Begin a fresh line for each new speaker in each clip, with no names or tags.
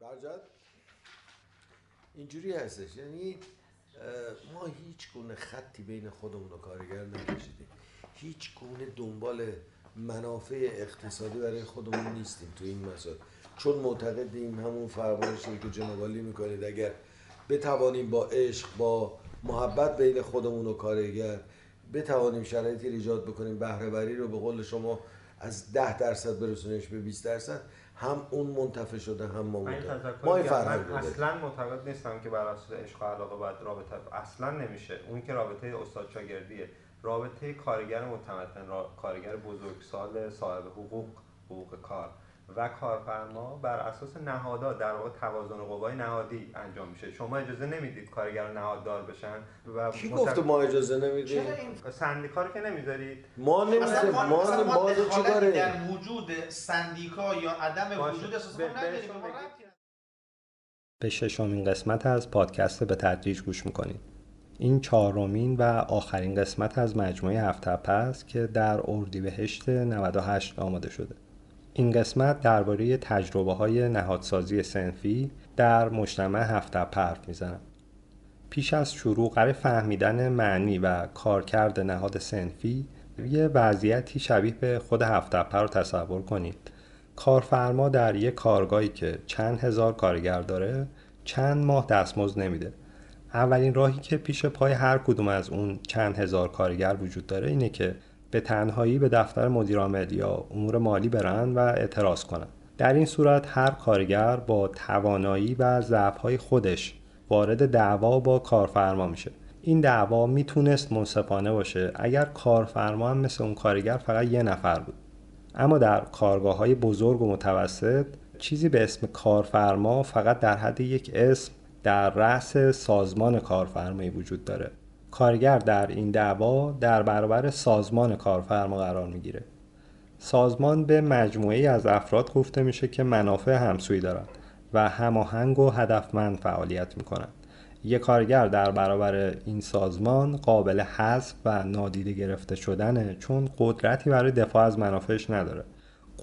برجد اینجوری هستش. یعنی ما هیچ گونه خطی بین خودمون و کارگر نکشیدیم. هیچ گونه دنبال منافع اقتصادی برای خودمون نیستیم تو این مسائل. چون معتقدیم همون فرمایشی که جنابالی می‌کنید اگر بتوانیم با عشق با محبت بین خودمون و کارگر بتوانیم شرایطی ایجاد بکنیم بهره رو به قول شما از ده درصد برسونیش به 20 درصد هم اون منتفع شده هم ما
ما این فرهنگ اصلا معتقد نیستم که بر اساس عشق و علاقه باید رابطه اصلا نمیشه. اون که رابطه استاد شاگردیه. رابطه کارگر متمدن کارگر بزرگسال صاحب حقوق حقوق کار. و کارفرما بر اساس نهادها در واقع توازن قوای نهادی انجام میشه. شما اجازه نمی‌دید کارگر نهاددار بشن
و کی گفت ما اجازه نمیدیم؟
سندیکا رو که نمی‌ذارید؟
ما نمی‌ذاریم. ما ما, ما
در وجود سندیکا یا عدم وجود اساس نداریم.
به ششمین قسمت از پادکست به تدریج گوش می‌کنید. این چهارمین و آخرین قسمت از مجموعه هفته است که در اردیبهشت 98 آماده شده. این قسمت درباره تجربه های نهادسازی سنفی در مجتمع هفته حرف می‌زنم. پیش از شروع قرار فهمیدن معنی و کارکرد نهاد سنفی یه وضعیتی شبیه به خود هفته رو تصور کنید. کارفرما در یک کارگاهی که چند هزار کارگر داره چند ماه دستمزد نمیده. اولین راهی که پیش پای هر کدوم از اون چند هزار کارگر وجود داره اینه که به تنهایی به دفتر مدیرعامل یا امور مالی برن و اعتراض کنن در این صورت هر کارگر با توانایی و ضعف‌های خودش وارد دعوا با کارفرما میشه. این دعوا می‌تونست منصفانه باشه. اگر کارفرما هم مثل اون کارگر فقط یه نفر بود. اما در کارگاه های بزرگ و متوسط چیزی به اسم کارفرما فقط در حد یک اسم در رأس سازمان کارفرمایی وجود داره. کارگر در این دعوا در برابر سازمان کارفرما قرار می‌گیره. سازمان به مجموعه از افراد گفته میشه که منافع همسویی دارند و هماهنگ و هدفمند فعالیت می‌کنند یک کارگر در برابر این سازمان قابل حذف و نادیده گرفته شدنه چون قدرتی برای دفاع از منافعش نداره.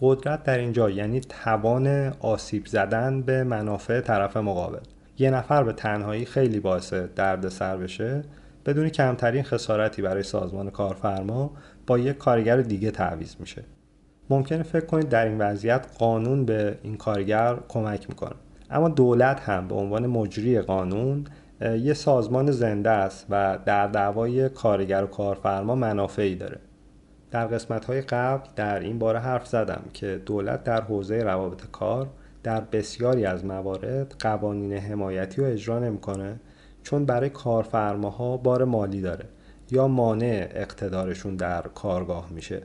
قدرت در اینجا یعنی توان آسیب زدن به منافع طرف مقابل. یه نفر به تنهایی خیلی باعث درد سر بشه بدون کمترین خسارتی برای سازمان کارفرما با یک کارگر دیگه تعویض میشه. ممکنه فکر کنید در این وضعیت قانون به این کارگر کمک می‌کنه. اما دولت هم به عنوان مجری قانون یه سازمان زنده است و در دعوای کارگر و کارفرما منافعی داره. در قسمت های قبل در این باره حرف زدم که دولت در حوزه روابط کار در بسیاری از موارد قوانین حمایتی رو اجرا نمی‌کنه چون برای کارفرماها بار مالی داره یا مانع اقتدارشون در کارگاه میشه.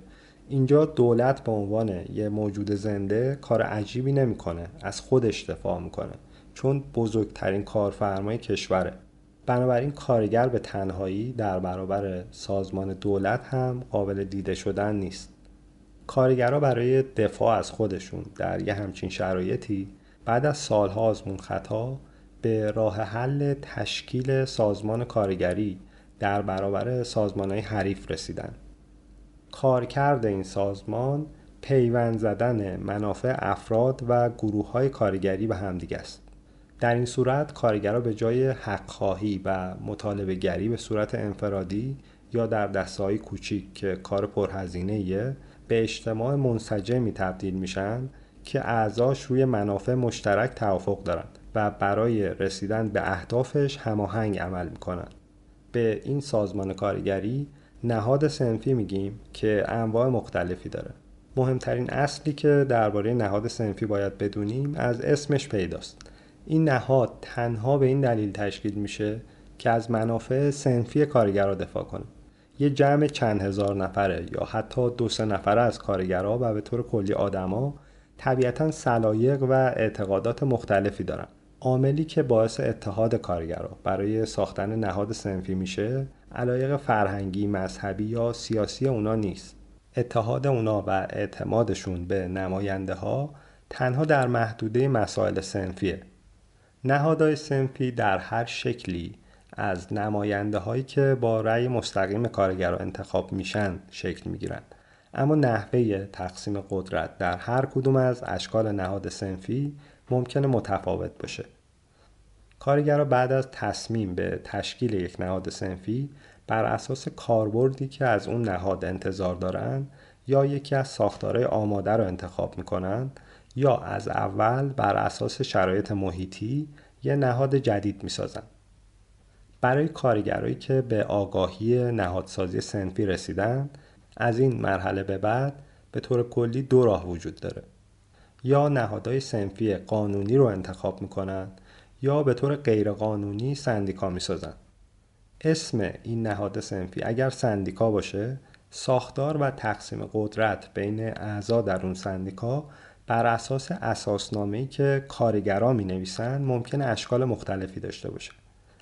اینجا دولت به عنوان یه موجود زنده کار عجیبی نمی‌کنه از خودش دفاع می‌کنه چون بزرگترین کارفرمای کشوره. بنابراین کارگر به تنهایی در برابر سازمان دولت هم قابل دیده شدن نیست. کارگرها برای دفاع از خودشون در یه همچین شرایطی بعد از سالها آزمون خطا به راه حل تشکیل سازمان کارگری در برابر سازمان های حریف رسیدن. کارکرد این سازمان پیوند زدن منافع افراد و گروه های کارگری به همدیگه است. در این صورت کارگرها به جای حق خواهی و مطالبه گری به صورت انفرادی یا در دستهای کوچیک که کار پرهزینه به اجتماع منسجمی تبدیل میشن که اعضاش روی منافع مشترک توافق دارند. و برای رسیدن به اهدافش هماهنگ عمل می‌کنن. به این سازمان کارگری نهاد سنفی میگیم که انواع مختلفی داره. مهمترین اصلی که درباره نهاد سنفی باید بدونیم از اسمش پیداست. این نهاد تنها به این دلیل تشکیل میشه که از منافع سنفی کارگرها دفاع کنه. یه جمع چند هزار نفره یا حتی دو سه نفره از کارگرها و به طور کلی آدما طبیعتا سلایق و اعتقادات مختلفی دارن. عاملی که باعث اتحاد کارگرها برای ساختن نهاد سنفی میشه علایق فرهنگی، مذهبی یا سیاسی اونا نیست. اتحاد اونا و اعتمادشون به نماینده ها تنها در محدوده مسائل سنفیه. نهادهای سنفی در هر شکلی از نماینده هایی که با رأی مستقیم کارگرها انتخاب میشن شکل می‌گیرند. اما نحوه تقسیم قدرت در هر کدوم از اشکال نهاد سنفی ممکنه متفاوت باشه. کارگرها بعد از تصمیم به تشکیل یک نهاد سنفی بر اساس کاربردی که از اون نهاد انتظار دارن یا یکی از ساختارهای آماده رو انتخاب می‌کنن یا از اول بر اساس شرایط محیطی یه نهاد جدید می‌سازن. برای کارگرایی که به آگاهی نهادسازی سنفی رسیدن از این مرحله به بعد به طور کلی دو راه وجود داره. یا نهادهای سنفی قانونی رو انتخاب می‌کنن یا به طور غیرقانونی سندیکا می‌سازن اسم این نهاد سنفی اگر سندیکا باشه ساختار و تقسیم قدرت بین اعضا در اون سندیکا بر اساس اساسنامه‌ای که کارگرا می نویسن ممکن اشکال مختلفی داشته باشه.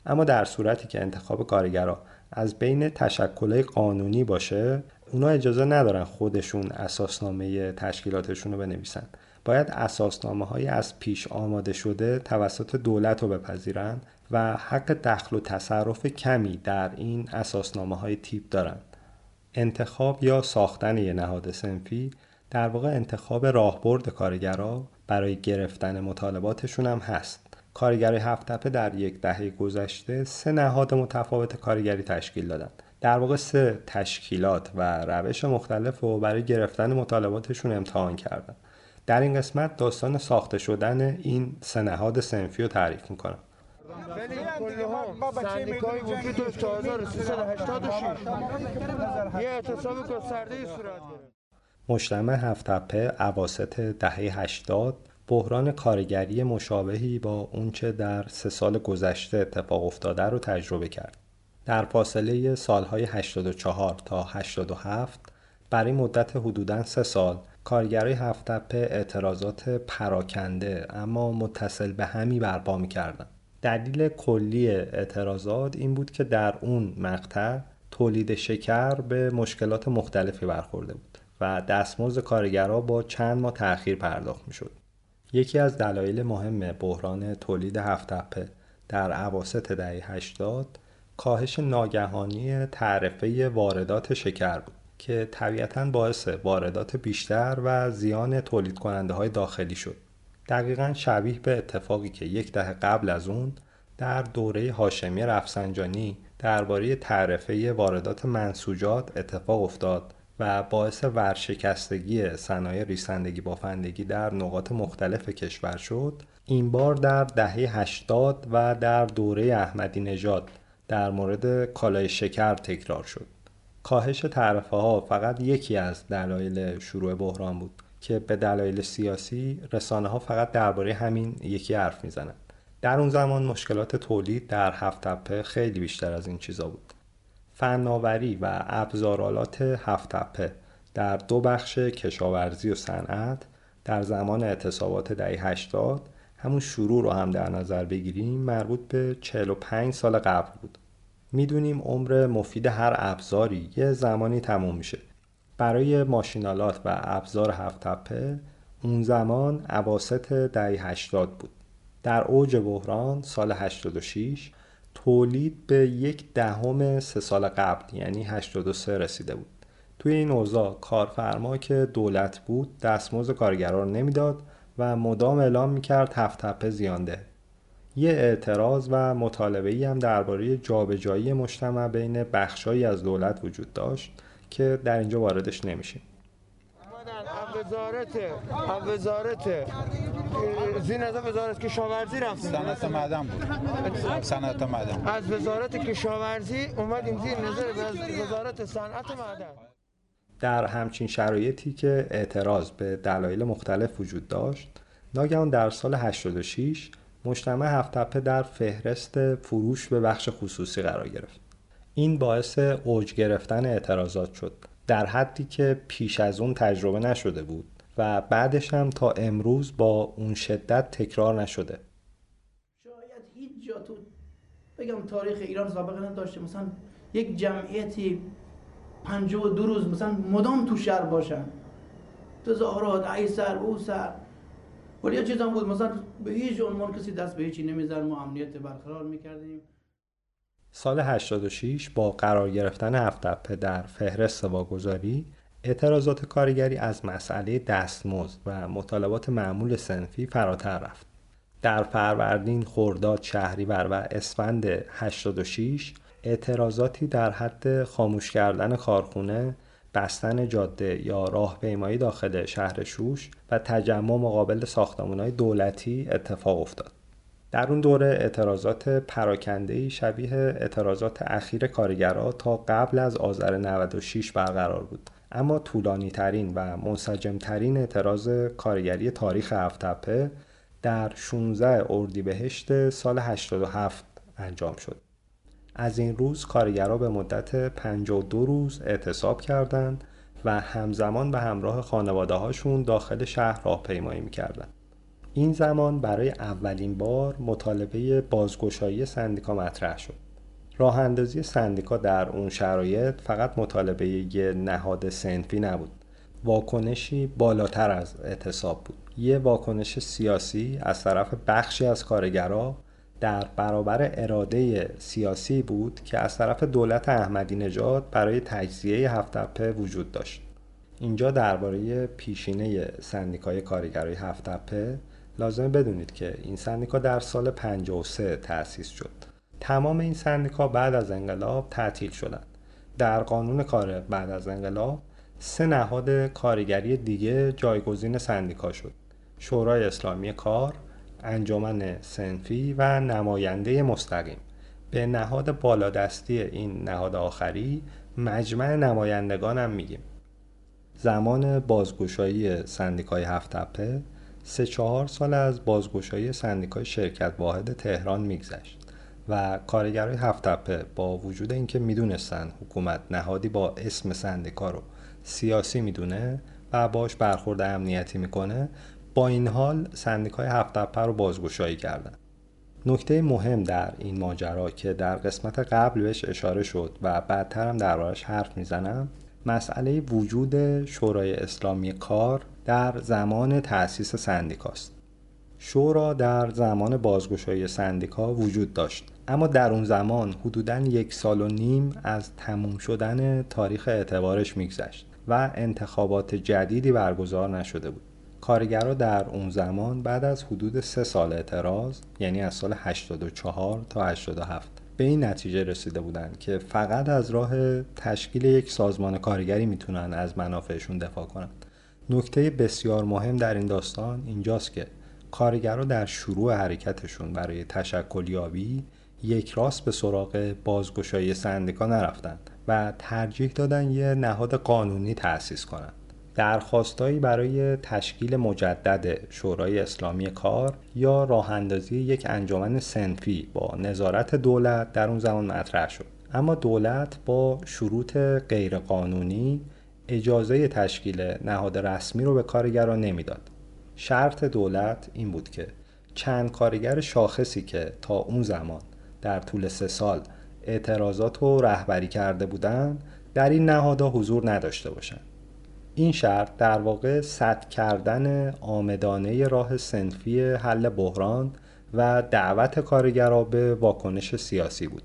اما در صورتی که انتخاب کارگرا از بین تشکلهای قانونی باشه اونا اجازه ندارن خودشون اساسنامه تشکیلاتشون رو بنویسن. باید اساسنامه های از پیش آماده شده توسط دولت رو بپذیرن و حق دخل و تصرف کمی در این اساسنامه های تیپ دارن. انتخاب یا ساختن یه نهاد سنفی در واقع انتخاب راهبرد کارگرا برای گرفتن مطالباتشون هم هست. کارگرای هفت در یک دهه گذشته سه نهاد متفاوت کارگری تشکیل دادند در واقع سه تشکیلات و روش مختلف رو برای گرفتن مطالباتشون امتحان کردن. در این قسمت داستان ساخته شدن این سه نهاد سنفی رو تعریف می‌کنم.
ولی کلها سندیکایی وجود داشت تا 1386 یه اعتصاب گسترده صورت گرفت.
مجتمع هفتپه عواست دهه 80 بحران کارگری مشابهی با اونچه در سه سال گذشته اتفاق افتاده رو تجربه کرد. در فاصله سالهای 84 تا 87 برای مدت حدوداً سه سال کارگرای هفتپه اعتراضات پراکنده اما متصل به همی برپا می‌کردن. دلیل کلی اعتراضات این بود که در اون مقطع تولید شکر به مشکلات مختلفی برخورده بود و دستمزد کارگرها با چند ماه تأخیر پرداخت می‌شد. یکی از دلایل مهم بحران تولید هفتپه در عواست دهه 80 کاهش ناگهانی تعرفه واردات شکر بود که طبیعتا باعث واردات بیشتر و زیان تولید کننده های داخلی شد. دقیقا شبیه به اتفاقی که یک دهه قبل از اون در دوره هاشمی رفسنجانی درباره تعرفه واردات منسوجات اتفاق افتاد و باعث ورشکستگی صنایع ریسندگی بافندگی در نقاط مختلف کشور شد این بار در دهه 80 و در دوره احمدی نژاد در مورد کالای شکر تکرار شد کاهش تعرفه ها فقط یکی از دلایل شروع بحران بود که به دلایل سیاسی رسانه ها فقط درباره همین یکی حرف می‌زنند در اون زمان مشکلات تولید در هفت تپه خیلی بیشتر از این چیزا بود. فناوری و ابزارالات هفت تپه در دو بخش کشاورزی و صنعت در زمان اعتصابات دهه 80 همون شروع رو هم در نظر بگیریم مربوط به 45 سال قبل بود. می‌دونیم عمر مفید هر ابزاری یه زمانی تموم میشه. برای ماشینالات و ابزار هفت تپه اون زمان عواست دهه 80 بود. در اوج بحران سال 86 تولید به یک دهم سه سال قبل یعنی 83 رسیده بود. توی این اوضاع کارفرما که دولت بود دستمزد کارگران نمی‌داد و مدام اعلام می‌کرد هفت تپه زیانده. یه اعتراض و مطالبه ای هم درباره جابجایی مجتمع بین بخشهایی از دولت وجود داشت که در اینجا واردش نمیشیم.
وزارت وزارت زین از وزارت کشاورزی رفت
صنعت معدن بود. صنعت معدن
از وزارت کشاورزی اومدیم زیر نظر وزارت صنعت معدن.
در همچین شرایطی که اعتراض به دلایل مختلف وجود داشت ناگهان در سال 86 مجتمع هفتپه در فهرست فروش به بخش خصوصی قرار گرفت. این باعث اوج گرفتن اعتراضات شد. در حدی که پیش از اون تجربه نشده بود و بعدش هم تا امروز با اون شدت تکرار نشده.
شاید هیچ جا تو بگم تاریخ ایران سابقه نداشته. مثلا یک جمعیتی پنجاه و دو روز مثلا مدام تو شهر باشن. تظاهرات ای سر او سر ولی یه چیز هم بود مثلا به هیچ عنوان کسی دست به هیچی نمی‌زد ما امنیت برقرار می‌کردیم.
سال 86 با قرار گرفتن هفت در فهرست واگذاری اعتراضات کارگری از مسئله دستمزد و مطالبات معمول سنفی فراتر رفت. در فروردین، خرداد، شهریور و اسفند 86 اعتراضاتی در حد خاموش کردن کارخونه، بستن جاده یا راهپیمایی داخل شهر شوش و تجمع مقابل ساختمانهای دولتی اتفاق افتاد. در اون دوره اعتراضات پراکندهی شبیه اعتراضات اخیر کارگرها تا قبل از آذر 96 برقرار بود اما طولانی ترین و منسجم ترین اعتراض کارگری تاریخ هفتپه در 16 اردیبهشت سال 87 انجام شد. از این روز کارگرها به مدت 52 روز اعتصاب کردند و همزمان به همراه خانواده هاشون داخل شهر راهپیمایی می‌کردند. این زمان برای اولین بار مطالبه بازگشایی سندیکا مطرح شد. راه اندازی سندیکا در اون شرایط فقط مطالبه یه نهاد سنفی نبود. واکنشی بالاتر از اعتصاب بود. یه واکنش سیاسی از طرف بخشی از کارگرها در برابر اراده سیاسی بود که از طرف دولت احمدی نژاد برای تجزیه هفتپه وجود داشت. اینجا درباره پیشینه سندیکای کارگرای هفتپه لازم بدونید که این سندیکا در سال 53 تأسیس شد. تمام این سندیکا بعد از انقلاب تعطیل شدند. در قانون کار بعد از انقلاب سه نهاد کارگری دیگه جایگزین سندیکا شد. شورای اسلامی کار، انجمن سنفی و نماینده مستقیم. به نهاد بالادستی این نهاد آخری مجمع نمایندگان هم میگیم. زمان بازگشایی سندیکای هفت تپه سه چهار سال از بازگشایی سندیکای شرکت واحد تهران میگذشت و کارگرای هفت تپه با وجود اینکه می‌دونستن حکومت نهادی با اسم سندیکا رو سیاسی می‌دونه و باش برخورد امنیتی می‌کنه با این حال سندیکای هفت تپه رو بازگشایی کردن. نکته مهم در این ماجرا که در قسمت قبل بهش اشاره شد و بعدتر هم دربارش حرف می‌زنم مسئله وجود شورای اسلامی کار در زمان تأسیس سندیکاست. شورا در زمان بازگشایی سندیکا وجود داشت اما در اون زمان حدوداً یک سال و نیم از تموم شدن تاریخ اعتبارش میگذشت و انتخابات جدیدی برگزار نشده بود. کارگرها در اون زمان بعد از حدود سه سال اعتراض یعنی از سال 84 تا 87 به این نتیجه رسیده بودند که فقط از راه تشکیل یک سازمان کارگری می‌تونن از منافعشون دفاع کنند. نکته بسیار مهم در این داستان اینجاست که کارگرها در شروع حرکتشون برای تشکلیابی یک راست به سراغ بازگشایی سندیکا نرفتند و ترجیح دادن یه نهاد قانونی تأسیس کنند. درخواستایی برای تشکیل مجدد شورای اسلامی کار یا راه اندازی یک انجمن سنفی با نظارت دولت در اون زمان مطرح شد. اما دولت با شروط غیرقانونی اجازه تشکیل نهاد رسمی رو به کارگران نمی‌داد. شرط دولت این بود که چند کارگر شاخصی که تا اون زمان در طول سه سال اعتراضات رو رهبری کرده بودند در این نهادها حضور نداشته باشند. این شرط در واقع سد کردن آمدانه راه سنفی حل بحران و دعوت کارگرا به واکنش سیاسی بود.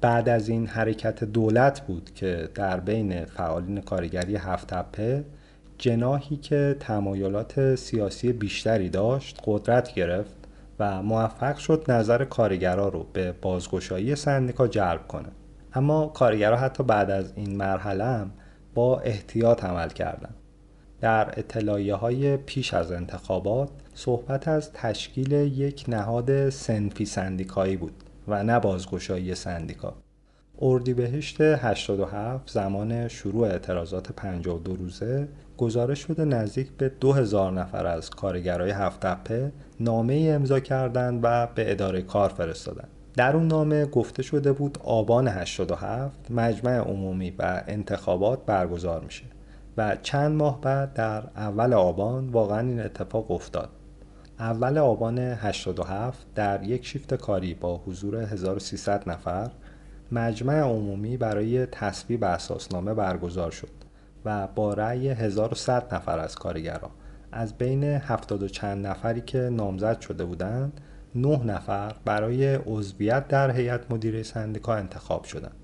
بعد از این حرکت دولت بود که در بین فعالین کارگری هفت تپه جناهی که تمایلات سیاسی بیشتری داشت قدرت گرفت و موفق شد نظر کارگرا رو به بازگشایی سندیکا جلب کنه. اما کارگرا حتی بعد از این مرحله هم با احتیاط عمل کردند. در اطلاعیه های پیش از انتخابات صحبت از تشکیل یک نهاد سنفی سندیکایی بود و نه بازگشایی سندیکا. اردیبهشت 87 زمان شروع اعتراضات 52 روزه گزارش شده نزدیک به 2000 نفر از کارگرای هفت نامه امضا کردند و به اداره کار فرستادند. در اون نامه گفته شده بود آبان 87 مجمع عمومی و انتخابات برگزار میشه و چند ماه بعد در اول آبان واقعا این اتفاق افتاد. اول آبان 87 در یک شیفت کاری با حضور 1300 نفر مجمع عمومی برای تصویب اساسنامه برگزار شد و با رأی 1100 نفر از کارگران از بین 70 چند نفری که نامزد شده بودند نه نفر برای عضویت در هیئت مدیره سندیکا انتخاب شدند.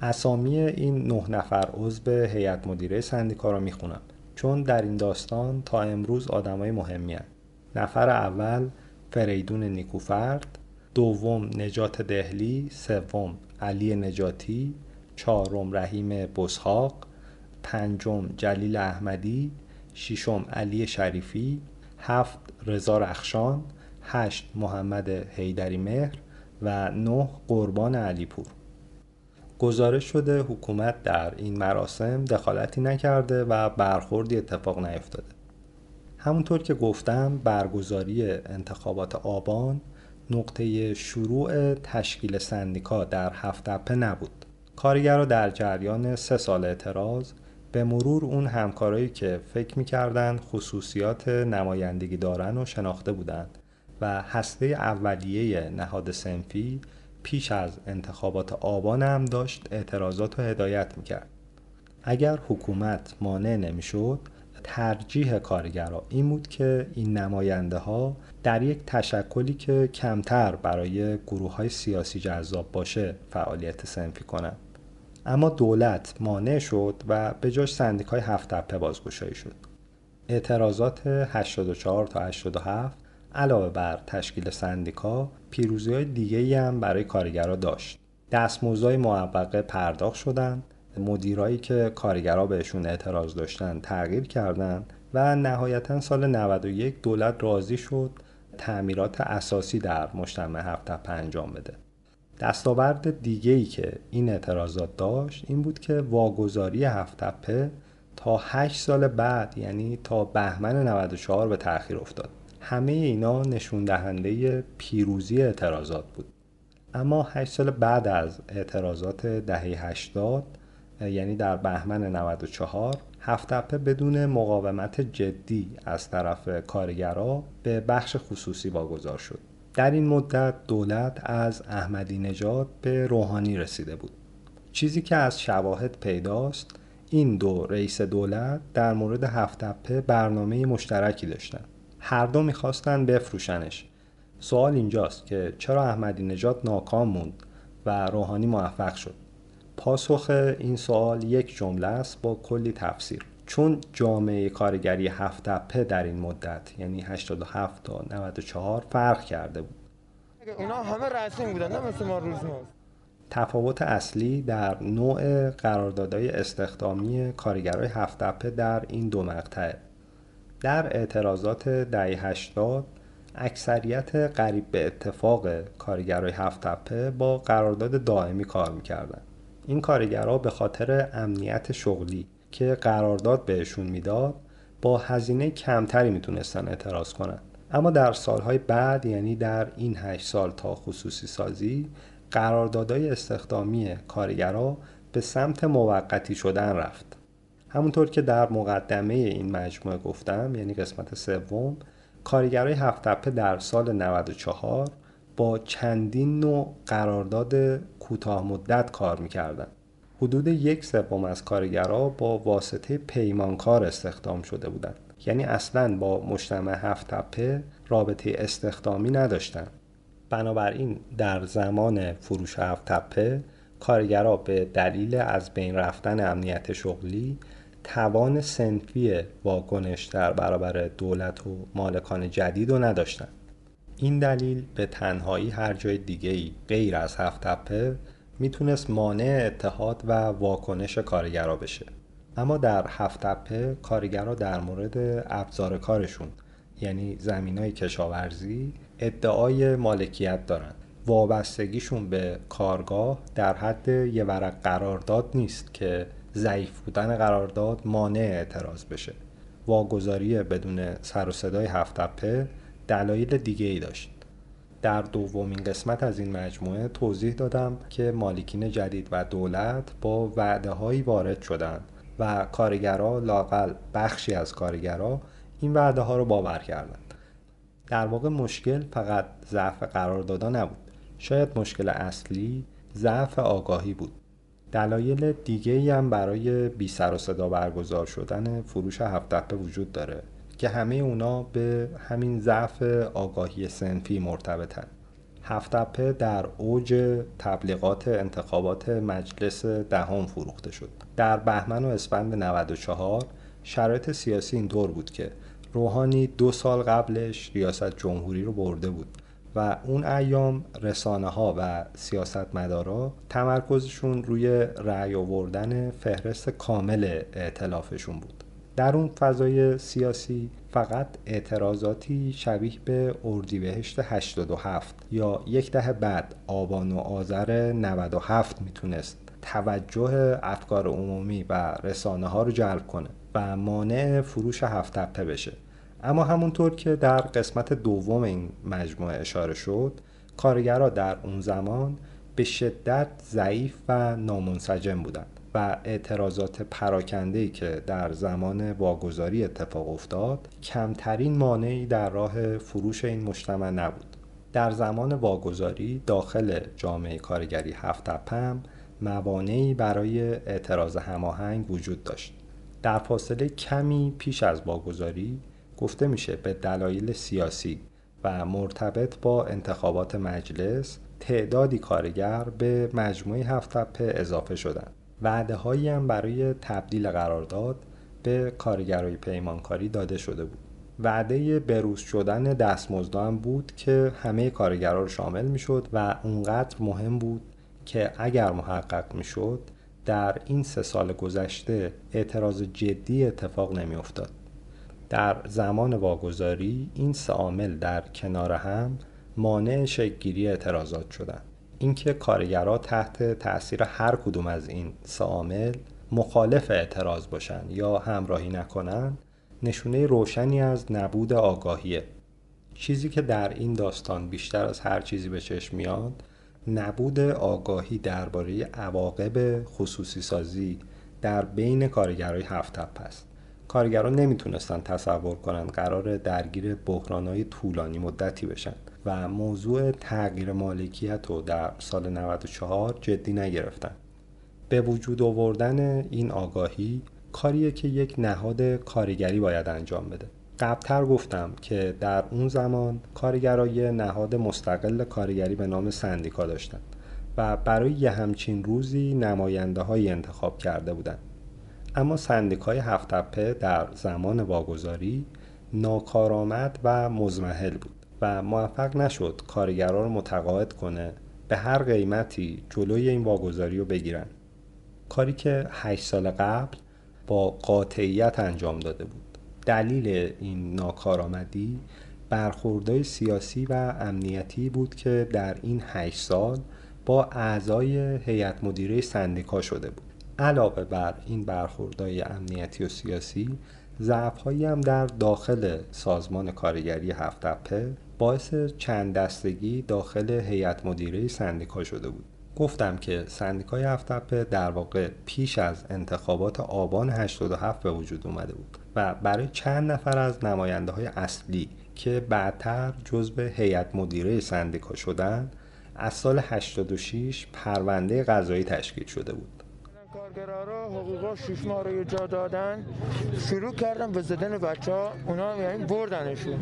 اسامی این نه نفر عضو هیئت مدیره سندیکا را می‌خونم چون در این داستان تا امروز آدمای مهمی هست. نفر اول فریدون نیکوفرد دوم نجات دهلی سوم علی نجاتی چهارم رحیم بسحاق پنجم جلیل احمدی ششم علی شریفی هفت رضا رخشان هشت محمد حیدری مهر و نه قربان علیپور. گزارش شده حکومت در این مراسم دخالتی نکرده و برخوردی اتفاق نیفتاده. همونطور که گفتم برگزاری انتخابات آبان نقطه شروع تشکیل سندیکا در هفت نبود. کارگرها در جریان سه سال اعتراض به مرور اون همکارایی که فکر می‌کردن خصوصیات نمایندگی دارن و شناخته بودند. و هسته اولیه نهاد سنفی پیش از انتخابات آبان هم داشت اعتراضات رو هدایت می‌کرد. اگر حکومت مانع نمی‌شد ترجیح کارگرها این بود که این نماینده ها در یک تشکلی که کمتر برای گروه های سیاسی جذاب باشه فعالیت سنفی کنند. اما دولت مانع شد و به جاش سندیکای هفت تپه بازگشایی شد. اعتراضات 84 تا 87 علاوه بر تشکیل سندیکا پیروزی های دیگه هم برای کارگرها داشت. دستمزدهای معوقه پرداخت شدند مدیرایی که کارگرها بهشون اعتراض داشتن تغییر کردند و نهایتا سال 91 دولت راضی شد تعمیرات اساسی در مجتمع هفت انجام بده. دستاورد دیگه ای که این اعتراضات داشت این بود که واگذاری هفت تا 8 سال بعد یعنی تا بهمن 94 به تأخیر افتاد. همه اینا نشون دهنده پیروزی اعتراضات بود. اما 8 سال بعد از اعتراضات دهه 80 یعنی در بهمن 94 هفتپه بدون مقاومت جدی از طرف کارگرا به بخش خصوصی واگذار شد. در این مدت دولت از احمدی نژاد به روحانی رسیده بود. چیزی که از شواهد پیداست این دو رئیس دولت در مورد هفتپه برنامه مشترکی داشتند هر دو می‌خواستن بفروشنش. سوال اینجاست که چرا احمدی نژاد ناکام موند و روحانی موفق شد؟ پاسخ این سوال یک جمله است با کلی تفسیر. چون جامعه کارگری هفت تپه در این مدت یعنی 87 تا 94 فرق کرده بود.
اینا همه رسمی بودن نه مثل ما.
تفاوت اصلی در نوع قراردادهای استخدامی کارگرای هفت تپه در این دو مقطع. در اعتراضات دهه 80 اکثریت قریب به اتفاق کارگرای هفت تپه با قرارداد دائمی کار می‌کردن. این کارگرها به خاطر امنیت شغلی که قرارداد بهشون می‌داد با هزینه کمتری می‌تونستن اعتراض کنند اما در سالهای بعد یعنی در این هشت سال تا خصوصی سازی قراردادهای استخدامی کارگرها به سمت موقتی شدن رفت. همونطور که در مقدمه این مجموعه گفتم یعنی قسمت سوم کارگرای هفت در سال 94 با چندین نوع قرارداد کوتاه مدت کار می‌کردن. حدود یک سوم از کارگرها با واسطه پیمانکار استخدام شده بودند. یعنی اصلا با مجتمع هفت تپه رابطه استخدامی نداشتند. بنابراین در زمان فروش هفت تپه کارگرها به دلیل از بین رفتن امنیت شغلی توان سنفی واکنش در برابر دولت و مالکان جدید رو نداشتند این دلیل به تنهایی هر جای دیگه ای غیر از هفت تپه می‌تونست مانع اتحاد و واکنش کارگرا بشه. اما در هفت تپه کارگرا در مورد ابزار کارشون یعنی زمین های کشاورزی ادعای مالکیت دارن. وابستگیشون به کارگاه در حد یه ورق قرارداد نیست که ضعیف بودن قرارداد مانع اعتراض بشه. واگذاری بدون سر و صدای هفت تپه دلایل دیگه ای داشت. در دومین قسمت از این مجموعه توضیح دادم که مالکین جدید و دولت با وعده هایی وارد شدند و کارگرها لاقل بخشی از کارگرها این وعده ها رو باور کردند. در واقع مشکل فقط ضعف قراردادها نبود. شاید مشکل اصلی ضعف آگاهی بود. دلایل دیگه هم برای بی سر و صدا برگزار شدن فروش هفت وجود داره که همه اونا به همین ضعف آگاهی سنفی مرتبطن. هفتپه در اوج تبلیغات انتخابات مجلس دهم فروخته شد. در بهمن و اسفند 94 شرایط سیاسی اینطور بود که روحانی دو سال قبلش ریاست جمهوری رو برده بود. و اون ایام رسانه ها و سیاستمدارا تمرکزشون روی رأی آوردن فهرست کامل ائتلافشون بود. در اون فضای سیاسی فقط اعتراضاتی شبیه به اردیبهشت 87 یا یک دهه بعد آبان و آذر 97 می‌تونست توجه افکار عمومی و رسانه ها رو جلب کنه و مانع فروش هفت بشه. اما همونطور که در قسمت دوم این مجموعه اشاره شد کارگرها در اون زمان به شدت ضعیف و نامنسجم بودند و اعتراضات پراکنده‌ای که در زمان واگذاری اتفاق افتاد کمترین مانعی در راه فروش این مجتمع نبود. در زمان واگذاری داخل جامعه کارگری هفت هم موانعی برای اعتراض هماهنگ وجود داشت. در فاصله کمی پیش از واگذاری گفته میشه به دلایل سیاسی و مرتبط با انتخابات مجلس تعدادی کارگر به مجموعه هفت تپه اضافه شدند. وعده هایی هم برای تبدیل قرارداد به کارگرای پیمانکاری داده شده بود. وعده بروز شدن دستمزد هم بود که همه کارگرا رو شامل می‌شد و اونقدر مهم بود که اگر محقق می‌شد در این سه سال گذشته اعتراض جدی اتفاق نمیافتاد. در زمان واگذاری این سه عامل در کنار هم مانع شکلگیری اعتراضات شدند. اینکه کارگرها تحت تاثیر هر کدوم از این سه عامل مخالف اعتراض باشن یا همراهی نکنن نشونه روشنی از نبود آگاهیه. چیزی که در این داستان بیشتر از هر چیزی به چشم میاد نبود آگاهی درباره عواقب خصوصی سازی در بین کارگرای هفت است. کارگران نمی‌تونستن تصور کنند قرار درگیر بحرانهای طولانی مدتی بشن و موضوع تغییر مالکیت رو در سال 94 جدی نگرفتن. به وجود آوردن این آگاهی کاریه که یک نهاد کارگری باید انجام بده. قبلتر گفتم که در اون زمان کارگرای نهاد مستقل کارگری به نام سندیکا داشتند و برای یه همچین روزی نماینده های انتخاب کرده بودند اما سندیکای هفتپه در زمان واگذاری ناکارآمد و مزمحل بود و موفق نشد کارگران رو متقاعد کنه به هر قیمتی جلوی این واگذاری رو بگیرن. کاری که هشت سال قبل با قاطعیت انجام داده بود. دلیل این ناکارآمدی برخوردهای سیاسی و امنیتی بود که در این هشت سال با اعضای هیئت مدیره سندیکا شده بود. علاوه بر این برخوردهای امنیتی و سیاسی ضعفهایی هم در داخل سازمان کارگری هفتپه باعث چند دستگی داخل هیئت مدیره سندیکا شده بود. گفتم که سندیکای هفتپه در واقع پیش از انتخابات آبان 87 به وجود اومده بود و برای چند نفر از نماینده های اصلی که بعدتر جزو هیئت مدیره سندیکا شدند از سال 86 پرونده قضایی تشکیل شده بود.
کارگرارا حقوقا شش ماه رو جا دادن. شروع کردن به زدن بچه ها اونا یعنی بردنشون.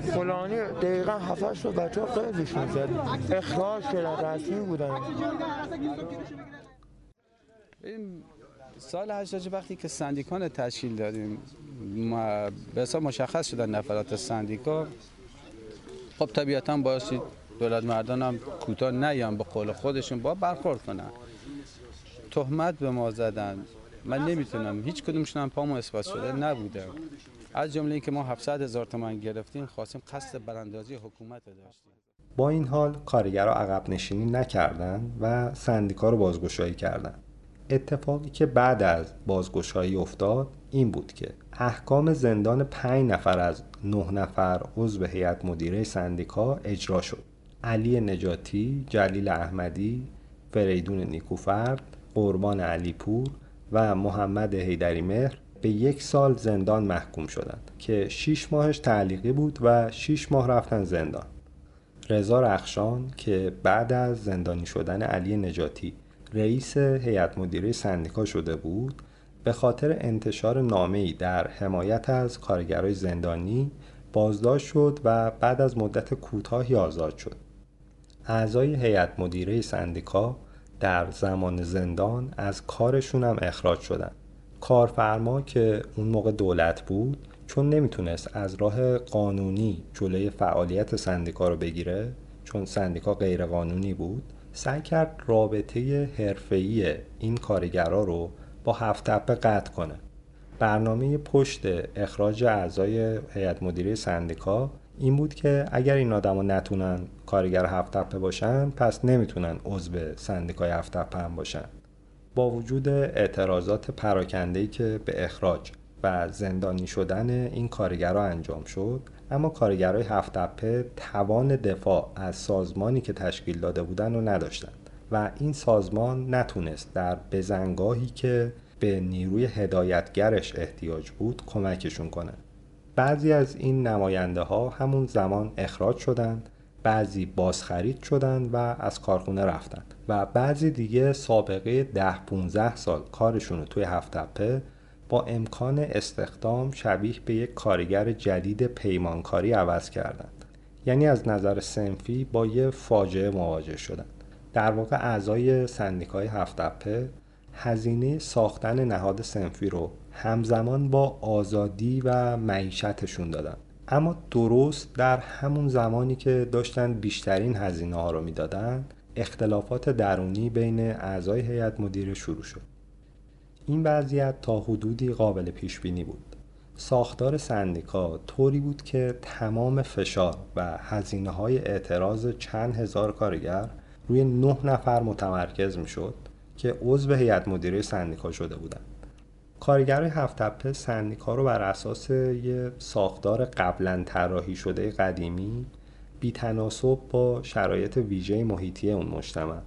فلانی دقیقا هفتش رو بچه ها قیدشون زد. اخراج شدن رسمی بودن.
سال 88 وقتی که سندیکان تشکیل دادیم به حساب مشخص شدن نفرات سندیکا. خب طبیعتا بایستی دولت مردان هم کوتاه نیان به قول خودشون با برخورد کنن. تهمت به ما زدن. من نمی‌تونم. هیچ کدومشون هم پامو اثبات شده نبوده. از جمله اینکه ما 700 هزار تومان گرفتیم خواستیم قصد براندازی حکومت داشتیم.
با این حال کارگرها عقب نشینی نکردند و سندیکا رو بازگشایی کردند اتفاقی که بعد از بازگشایی افتاد این بود که احکام زندان پنج نفر از نه نفر عضو هیئت مدیره سندیکا اجرا شد. علی نجاتی، جلیل احمدی، فریدون نیکوفرد، قربان علیپور و محمد حیدری مهر به یک سال زندان محکوم شدند که 6 ماهش تعلیقی بود و 6 ماه رفتن زندان رضا رخشان که بعد از زندانی شدن علی نجاتی رئیس هیئت مدیره سندیکا شده بود به خاطر انتشار نامه‌ای در حمایت از کارگرای زندانی بازداشت شد و بعد از مدت کوتاهی آزاد شد. اعضای هیئت مدیره سندیکا در زمان زندان از کارشون هم اخراج شدن. کارفرما که اون موقع دولت بود چون نمی‌تونست از راه قانونی جلوی فعالیت سندیکا رو بگیره چون سندیکا غیر قانونی بود سعی کرد رابطه حرفه‌ای این کارگرا رو با هفت تپه قطع کنه. برنامه پشت اخراج اعضای هیئت مدیره سندیکا این بود که اگر این آدما نتونن کارگر هفت تپه باشن پس نمی‌تونن عضو سندیکای هفت تپه هم باشن. با وجود اعتراضات پراکنده‌ای که به اخراج و زندانی شدن این کارگرها انجام شد اما کارگرای هفت تپه توان دفاع از سازمانی که تشکیل داده بودن رو نداشتند و این سازمان نتونست در بزنگاهی که به نیروی هدایتگرش احتیاج بود کمکشون کنه. بعضی از این نماینده ها همون زمان اخراج شدند بعضی بازخرید شدند و از کارخونه رفتند و بعضی دیگه سابقه ده 15 سال کارشون رو توی هفت تپه با امکان استخدام شبیه به یک کارگر جدید پیمانکاری عوض کردند. یعنی از نظر سنفی با یه فاجعه مواجه شدند. در واقع اعضای سندیکای هفت تپه هزینه ساختن نهاد سنفی رو همزمان با آزادی و معیشتشون دادن. اما درست در همون زمانی که داشتن بیشترین هزینه ها رو می‌دادن اختلافات درونی بین اعضای هیئت مدیره شروع شد. این وضعیت تا حدودی قابل پیش بینی بود. ساختار سندیکا طوری بود که تمام فشار و هزینه های اعتراض چند هزار کارگر روی نه نفر متمرکز می شد که عضو هیئت مدیره سندیکا شده بودند. کارگرای هفت تپه سندیکا رو بر اساس یه ساختار قبلا طراحی شده قدیمی بی تناسب با شرایط ویژه محیطی اون مجتمع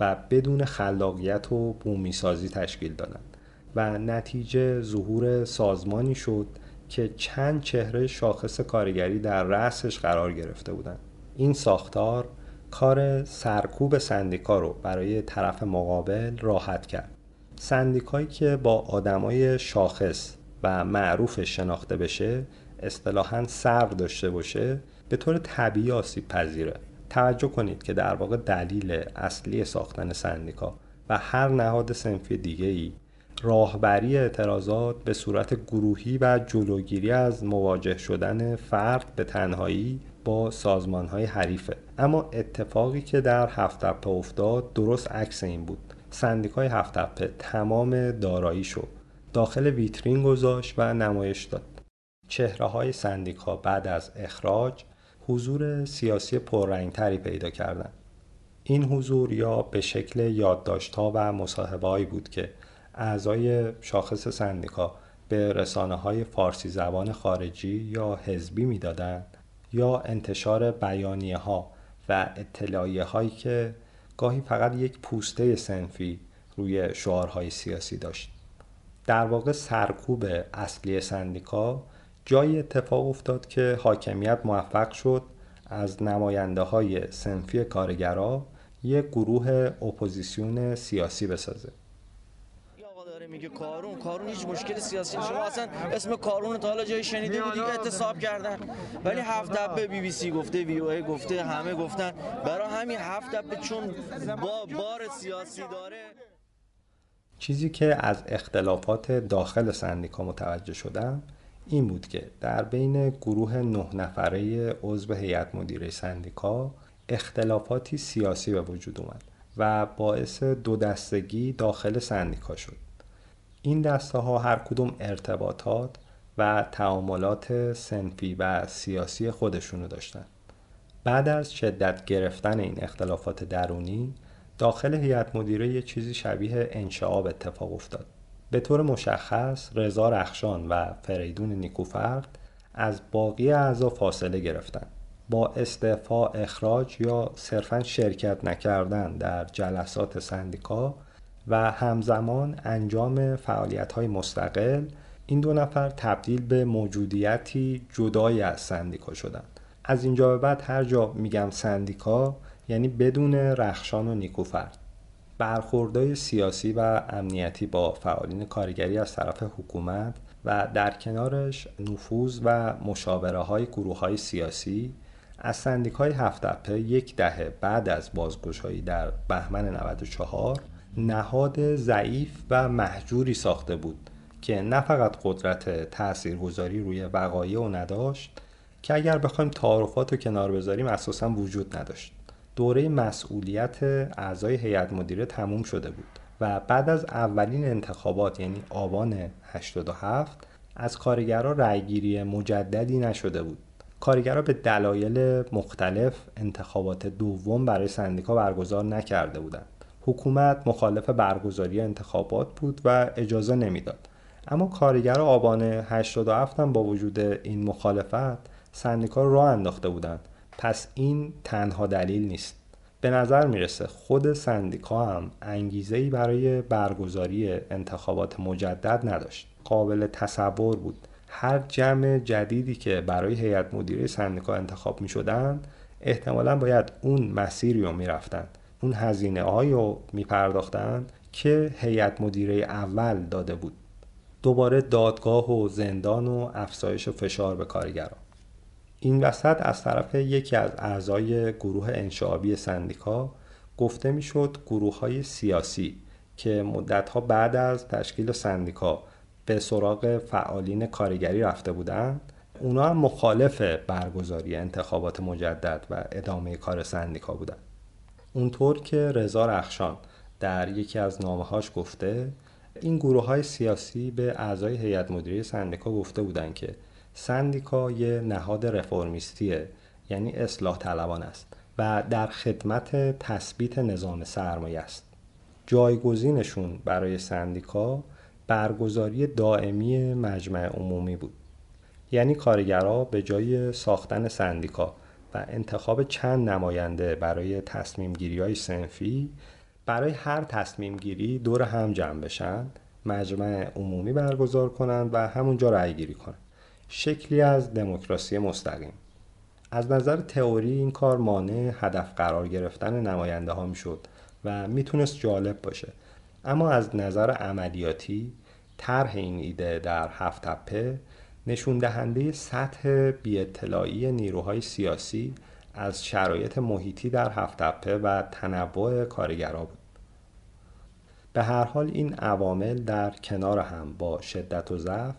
و بدون خلاقیت و بومی سازی تشکیل دادند و نتیجه ظهور سازمانی شد که چند چهره شاخص کارگری در رأسش قرار گرفته بودند این ساختار کار سرکوب سندیکا رو برای طرف مقابل راحت کرد. سندیکایی که با آدمای شاخص و معروف شناخته بشه اصطلاحا سر داشته باشه به طور طبیعی آسیب پذیره. توجه کنید که در واقع دلیل اصلی ساختن سندیکا و هر نهاد سنفی دیگه ای راهبری اعتراضات به صورت گروهی و جلوگیری از مواجه شدن فرد به تنهایی با سازمان های حریفه. اما اتفاقی که در هفت افتاد درست عکس این بود. سندیکای هفت تپه تمام داراییشو داخل ویترین گذاشت و نمایش داد. چهره های سندیکا بعد از اخراج حضور سیاسی پررنگتری پیدا کردند این حضور یا به شکل یادداشت‌ها و مصاحبه‌ای بود که اعضای شاخص سندیکا به رسانه های فارسی زبان خارجی یا حزبی می‌دادند یا انتشار بیانیه ها و اطلاعیه هایی که گاهی فقط یک پوسته سنفی روی شعارهای سیاسی داشت. در واقع سرکوب اصلی سندیکا جایی اتفاق افتاد که حاکمیت موفق شد از نماینده های صنفی کارگرا یک گروه اپوزیسیون سیاسی بسازه.
میگه کارون کارون هیچ مشکل سیاسی شما اصلا اسم کارون تا حالا جایی شنیده بودی اعتصاب کردن. ولی هفت تپه بی بی سی گفته وی او گفته همه گفتن. برای همین هفت دبه چون با بار سیاسی داره.
چیزی که از اختلافات داخل سندیکا متوجه شدم این بود که در بین گروه نه نفره عضو هیئت مدیره سندیکا اختلافاتی سیاسی به وجود اومد و باعث دو دستگی داخل سندیکا شد. این دسته ها هر کدوم ارتباطات و تعاملات سنفی و سیاسی خودشونو داشتن. بعد از شدت گرفتن این اختلافات درونی داخل هیئت مدیره یه چیزی شبیه انشعاب اتفاق افتاد. به طور مشخص رضا رخشان و فریدون نیکوفرد از باقی اعضا فاصله گرفتند با استعفا اخراج یا صرفا شرکت نکردن در جلسات سندیکا و همزمان انجام فعالیت های مستقل این دو نفر تبدیل به موجودیتی جدای از سندیکا شدند. از اینجا به بعد هر جا میگم سندیکا یعنی بدون رخشان و نیکوفرد. برخوردهای سیاسی و امنیتی با فعالین کارگری از طرف حکومت و در کنارش نفوذ و مشاوره های گروه های سیاسی از سندیکای هفت یک دهه بعد از بازگشایی در بهمن 94 نهاد ضعیف و محجوری ساخته بود که نه فقط قدرت تاثیرگذاری روی وقایع و نداشت که اگر بخوایم تعارفات رو کنار بذاریم اساسا وجود نداشت. دوره مسئولیت اعضای هیئت مدیره تموم شده بود و بعد از اولین انتخابات یعنی آبان 87 از کارگرها رأیگیری مجددی نشده بود. کارگرها به دلایل مختلف انتخابات دوم برای سندیکا برگزار نکرده بودند. حکومت مخالف برگزاری انتخابات بود و اجازه نمی‌داد. اما کارگر آبان 87 هم با وجود این مخالفت سندیکا رو راه انداخته بودند. پس این تنها دلیل نیست. به نظر می‌رسه خود سندیکا هم انگیزه ای برای برگزاری انتخابات مجدد نداشت. قابل تصور بود. هر جمع جدیدی که برای هیئت مدیره سندیکا انتخاب می شدن احتمالا باید اون مسیری رو می رفتن. اون هزینه رو می پرداختن که هیئت مدیره اول داده بود. دوباره دادگاه و زندان و افزایش و فشار به کارگران. این وسط از طرف یکی از اعضای گروه انشعابی سندیکا گفته می‌شد گروه های سیاسی که مدتها بعد از تشکیل سندیکا به سراغ فعالین کارگری رفته بودند اونا هم مخالف برگزاری انتخابات مجدد و ادامه کار سندیکا بودند. اونطور که رضا رخشان در یکی از نامه‌هاش گفته این گروه های سیاسی به اعضای هیئت مدیره سندیکا گفته بودند که سندیکا یه نهاد رفرمیستیه یعنی اصلاح طلبان است و در خدمت تثبیت نظام سرمایه است. جایگزینشون برای سندیکا برگزاری دائمی مجمع عمومی بود. یعنی کارگرها به جای ساختن سندیکا و انتخاب چند نماینده برای تصمیم گیری های سنفی برای هر تصمیم گیری دور هم جمع بشن مجمع عمومی برگزار کنند و همونجا رأی گیری کنند شکلی از دموکراسی مستقیم. از نظر تئوری این کار مانع هدف قرار گرفتن نماینده ها می‌شد و می‌تونست جالب باشه. اما از نظر عملیاتی طرح این ایده در هفت تپه نشون دهنده سطح بی نیروهای سیاسی از شرایط محیطی در هفت تپه و تنوع کارگرها بود. به هر حال این عوامل در کنار هم با شدت و ضعف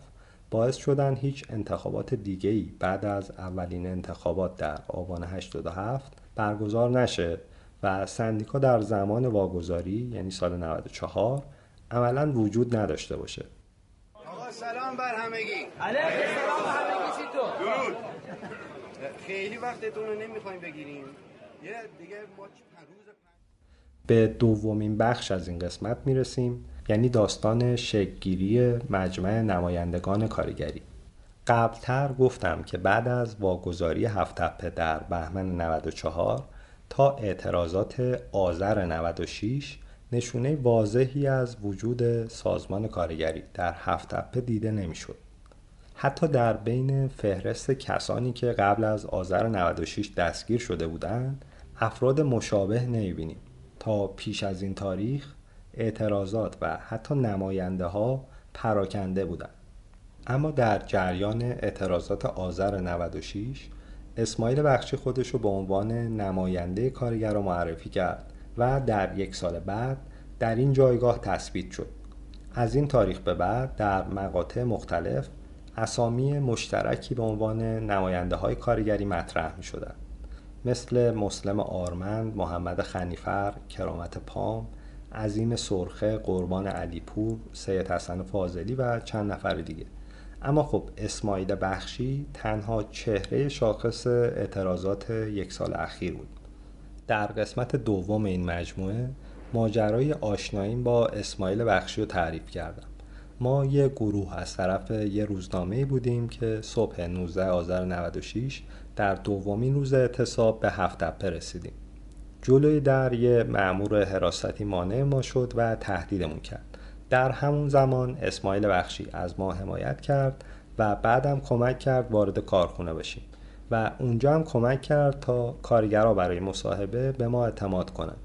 باعث شدن هیچ انتخابات دیگه‌ای بعد از اولین انتخابات در آبان 87 برگزار نشه و سندیکا در زمان واگذاری یعنی سال 94 عملا وجود نداشته باشه.
آقا سلام بر همگی. علیه سلام بر همگی درود. خیلی وقتتون رو نمی‌خوایم بگیریم. یه دیگه ما
به دومین بخش از این قسمت می‌رسیم یعنی داستان شکگیری مجمع نمایندگان کارگری. قبلتر گفتم که بعد از واگذاری هفت در بهمن 94 تا اعتراضات آذر 96 نشونه واضحی از وجود سازمان کارگری. در هفت تپه دیده نمی‌شد. حتی در بین فهرست کسانی که قبل از آذر 96 دستگیر شده بودند افراد مشابه نمی‌بینیم. تا پیش از این تاریخ اعتراضات و حتی نماینده ها پراکنده بودند. اما در جریان اعتراضات آذر 96 اسماعیل بخشی خودش رو به عنوان نماینده کارگر معرفی کرد. و در یک سال بعد در این جایگاه تثبیت شد. از این تاریخ به بعد در مقاطع مختلف اسامی مشترکی به عنوان نماینده های کارگری مطرح می شدن. مثل مسلم آرمند، محمد خنیفر، کرامت پام، عظیم سرخه، قربان علیپور، سید حسن فاضلی و چند نفر دیگه. اما خب اسماعیل بخشی تنها چهره شاخص اعتراضات یک سال اخیر بود. در قسمت دوم این مجموعه ماجرای آشناییم با اسماعیل بخشی رو تعریف کردم. ما یه گروه از طرف یه روزنامه بودیم که صبح 19 آذر 96 در دومین روز اعتصاب به هفت تپه رسیدیم. جلوی در یه معمور حراستی مانع ما شد و تهدیدمون کرد. در همون زمان اسماعیل بخشی از ما حمایت کرد و بعدم کمک کرد وارد کارخونه بشیم. و اونجا هم کمک کرد تا کارگرها برای مصاحبه به ما اعتماد کنند.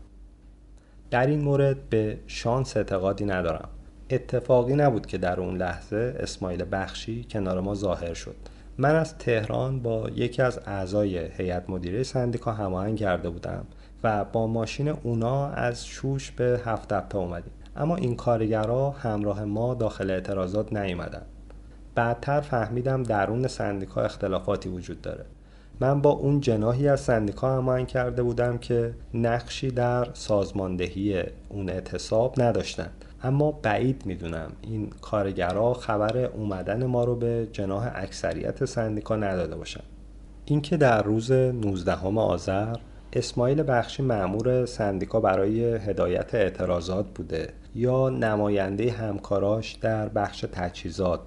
در این مورد به شانس اعتقادی ندارم. اتفاقی نبود که در اون لحظه اسماعیل بخشی کنار ما ظاهر شد. من از تهران با یکی از اعضای هیئت مدیره سندیکا هماهنگ کرده بودم و با ماشین اونا از شوش به هفت اومدیم. اما این کارگرها همراه ما داخل اعتراضات نیومدن. بعدتر فهمیدم درون سندیکا اختلافاتی وجود داره. من با اون جناهی از سندیکا هماهنگ کرده بودم که نقشی در سازماندهی اون اعتصاب نداشتند اما بعید می‌دونم این کارگرها خبر اومدن ما رو به جناح اکثریت سندیکا نداده باشن. اینکه در روز 19 آذر اسماعیل بخشی معمور سندیکا برای هدایت اعتراضات بوده یا نماینده همکاراش در بخش تجهیزات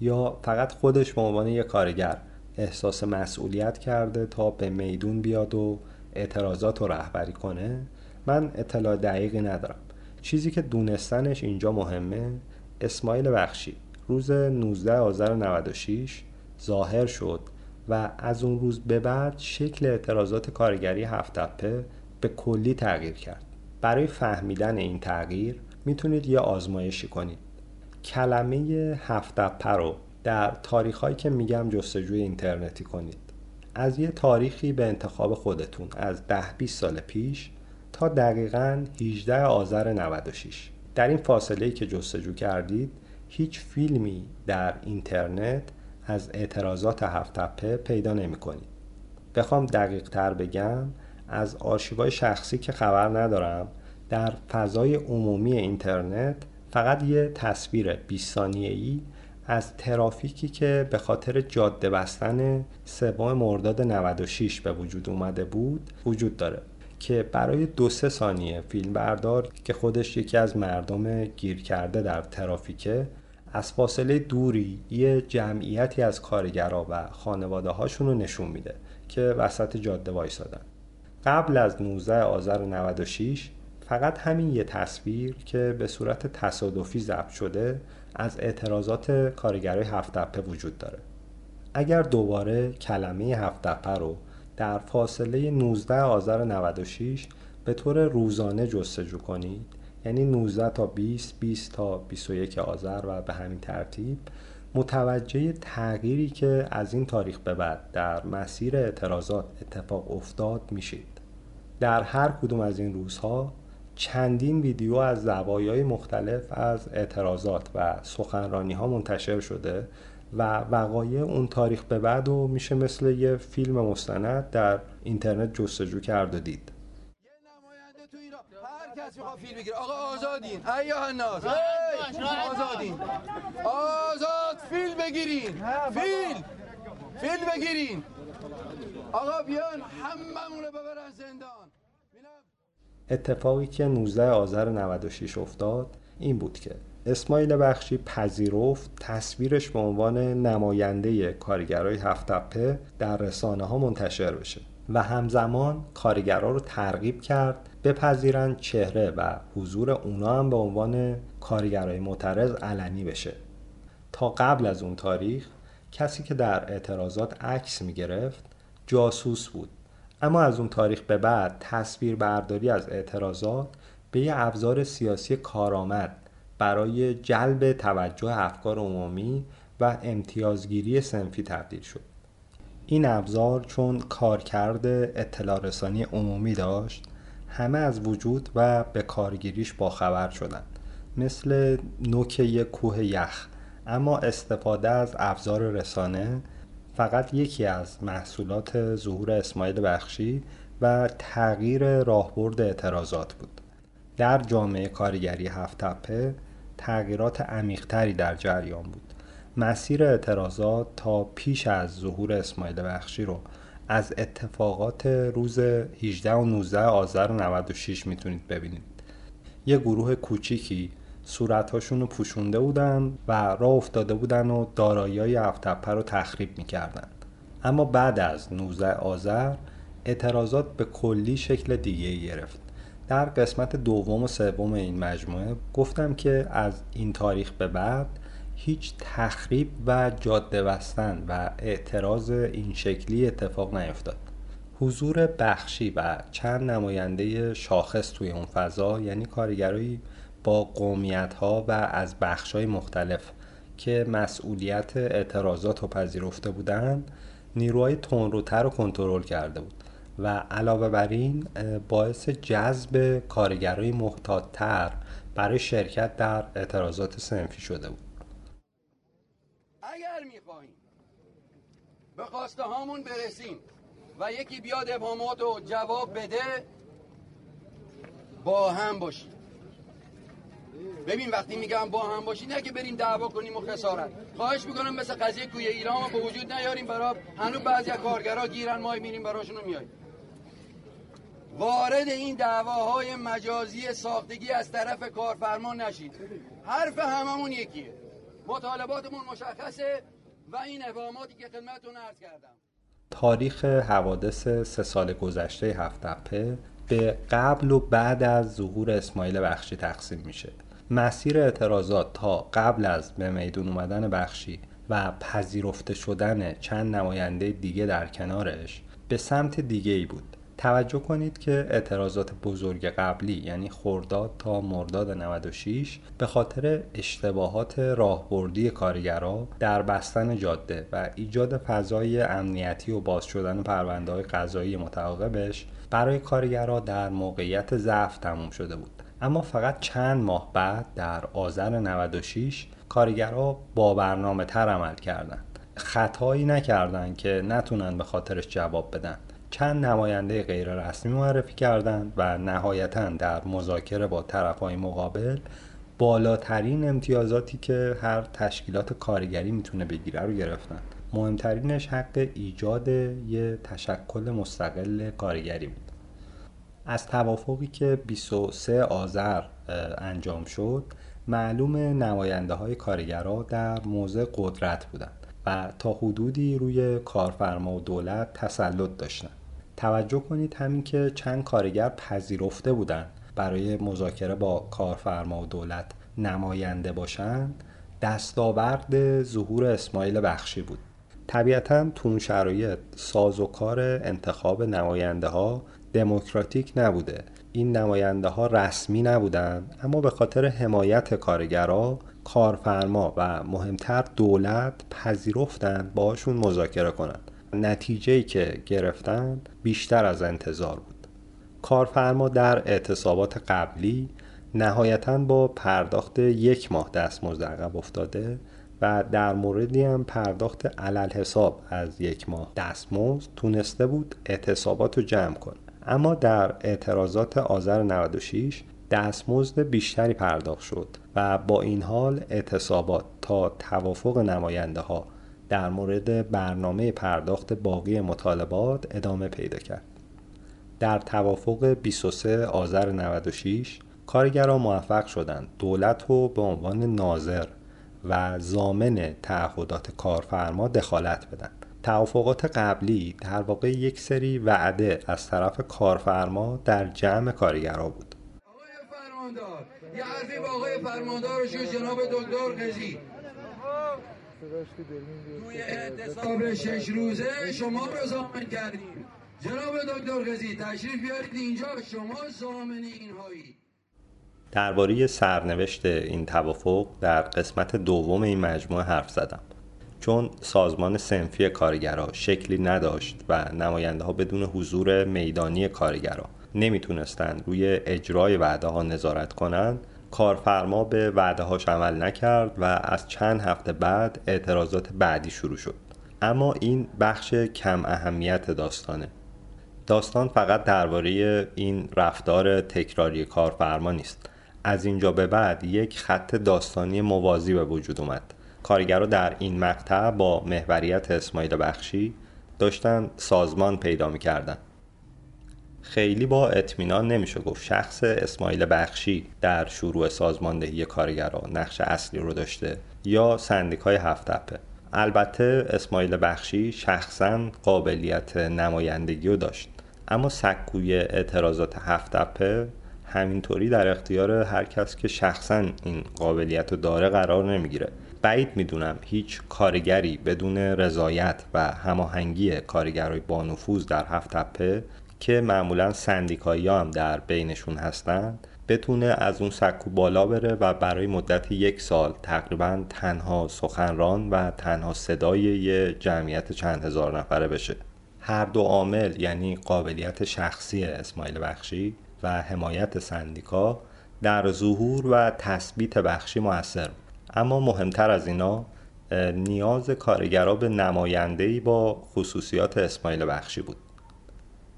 یا فقط خودش به عنوان یک کارگر احساس مسئولیت کرده تا به میدون بیاد و اعتراضات رو رهبری کنه؟ من اطلاع دقیقی ندارم. چیزی که دونستنش اینجا مهمه اسماعیل بخشی. روز 19 آذر 96 ظاهر شد و از اون روز به بعد شکل اعتراضات کارگری هفتپه به کلی تغییر کرد. برای فهمیدن این تغییر می‌تونید یه آزمایشی کنید. کلمه هفتپه رو در تاریخهایی که میگم جستجوی اینترنتی کنید از یه تاریخی به انتخاب خودتون از ده 20 سال پیش تا دقیقا 18 آذر 96 در این فاصله که جستجو کردید هیچ فیلمی در اینترنت از اعتراضات هفتپه پیدا نمی کنید. بخوام دقیق تر بگم از آرشیوهای شخصی که خبر ندارم در فضای عمومی اینترنت فقط یه تصویر 20 ای از ترافیکی که به خاطر جاده بستن سوم مرداد 96 به وجود اومده بود وجود داره. که برای دو سه ثانیه فیلم بردار که خودش یکی از مردم گیر کرده در ترافیکه از فاصله دوری یه جمعیتی از کارگرها و خانواده هاشون رو نشون میده که وسط جاده وایسادن. قبل از 19 آذر 96 فقط همین یه تصویر که به صورت تصادفی ضبط شده از اعتراضات کارگرای هفتپه وجود داره. اگر دوباره کلمه هفتپه رو در فاصله 19 آذر 96 به طور روزانه جستجو کنید یعنی 19 تا 20 20 تا 21 آذر و به همین ترتیب متوجه تغییری که از این تاریخ به بعد در مسیر اعتراضات اتفاق افتاد میشید. در هر کدوم از این روزها چندین ویدیو از زوایای مختلف از اعتراضات و سخنرانی ها منتشر شده و وقایع اون تاریخ به بعد و میشه مثل یه فیلم مستند در اینترنت جستجو کرد و دید.
هر کسی فیلم بگیره. آقا آزادین ایها الناس آزادین آزاد فیلم بگیرین. فیلم فیلم بگیرین. آقا بیان هممون رو ببرن زندان.
اتفاقی که 19 آذر 96 افتاد این بود که اسماعیل بخشی پذیرفت تصویرش به عنوان نماینده کارگرای هفتپه در رسانه ها منتشر بشه و همزمان کارگرها رو ترغیب کرد بپذیرند چهره و حضور اونا هم به عنوان کارگرای معترض علنی بشه. تا قبل از اون تاریخ کسی که در اعتراضات عکس می گرفت جاسوس بود. اما از اون تاریخ به بعد تصویر برداری از اعتراضات به یه ابزار سیاسی کارآمد برای جلب توجه افکار عمومی و امتیازگیری سنفی تبدیل شد. این ابزار چون کارکرد اطلاع رسانی عمومی داشت همه از وجود و به کارگیریش باخبر شدند مثل نوک یک کوه یخ اما استفاده از ابزار رسانه فقط یکی از محصولات ظهور اسماعیل بخشی و تغییر راهبرد اعتراضات بود. در جامعه کارگری هفتپه تغییرات عمیقتری در جریان بود. مسیر اعتراضات تا پیش از ظهور اسماعیل بخشی رو از اتفاقات روز 18 و 19 آذر 96 می‌تونید ببینید. یه گروه کوچیکی صورتهاشون رو پوشونده بودن و راه افتاده بودن و دارایی افتپه رو تخریب می‌کردن. اما بعد از 19 آذر اعتراضات به کلی شکل دیگه گرفت. در قسمت دوم و سوم این مجموعه گفتم که از این تاریخ به بعد هیچ تخریب و جاده بستن و اعتراض این شکلی اتفاق نیفتاد. حضور بخشی و چند نماینده شاخص توی اون فضا یعنی کارگرایی با قومیت ها و از بخش های مختلف که مسئولیت اعتراضات رو پذیرفته بودند نیروهای تندروتر رو کنترل کرده بود و علاوه بر این باعث جذب کارگرای محتاطتر برای شرکت در اعتراضات سنفی شده بود.
اگر می‌خواهیم به خواسته هامون برسیم و یکی بیاد ابهامات رو جواب بده با هم باشیم. ببین وقتی میگم با هم باشی نه که بریم دعوا کنیم و خسارت. خواهش می‌کنم مثل قضیه کوی ایران به وجود نیاریم برای هنوز بعضی کارگرا گیرن ما میریم براشون رو وارد این دعواهای مجازی ساختگی از طرف کارفرما نشید. حرف هممون یکیه. مطالباتمون مشخصه و این ابهاماتی که خدمتتون عرض کردم.
تاریخ حوادث سه سال گذشته هفت به قبل و بعد از ظهور اسماعیل بخشی تقسیم میشه. مسیر اعتراضات تا قبل از به میدون اومدن بخشی و پذیرفته شدن چند نماینده دیگه در کنارش به سمت دیگه ای بود. توجه کنید که اعتراضات بزرگ قبلی یعنی خورداد تا مرداد 96 به خاطر اشتباهات راهبردی کارگرا در بستن جاده و ایجاد فضای امنیتی و باز شدن پرونده های قضایی متعاقبش برای کارگرا در موقعیت ضعف تموم شده بود. اما فقط چند ماه بعد در آذر 96 کارگرا با برنامه تر عمل کردند. خطایی نکردند که نتونن به خاطرش جواب بدن. چند نماینده غیر رسمی معرفی کردند و نهایتا در مذاکره با طرفهای مقابل بالاترین امتیازاتی که هر تشکیلات کارگری می‌تونه بگیره رو گرفتن مهمترینش حق ایجاد یه تشکل مستقل کارگری بود. از توافقی که 23 آذر انجام شد معلوم نماینده های کارگرها در موضع قدرت بودند و تا حدودی روی کارفرما و دولت تسلط داشتند. توجه کنید همین که چند کارگر پذیرفته بودند برای مذاکره با کارفرما و دولت نماینده باشند. دستاورد ظهور اسماعیل بخشی بود. طبیعتا تون شرایط ساز و کار انتخاب نماینده ها دموکراتیک نبوده. این نماینده ها رسمی نبودند اما به خاطر حمایت کارگرا کارفرما و مهمتر دولت پذیرفتند باشون مذاکره کنند. نتیجه که گرفتند بیشتر از انتظار بود. کارفرما در اعتصابات قبلی نهایتا با پرداخت یک ماه دستمزد عقب افتاده و در موردی هم پرداخت علل حساب از یک ماه دستمزد تونسته بود اعتصابات رو جمع کنه. اما در اعتراضات آذر 96 دستمزد بیشتری پرداخت شد و با این حال اعتصابات تا توافق نماینده ها در مورد برنامه پرداخت باقی مطالبات ادامه پیدا کرد. در توافق 23 آذر 96 کارگران موفق شدند دولت رو به عنوان ناظر و زامن تعهدات کارفرما دخالت بدن توافقات قبلی در واقع یک سری وعده از طرف کارفرما در جمع کارگرها بود.
آقای فرماندار یه حرفی با آقای فرماندار جناب دکتر قزی توی اعتصاب شش روزه شما رو زامن کردیم. جناب دکتر قزی تشریف بیارید اینجا شما زامن اینهایی.
درباره سرنوشت این توافق در قسمت دوم این مجموعه حرف زدم. چون سازمان سنفی کارگرا شکلی نداشت و نماینده ها بدون حضور میدانی کارگرا نمی‌تونستند روی اجرای وعده ها نظارت کنند کارفرما به وعده هاش عمل نکرد و از چند هفته بعد اعتراضات بعدی شروع شد. اما این بخش کم اهمیت داستانه. داستان فقط درباره این رفتار تکراری کارفرما نیست. از اینجا به بعد یک خط داستانی موازی به وجود اومد. کارگرها در این مقطع با محوریت اسماعیل بخشی داشتن سازمان پیدا می‌کردن. خیلی با اطمینان نمیشه گفت شخص اسماعیل بخشی در شروع سازماندهی کارگران نقش اصلی رو داشته یا سندیکای هفت البته اسماعیل بخشی شخصا قابلیت نمایندگی رو داشت. اما سکوی اعتراضات هفت همینطوری در اختیار هر کس که شخصا این قابلیت رو داره قرار نمی‌گیره. بعید می‌دونم. هیچ کارگری بدون رضایت و هماهنگی کارگرای با نفوذ در هفت تپه که معمولا سندیکایی هم در بینشون هستند بتونه از اون سکو بالا بره و برای مدت یک سال تقریبا تنها سخنران و تنها صدای یه جمعیت چند هزار نفره بشه. هر دو عامل یعنی قابلیت شخصی اسماعیل بخشی و حمایت سندیکا در ظهور و تثبیت بخشی موثر بود. اما مهمتر از اینا نیاز کارگرا به نماینده‌ای با خصوصیات اسماعیل بخشی بود.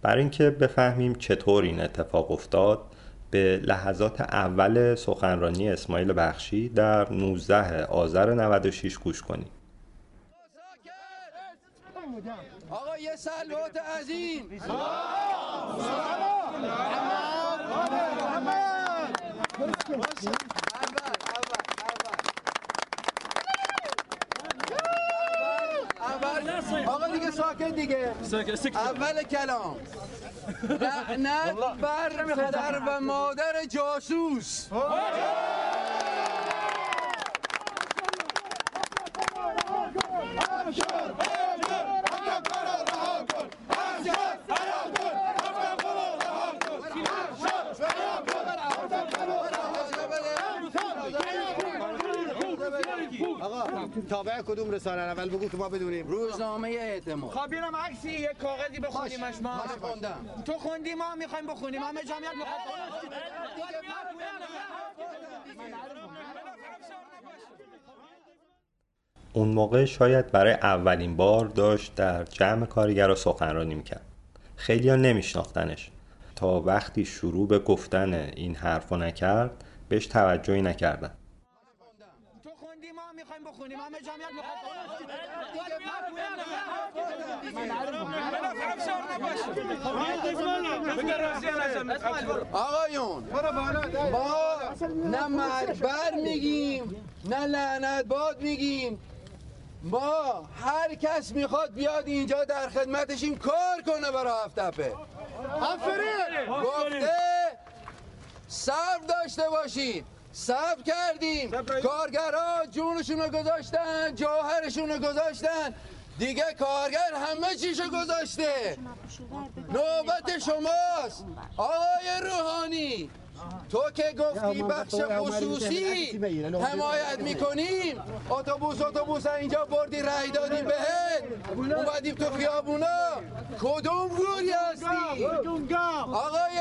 برای اینکه بفهمیم چطور این اتفاق افتاد به لحظات اول سخنرانی اسماعیل بخشی در 19 آذر 96 گوش کنیم.
آقا یه سلوات عظیم آقا دیگه ساکت دیگه. اول کلام. لعنت بر پدر و مادر جاسوس.
آقا تابع کدوم رسانه؟ اول بگو که ما بدونیم.
روزنامه اعتماد.
خب اینم عکسی یه کاغذی بخونیمش ما.
من خوندم.
تو خوندی ما می‌خوایم بخونیم. همه جمعیت می‌خواد
اون موقع شاید برای اولین بار داشت در جمع کارگرا سخنرانی می‌کرد. خیلی ها نمیشناختنش. تا وقتی شروع به گفتن این حرفو نکرد بهش توجهی نکردن.
می‌خوایم بخونیم. همه جمعیت
آقایون ما نه مربر میگیم نه لعنت باد میگیم. ما هر کس می‌خواد بیاد اینجا در خدمتشیم کار کنه برای هفتپه گفته صبر داشته باشید صبر کردیم. کارگرها جونشون رو گذاشتن جوهرشون رو گذاشتن. دیگه کارگر همه چیشو گذاشته. نوبت شماست. آقای روحانی. تو که گفتی بخش خصوصی حمایت می‌کنیم. اتوبوس اتوبوس اینجا بردی رای دادیم بهت. اومدیم تو خیابونا. کدوم گوری هستی؟ آقای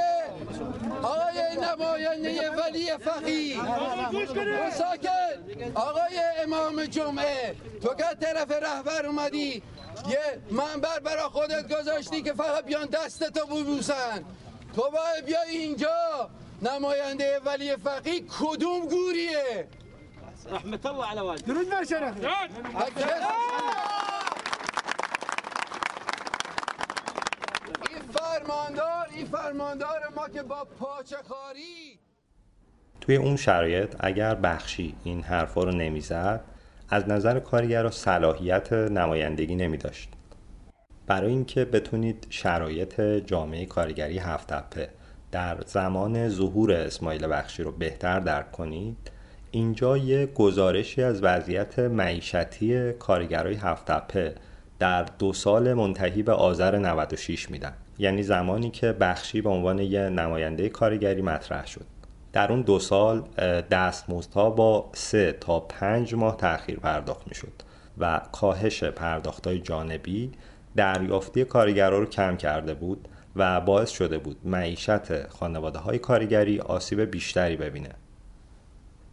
آقای نماینده ولی فقی ساکت آقای امام جمعه تو که طرف رهبر اومدی؟ یه منبر برا خودت گذاشتی که فقط بیان دستتو ببوسن. تو باید بیا اینجا. نماینده ولی فقی کدوم گوریه؟
رحمت الله علی والد.
درود بر شرف. این فرماندار این فرماندار ما که با پاچه خاری.
توی اون شرایط اگر بخشی این حرفا رو نمی‌زد از نظر کارگرا صلاحیت نمایندگی نمی داشت برای اینکه بتونید شرایط جامعه کارگری هفت اپه در زمان ظهور اسماعیل بخشی رو بهتر درک کنید اینجا یه گزارشی از وضعیت معیشتی کارگرای هفت اپه در دو سال منتهی به آذر 96 میدن. یعنی زمانی که بخشی به عنوان یه نماینده کارگری مطرح شد. در اون دو سال دستمزدها با سه تا پنج ماه تأخیر پرداخت می‌شد و کاهش پرداختهای جانبی دریافتی کارگرها رو کم کرده بود. و باعث شده بود معیشت خانواده های کارگری آسیب بیشتری ببینه.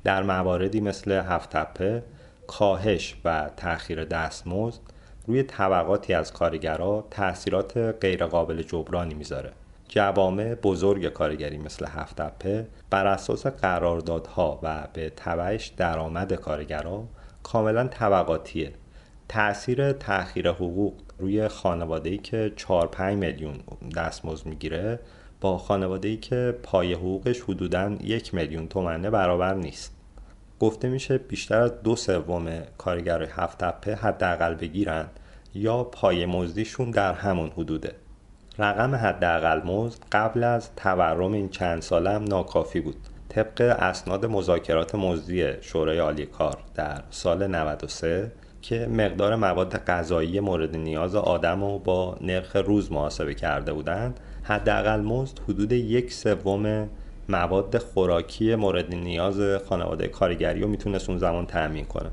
در مواردی مثل هفتپه کاهش و تأخیر دستمزد روی طبقاتی از کارگرها تاثیرات غیرقابل جبرانی می‌ذاره. جوامع بزرگ کارگری مثل هفتپه بر اساس قراردادها و به تبعش درآمد کارگرها کاملا طبقاتیه. تاثیر تأخیر حقوق روی خانواده‌ای که 4 5 میلیون دستمزد می‌گیره با خانواده‌ای که پای حقوقش حدوداً یک میلیون تومنه برابر نیست. گفته میشه بیشتر از دو سوم کارگر هفت تپه حداقل بگیرن یا پای مزدیشون در همون حدوده. رقم حداقل مزد قبل از تورم این چند ساله هم ناکافی بود. طبق اسناد مذاکرات مزدی شورای عالی کار در سال 93 که مقدار مواد غذایی مورد نیاز آدم رو با نرخ روز محاسبه کرده بودند. حداقل مزد حدود یک سوم مواد خوراکی مورد نیاز خانواده کارگری رو می‌تونست اون زمان تأمین کنه.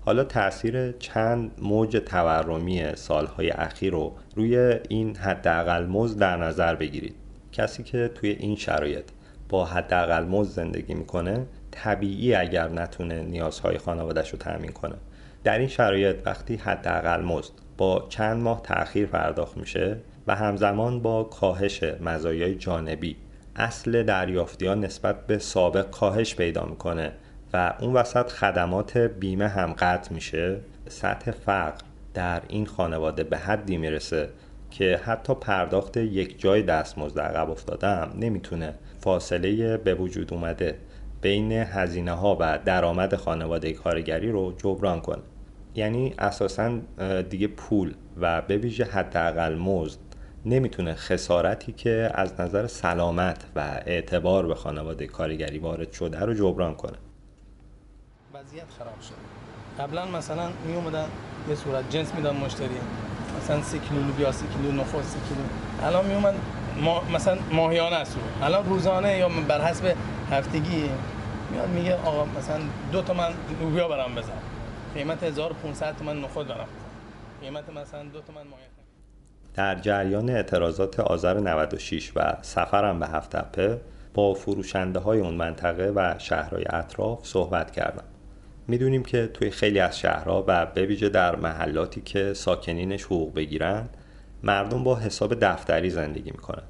حالا تاثیر چند موج تورمی سالهای اخیر رو روی این حداقل مزد در نظر بگیرید. کسی که توی این شرایط با حداقل مزد زندگی می‌کنه طبیعی اگر نتونه نیازهای خانوادهش رو تأمین کنه. در این شرایط وقتی حداقل مزد با چند ماه تأخیر پرداخت میشه و همزمان با کاهش مزایای جانبی اصل دریافتیان نسبت به سابق کاهش پیدا می‌کنه و اون وسط خدمات بیمه هم قطع میشه سطح فقر در این خانواده به حدی می‌رسه که حتی پرداخت یک جای دستمزد عقب افتادم نمی‌تونه فاصله به وجود اومده. بین هزینه ها و درآمد خانواده کارگری رو جبران کنه یعنی اساسا دیگه پول و به ویژه حداقل مزد نمی‌تونه خسارتی که از نظر سلامت و اعتبار به خانواده کارگری وارد شده رو جبران کنه.
وضعیت خراب شد قبلا مثلا می اومدن یه صورت جنس میدن مشتری. مثلا 3 کیلو لوبیا 3 کیلو نخود 3 کیلو. الان می اومد ما مثلا ماهیانه است الان روزانه یا بر حسب هفتگی میاد میگه آقا مثلا دو تومن لوبیا برام بزن. قیمت 1500 تومن نخود برام قیمت مثلا دو تومن ماهی
در جریان اعتراضات آذر 96 و سفرم به هفتپه با فروشنده های اون منطقه و شهرهای اطراف صحبت کردم. می‌دونیم که توی خیلی از شهرها و به ویژه در محلاتی که ساکنینش حقوق بگیرن مردم با حساب دفتری زندگی می‌کنن.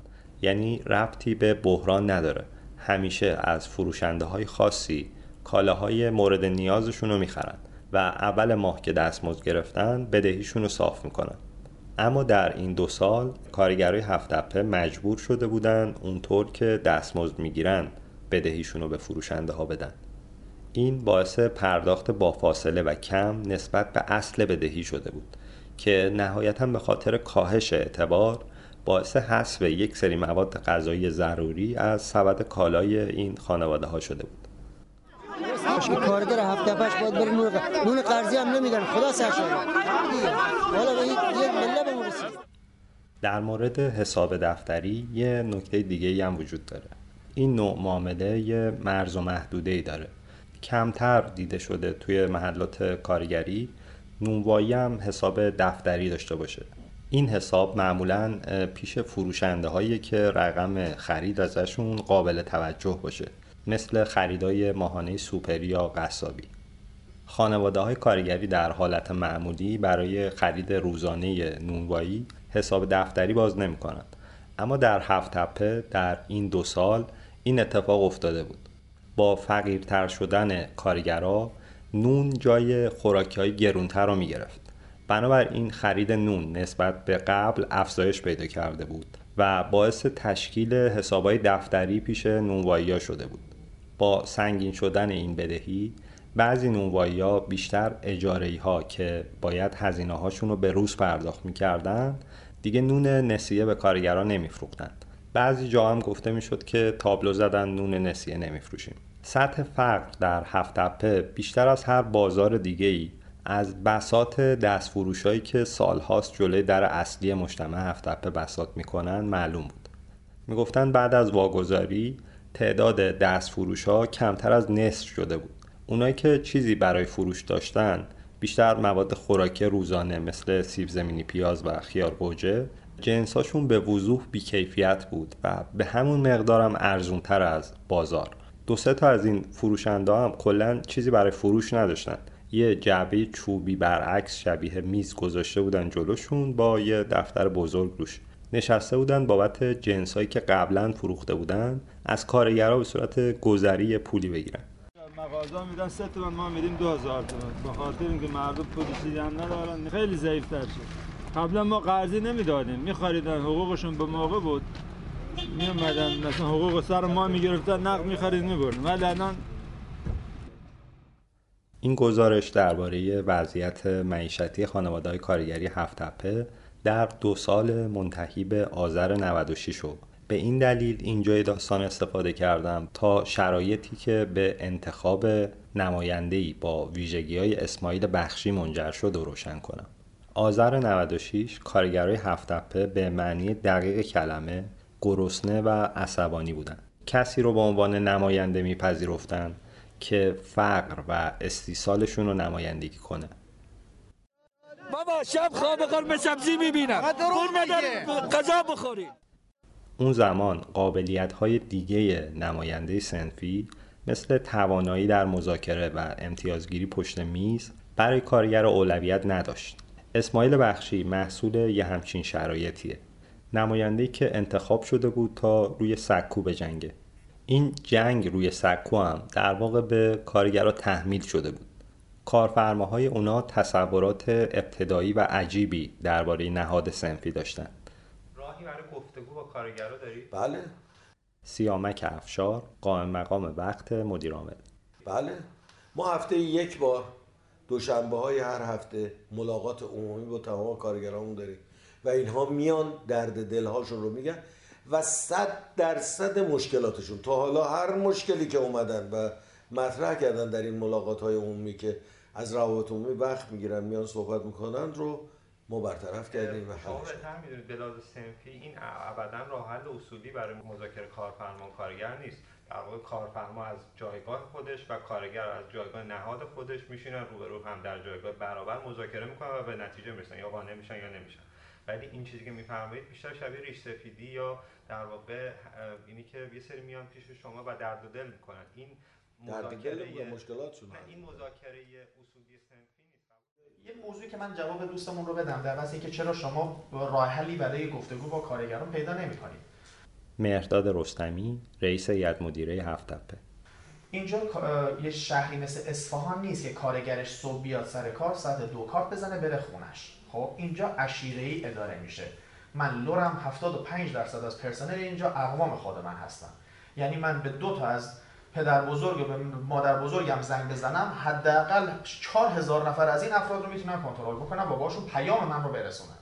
یعنی ربطی به بحران نداره. همیشه از فروشنده های خاصی کالاهای مورد نیازشون رو می‌خرن و اول ماه که دستمزد گرفتن بدهیشون رو صاف می‌کنن. اما در این دو سال کارگرای هفتپه مجبور شده بودن اونطور که دستمزد می‌گیرن بدهیشون رو به فروشنده ها بدن. این باعث پرداخت با فاصله و کم نسبت به اصل بدهی شده بود. که نهایتا به خاطر کاهش اعتبار باعث حذف یک سری مواد غذایی ضروری از سبد کالای این خانواده ها شده بود.
کارگر هفته باید بره نون نون قرضی هم نمیدن. خدا حالا مله
در مورد حساب دفتری یه نکته دیگه هم وجود داره. این نوع معامله یه مرز و محدوده ای داره. کمتر دیده شده توی محلات کارگری. نونوایی هم حساب دفتری داشته باشه. این حساب معمولا پیش فروشنده هایی که رقم خرید ازشون قابل توجه باشه. مثل خریدای ماهانه سوپری یا قصابی. خانواده های کارگری در حالت معمولی برای خرید روزانه نونوایی حساب دفتری باز نمی کنند. اما در هفت تپه در این دو سال این اتفاق افتاده بود. با فقیرتر شدن کارگرا نون جای خوراکی های گرونتر رو می گرفت بنابراین خرید نون نسبت به قبل افزایش پیدا کرده بود و باعث تشکیل حسابهای دفتری پیش نونوایی شده بود. با سنگین شدن این بدهی بعضی نونوایی ها بیشتر اجاره ها که باید هزینه هاشون رو به روز پرداخت می‌کردن دیگه نون نسیه به کارگران نمیفروختند. بعضی جا هم گفته می‌شد که تابلو زدن نون نسیه نمیفروشیم. سطح فقر در هفتپه بیشتر از هر بازار دیگه ای از بسات دست هایی که سالهاست جلوی در اصلی مجتمع هفتپه بسات می‌کنن معلوم بود. می‌گفتن بعد از واگذاری تعداد دست فروش ها کمتر از نصف شده بود. اونایی که چیزی برای فروش داشتن بیشتر مواد خوراکی روزانه مثل سیب زمینی پیاز و خیار گوجه جنساشون به وضوح بیکیفیت بود و به همون مقدارم ارزون تر از بازار. دو سه تا از این فروشنده هم کلا چیزی برای فروش نداشتن. یه جعبه چوبی برعکس شبیه میز گذاشته بودن جلوشون با یه دفتر بزرگ روش. نشسته بودن بابت جنسایی که قبلا فروخته بودن از کارگرها به صورت گذری پولی بگیرن.
مغازه میدن سه تومن ما میدیم هزار تومن. به خاطر اینکه مردم پول هم ندارن خیلی ضعیفتر شد. قبلا ما قرضی نمی‌دادیم. میخریدن حقوقشون به موقع بود. میومدن مثلا حقوق سر ما می‌گرفتن نقد می‌خرید میبردن. ولی الان
این گزارش درباره وضعیت معیشتی خانواده کارگری هفتپه در دو سال منتهی به آذر 96 شد. به این دلیل اینجای داستان استفاده کردم تا شرایطی که به انتخاب نمایندهی با ویژگی های اسماعیل بخشی منجر شد و روشن کنم. آذر 96 کارگرای هفتپه به معنی دقیق کلمه گرسنه و عصبانی بودند کسی رو به عنوان نماینده میپذیرفتند که فقر و استیصالشون رو نمایندگی کنه.
بابا شب خواب به سبزی می‌بینم. قول غذا بخوریم
اون زمان قابلیت های دیگه نماینده سنفی مثل توانایی در مذاکره و امتیازگیری پشت میز برای کارگر اولویت نداشت. اسماعیل بخشی محصول یه همچین شرایطیه. نماینده که انتخاب شده بود تا روی سکو بجنگه. این جنگ روی سکو هم در واقع به کارگرها تحمیل شده بود. کارفرماهای اونا تصورات ابتدایی و عجیبی درباره نهاد سنفی داشتن.
راهی برای گفتگو با کارگرها داری؟
بله
سیامک افشار قائم مقام وقت مدیر عامل
بله ما هفته یک بار دوشنبه های هر هفته ملاقات عمومی با تمام کارگرامون داریم و اینها میان درد دلهاشون رو میگن و صد درصد مشکلاتشون. تا حالا هر مشکلی که اومدن و مطرح کردن در این ملاقات های عمومی که از روابط عمومی وقت می‌گیرن میان صحبت می‌کنن رو ما برطرف کردیم و
شما بهتر می‌دونید بلاز سنفی این ابدا راه حل اصولی برای مذاکره کارفرما کارگر نیست. در واقع کارفرما از جایگاه خودش و کارگر از جایگاه نهاد خودش میشینن روبرو هم در جایگاه برابر مذاکره می‌کنن و به نتیجه می‌رسن یا قانع میشن یا نمیشن. ولی این چیزی که میفرمایید بیشتر شبیه ریش سفیدی یا در واقع اینی که یه سری میان پیش شما و درد و دل می‌کنن. این
و مشکلاتشون
نه، این مذاکره اصولی سنفی
یه موضوعی که من جواب دوستمون رو بدم در واسه اینکه چرا شما راه حلی برای گفتگو با کارگران پیدا نمی‌کنید.
مهرداد رستمی رئیس هیئت مدیره هفت تپه.
اینجا یه شهری مثل اصفهان نیست که کارگرش صبح بیاد سر کار ساعت دو کارت بزنه بره خونش. خب اینجا عشیره ای اداره میشه. من لورم 75 درصد از پرسنل اینجا اقوام خود من هستن. یعنی من به دو تا از پدر بزرگ و به مادر بزرگم زنگ بزنم حداقل 4000 نفر از این افراد رو می‌تونن کنترل بکنم و باشون پیام من رو برسونن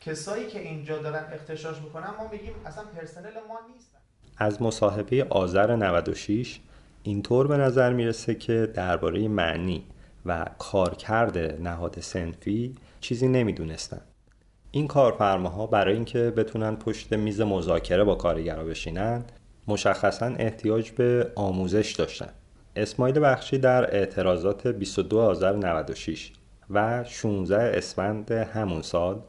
کسایی که اینجا دارن اختشاش می‌کنن ما میگیم اصلا پرسنل ما نیست
از مصاحبه آذر 96 اینطور به نظر می‌رسه که درباره معنی و کارکرد نهاد سنفی چیزی نمی‌دونستن. این کارفرماها برای اینکه بتونن پشت میز مذاکره با کارگرها بشینن مشخصا احتیاج به آموزش داشتن. اسماعیل بخشی در اعتراضات 22 آذر 96 و 16 اسفند همون سال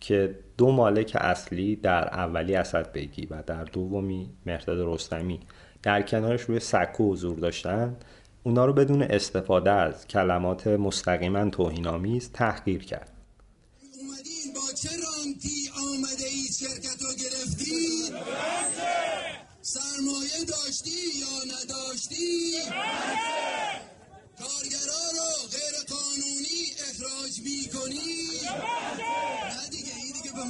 که دو مالک اصلی در اولی اسد بیگی و در دومی مرداد رستمی در کنارش روی سکو حضور داشتن اونا رو بدون استفاده از کلمات مستقیما توهینآمیز تحقیر کرد
چه رانتی آمده ای شرکت رو گرفتی؟ سرمایه داشتی یا نداشتی؟ کارگرا رو غیر قانونی اخراج می کنی؟ نه دیگه این دیگه به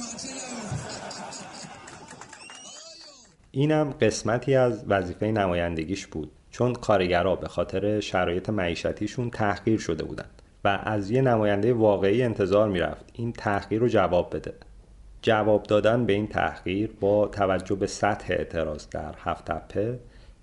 اینم قسمتی از وظیفه نمایندگیش بود چون کارگرها به خاطر شرایط معیشتیشون تحقیر شده بودند و از یه نماینده واقعی انتظار می‌رفت. این تحقیر رو جواب بده. جواب دادن به این تحقیر با توجه به سطح اعتراض در هفت تپه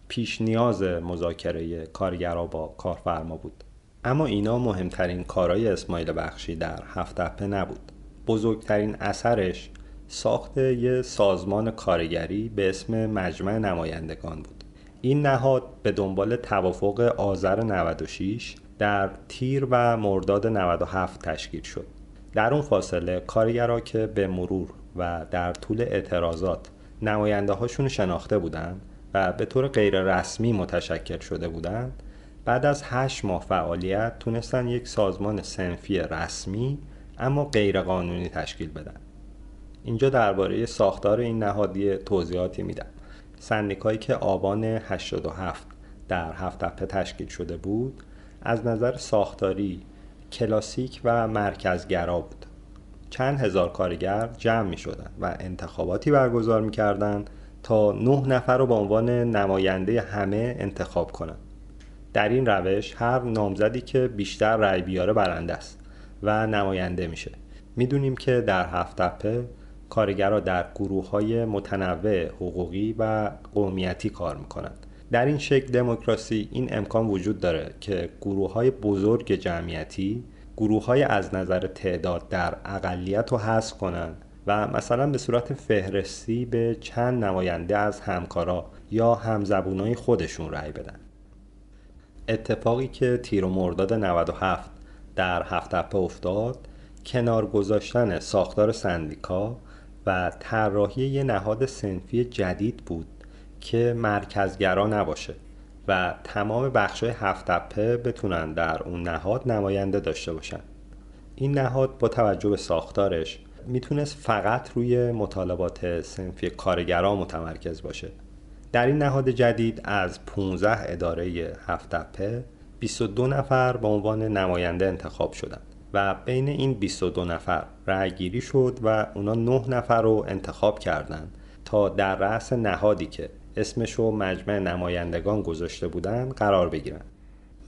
پیش نیاز مذاکره کارگرها با کارفرما بود. اما اینا مهمترین کارهای اسماعیل بخشی در هفت تپه نبود. بزرگترین اثرش ساخت یه سازمان کارگری به اسم مجمع نمایندگان بود. این نهاد به دنبال توافق آذر 96 در تیر و مرداد 97 تشکیل شد. در اون فاصله کارگرها که به مرور و در طول اعتراضات نماینده هاشون شناخته بودند و به طور غیر رسمی متشکل شده بودند بعد از هشت ماه فعالیت تونستن یک سازمان سنفی رسمی اما غیر قانونی تشکیل بدن. اینجا درباره ساختار این نهادی توضیحاتی میدم. سندیکایی که آبان 87 در هفت تشکیل شده بود از نظر ساختاری کلاسیک و مرکزگرا بود چند هزار کارگر جمع می شدن و انتخاباتی برگزار می کردن تا نه نفر رو به عنوان نماینده همه انتخاب کنند. در این روش هر نامزدی که بیشتر رأی بیاره برنده است و نماینده میشه. می‌دونیم که در هفت تپه کارگرها در گروه های متنوع حقوقی و قومیتی کار می‌کنند. در این شکل دموکراسی این امکان وجود داره که گروه های بزرگ جمعیتی گروه های از نظر تعداد در اقلیت رو حذف کنند و مثلا به صورت فهرستی به چند نماینده از همکارا یا همزبونای خودشون رأی بدن. اتفاقی که تیر و مرداد 97 در هفت افتاد کنار گذاشتن ساختار سندیکا و طراحی یه نهاد سنفی جدید بود که مرکزگرا نباشه و تمام بخشای هفت تپه بتونن در اون نهاد نماینده داشته باشن. این نهاد با توجه به ساختارش می‌تونست فقط روی مطالبات سنفی کارگرا متمرکز باشه. در این نهاد جدید از 15 اداره هفت تپه 22 نفر به عنوان نماینده انتخاب شدند و بین این 22 نفر رأی گیری شد و اونا 9 نفر رو انتخاب کردند تا در رأس نهادی که اسمش رو مجمع نمایندگان گذاشته بودن قرار بگیرن.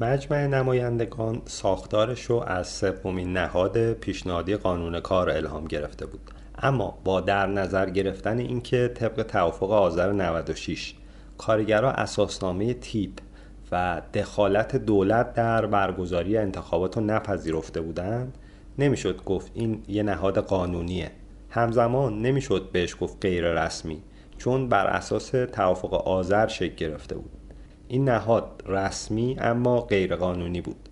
مجمع نمایندگان ساختارش رو از سومین نهاد پیشنهادی قانون کار الهام گرفته بود. اما با در نظر گرفتن اینکه طبق توافق آذر 96 کارگرها اساسنامه تیپ و دخالت دولت در برگزاری انتخابات رو نپذیرفته بودند نمی‌شد گفت این یه نهاد قانونیه. همزمان نمی‌شد بهش گفت غیر رسمی چون بر اساس توافق آذر شکل گرفته بود. این نهاد رسمی اما غیر قانونی بود.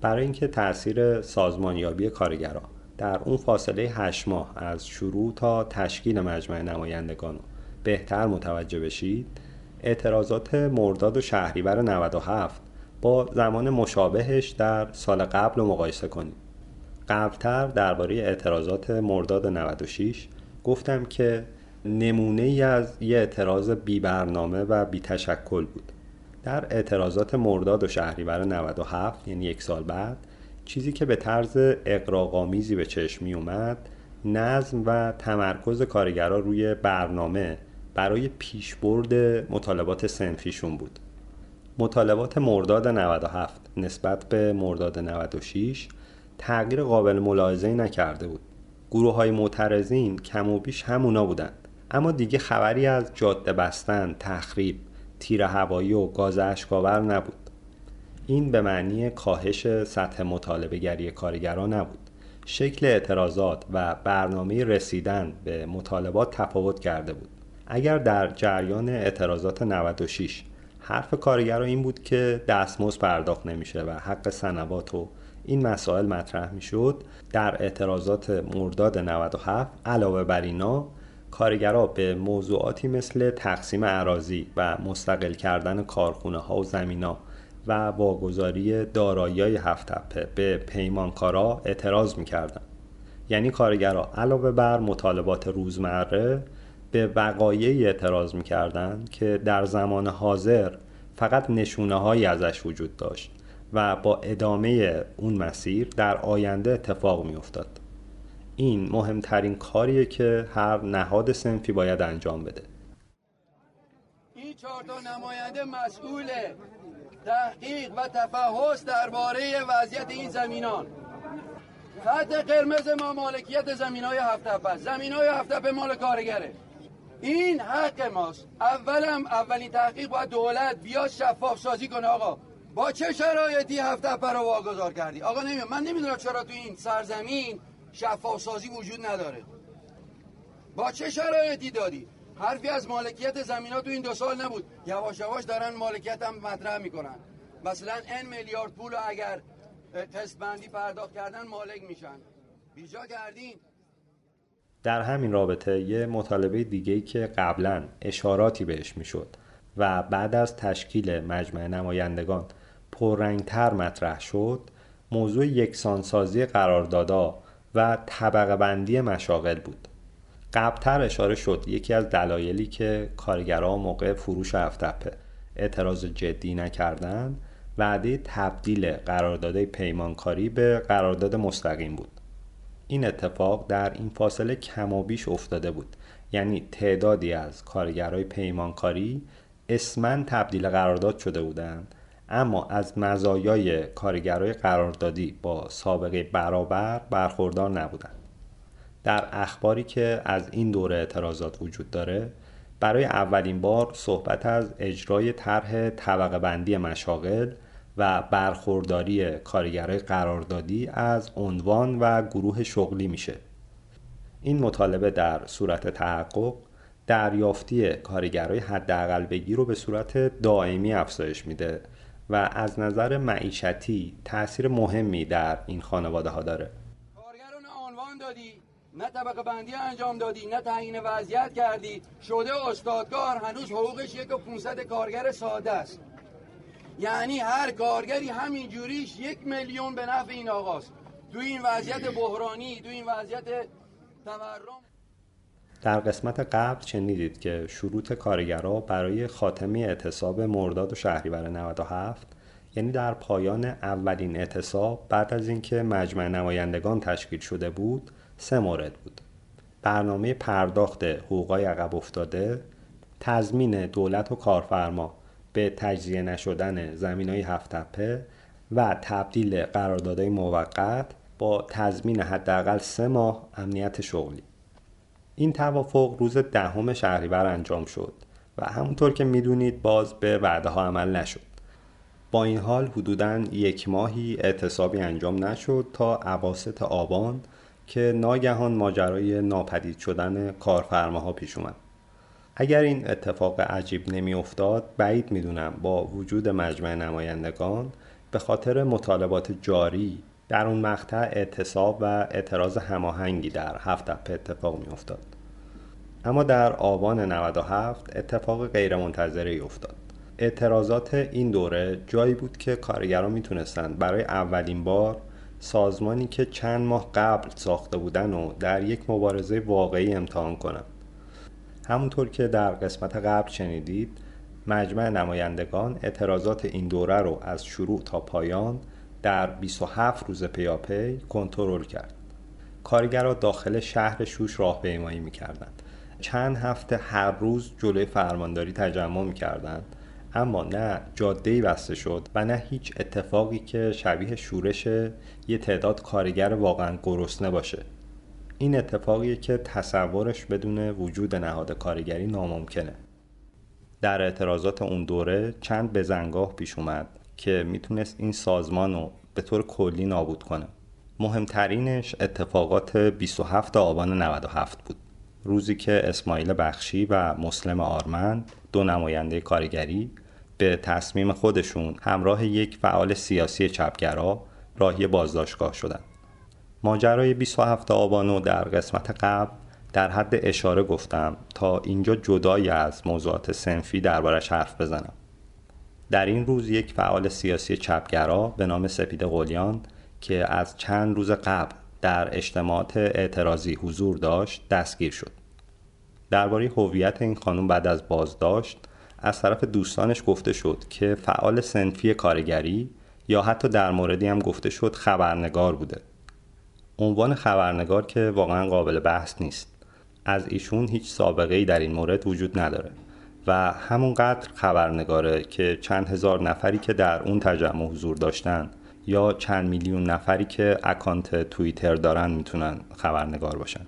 برای اینکه تاثیر سازمانیابی کارگران در اون فاصله هشت ماه از شروع تا تشکیل مجمع نمایندگان بهتر متوجه بشید اعتراضات مرداد و شهریور 97 با زمان مشابهش در سال قبل رو مقایسه کنید قبلتر درباره اعتراضات مرداد 96 گفتم که نمونه ای از یه اعتراض بی برنامه و بی تشکل بود. در اعتراضات مرداد و شهریور 97 یعنی یک سال بعد چیزی که به طرز اقراقامیزی به چشم می اومد نظم و تمرکز کارگرها روی برنامه برای پیشبرد مطالبات سنفیشون بود. مطالبات مرداد 97 نسبت به مرداد 96 تغییر قابل ملاحظه نکرده بود. گروه های معترضین کم و بیش همونا بودند اما دیگه خبری از جاده بستن، تخریب، تیر هوایی و گاز اشکاور نبود. این به معنی کاهش سطح مطالبه گری کارگران نبود. شکل اعتراضات و برنامه رسیدن به مطالبات تفاوت کرده بود. اگر در جریان اعتراضات 96 حرف کارگران این بود که دستمزد پرداخت نمیشه و حق سنوات و این مسائل مطرح می‌شد در اعتراضات مرداد 97 علاوه بر اینا کارگرها به موضوعاتی مثل تقسیم اراضی و مستقل کردن کارخونه ها و زمین ها و واگذاری دارایی هفت تپه به پیمانکارا اعتراض می‌کردند. یعنی کارگرها علاوه بر مطالبات روزمره به وقایعی اعتراض می‌کردند که در زمان حاضر فقط نشونه هایی ازش وجود داشت و با ادامه اون مسیر در آینده اتفاق میافتاد. این مهمترین کاریه که هر نهاد سنفی باید انجام بده.
این چهار تا نماینده مسئول تحقیق و تفحص درباره وضعیت این زمینان. خط قرمز ما مالکیت زمین های هفت زمین های هفت مال کارگره. این حق ماست. اولم اولین تحقیق باید دولت بیاد شفاف سازی کنه. آقا با چه شرایطی هفت رو واگذار کردی؟ آقا نمی‌دونم. من نمی‌دونم چرا تو این سرزمین شفاف سازی وجود نداره. با چه شرایطی دادی؟ حرفی از مالکیت زمین ها تو این دو سال نبود. یواش یواش دارن مالکیت هم مطرح می‌کنن. مثلا ان میلیارد پول اگر قسط بندی پرداخت کردن مالک میشن. بیجا کردین.
در همین رابطه یه مطالبه دیگه که قبلا اشاراتی بهش می‌شد و بعد از تشکیل مجمع نمایندگان پررنگتر مطرح شد موضوع یکسانسازی قراردادا و طبقه بندی مشاغل بود. قبلتر اشاره شد یکی از دلایلی که کارگرها موقع فروش هفتپه اعتراض جدی نکردند وعده تبدیل قرارداد پیمانکاری به قرارداد مستقیم بود. این اتفاق در این فاصله کم و بیش افتاده بود. یعنی تعدادی از کارگرای پیمانکاری اسمن تبدیل قرارداد شده بودند اما از مزایای کارگرای قراردادی با سابقه برابر برخوردار نبودند. در اخباری که از این دوره اعتراضات وجود داره برای اولین بار صحبت از اجرای طرح طبقه بندی مشاغل و برخورداری کارگرای قراردادی از عنوان و گروه شغلی میشه. این مطالبه در صورت تحقق دریافتی کارگرای حداقل بگیر رو به صورت دائمی افزایش میده. و از نظر معیشتی تاثیر مهمی در این خانواده ها داره.
کارگران عنوان دادی نه طبقه بندی انجام دادی نه تعیین وضعیت کردی. شده استادگار هنوز حقوقش یک و 500 کارگر ساده است. یعنی هر کارگری همین جوریش یک میلیون به نفع این آقاست. تو این وضعیت بحرانی تو این وضعیت تورم.
در قسمت قبل شنیدید که شروط کارگرها برای خاتمه اعتصاب مرداد و شهریور 97 یعنی در پایان اولین اعتصاب بعد از اینکه مجمع نمایندگان تشکیل شده بود سه مورد بود. برنامه پرداخت حقوقای عقب افتاده تضمین دولت و کارفرما به تجزیه نشدن زمین های هفت تپه و تبدیل قراردادهای موقت با تضمین حداقل سه ماه امنیت شغلی. این توافق روز دهم شهریور انجام شد و همونطور که می‌دونید باز به وعده ها عمل نشد. با این حال حدوداً یک ماهی اعتصابی انجام نشد تا عواسط آبان که ناگهان ماجرای ناپدید شدن کارفرماها پیش اومد. اگر این اتفاق عجیب نمی افتاد بعید می‌دونم با وجود مجمع نمایندگان به خاطر مطالبات جاری در اون مقطع اعتصاب و اعتراض هماهنگی در هفت تپه اتفاق می افتاد. اما در آبان 97 اتفاق غیرمنتظره افتاد. اعتراضات این دوره جایی بود که کارگران می‌تونستند برای اولین بار سازمانی که چند ماه قبل ساخته بودن و در یک مبارزه واقعی امتحان کنند. همونطور که در قسمت قبل شنیدید مجمع نمایندگان اعتراضات این دوره رو از شروع تا پایان در 27 روز پیاپی کنترل کرد. کارگرها داخل شهر شوش راهپیمایی می‌کردند. چند هفته هر روز جلوی فرمانداری تجمع می‌کردند اما نه جاده‌ای بسته شد و نه هیچ اتفاقی که شبیه شورش یه تعداد کارگر واقعا گرسنه باشه این اتفاقیه که تصورش بدون وجود نهاد کارگری ناممکنه در اعتراضات اون دوره چند بزنگاه پیش اومد که می‌تونست این سازمان رو به طور کلی نابود کنه مهمترینش اتفاقات 27 آبان 97 بود روزی که اسماعیل بخشی و مسلم آرمند دو نماینده کارگری به تصمیم خودشون همراه یک فعال سیاسی چپگرا راهی بازداشتگاه شدند. ماجرای 27 آبانو در قسمت قبل در حد اشاره گفتم تا اینجا جدای از موضوعات سنفی دربارش حرف بزنم. در این روز یک فعال سیاسی چپگرا به نام سپید قلیان که از چند روز قبل در اجتماعات اعتراضی حضور داشت دستگیر شد. درباره هویت این خانم بعد از بازداشت از طرف دوستانش گفته شد که فعال سنفی کارگری یا حتی در موردی هم گفته شد خبرنگار بوده. عنوان خبرنگار که واقعا قابل بحث نیست. از ایشون هیچ سابقه ای در این مورد وجود نداره. و همونقدر خبرنگاره که چند هزار نفری که در اون تجمع حضور داشتن یا چند میلیون نفری که اکانت توییتر دارن می‌تونن خبرنگار باشن.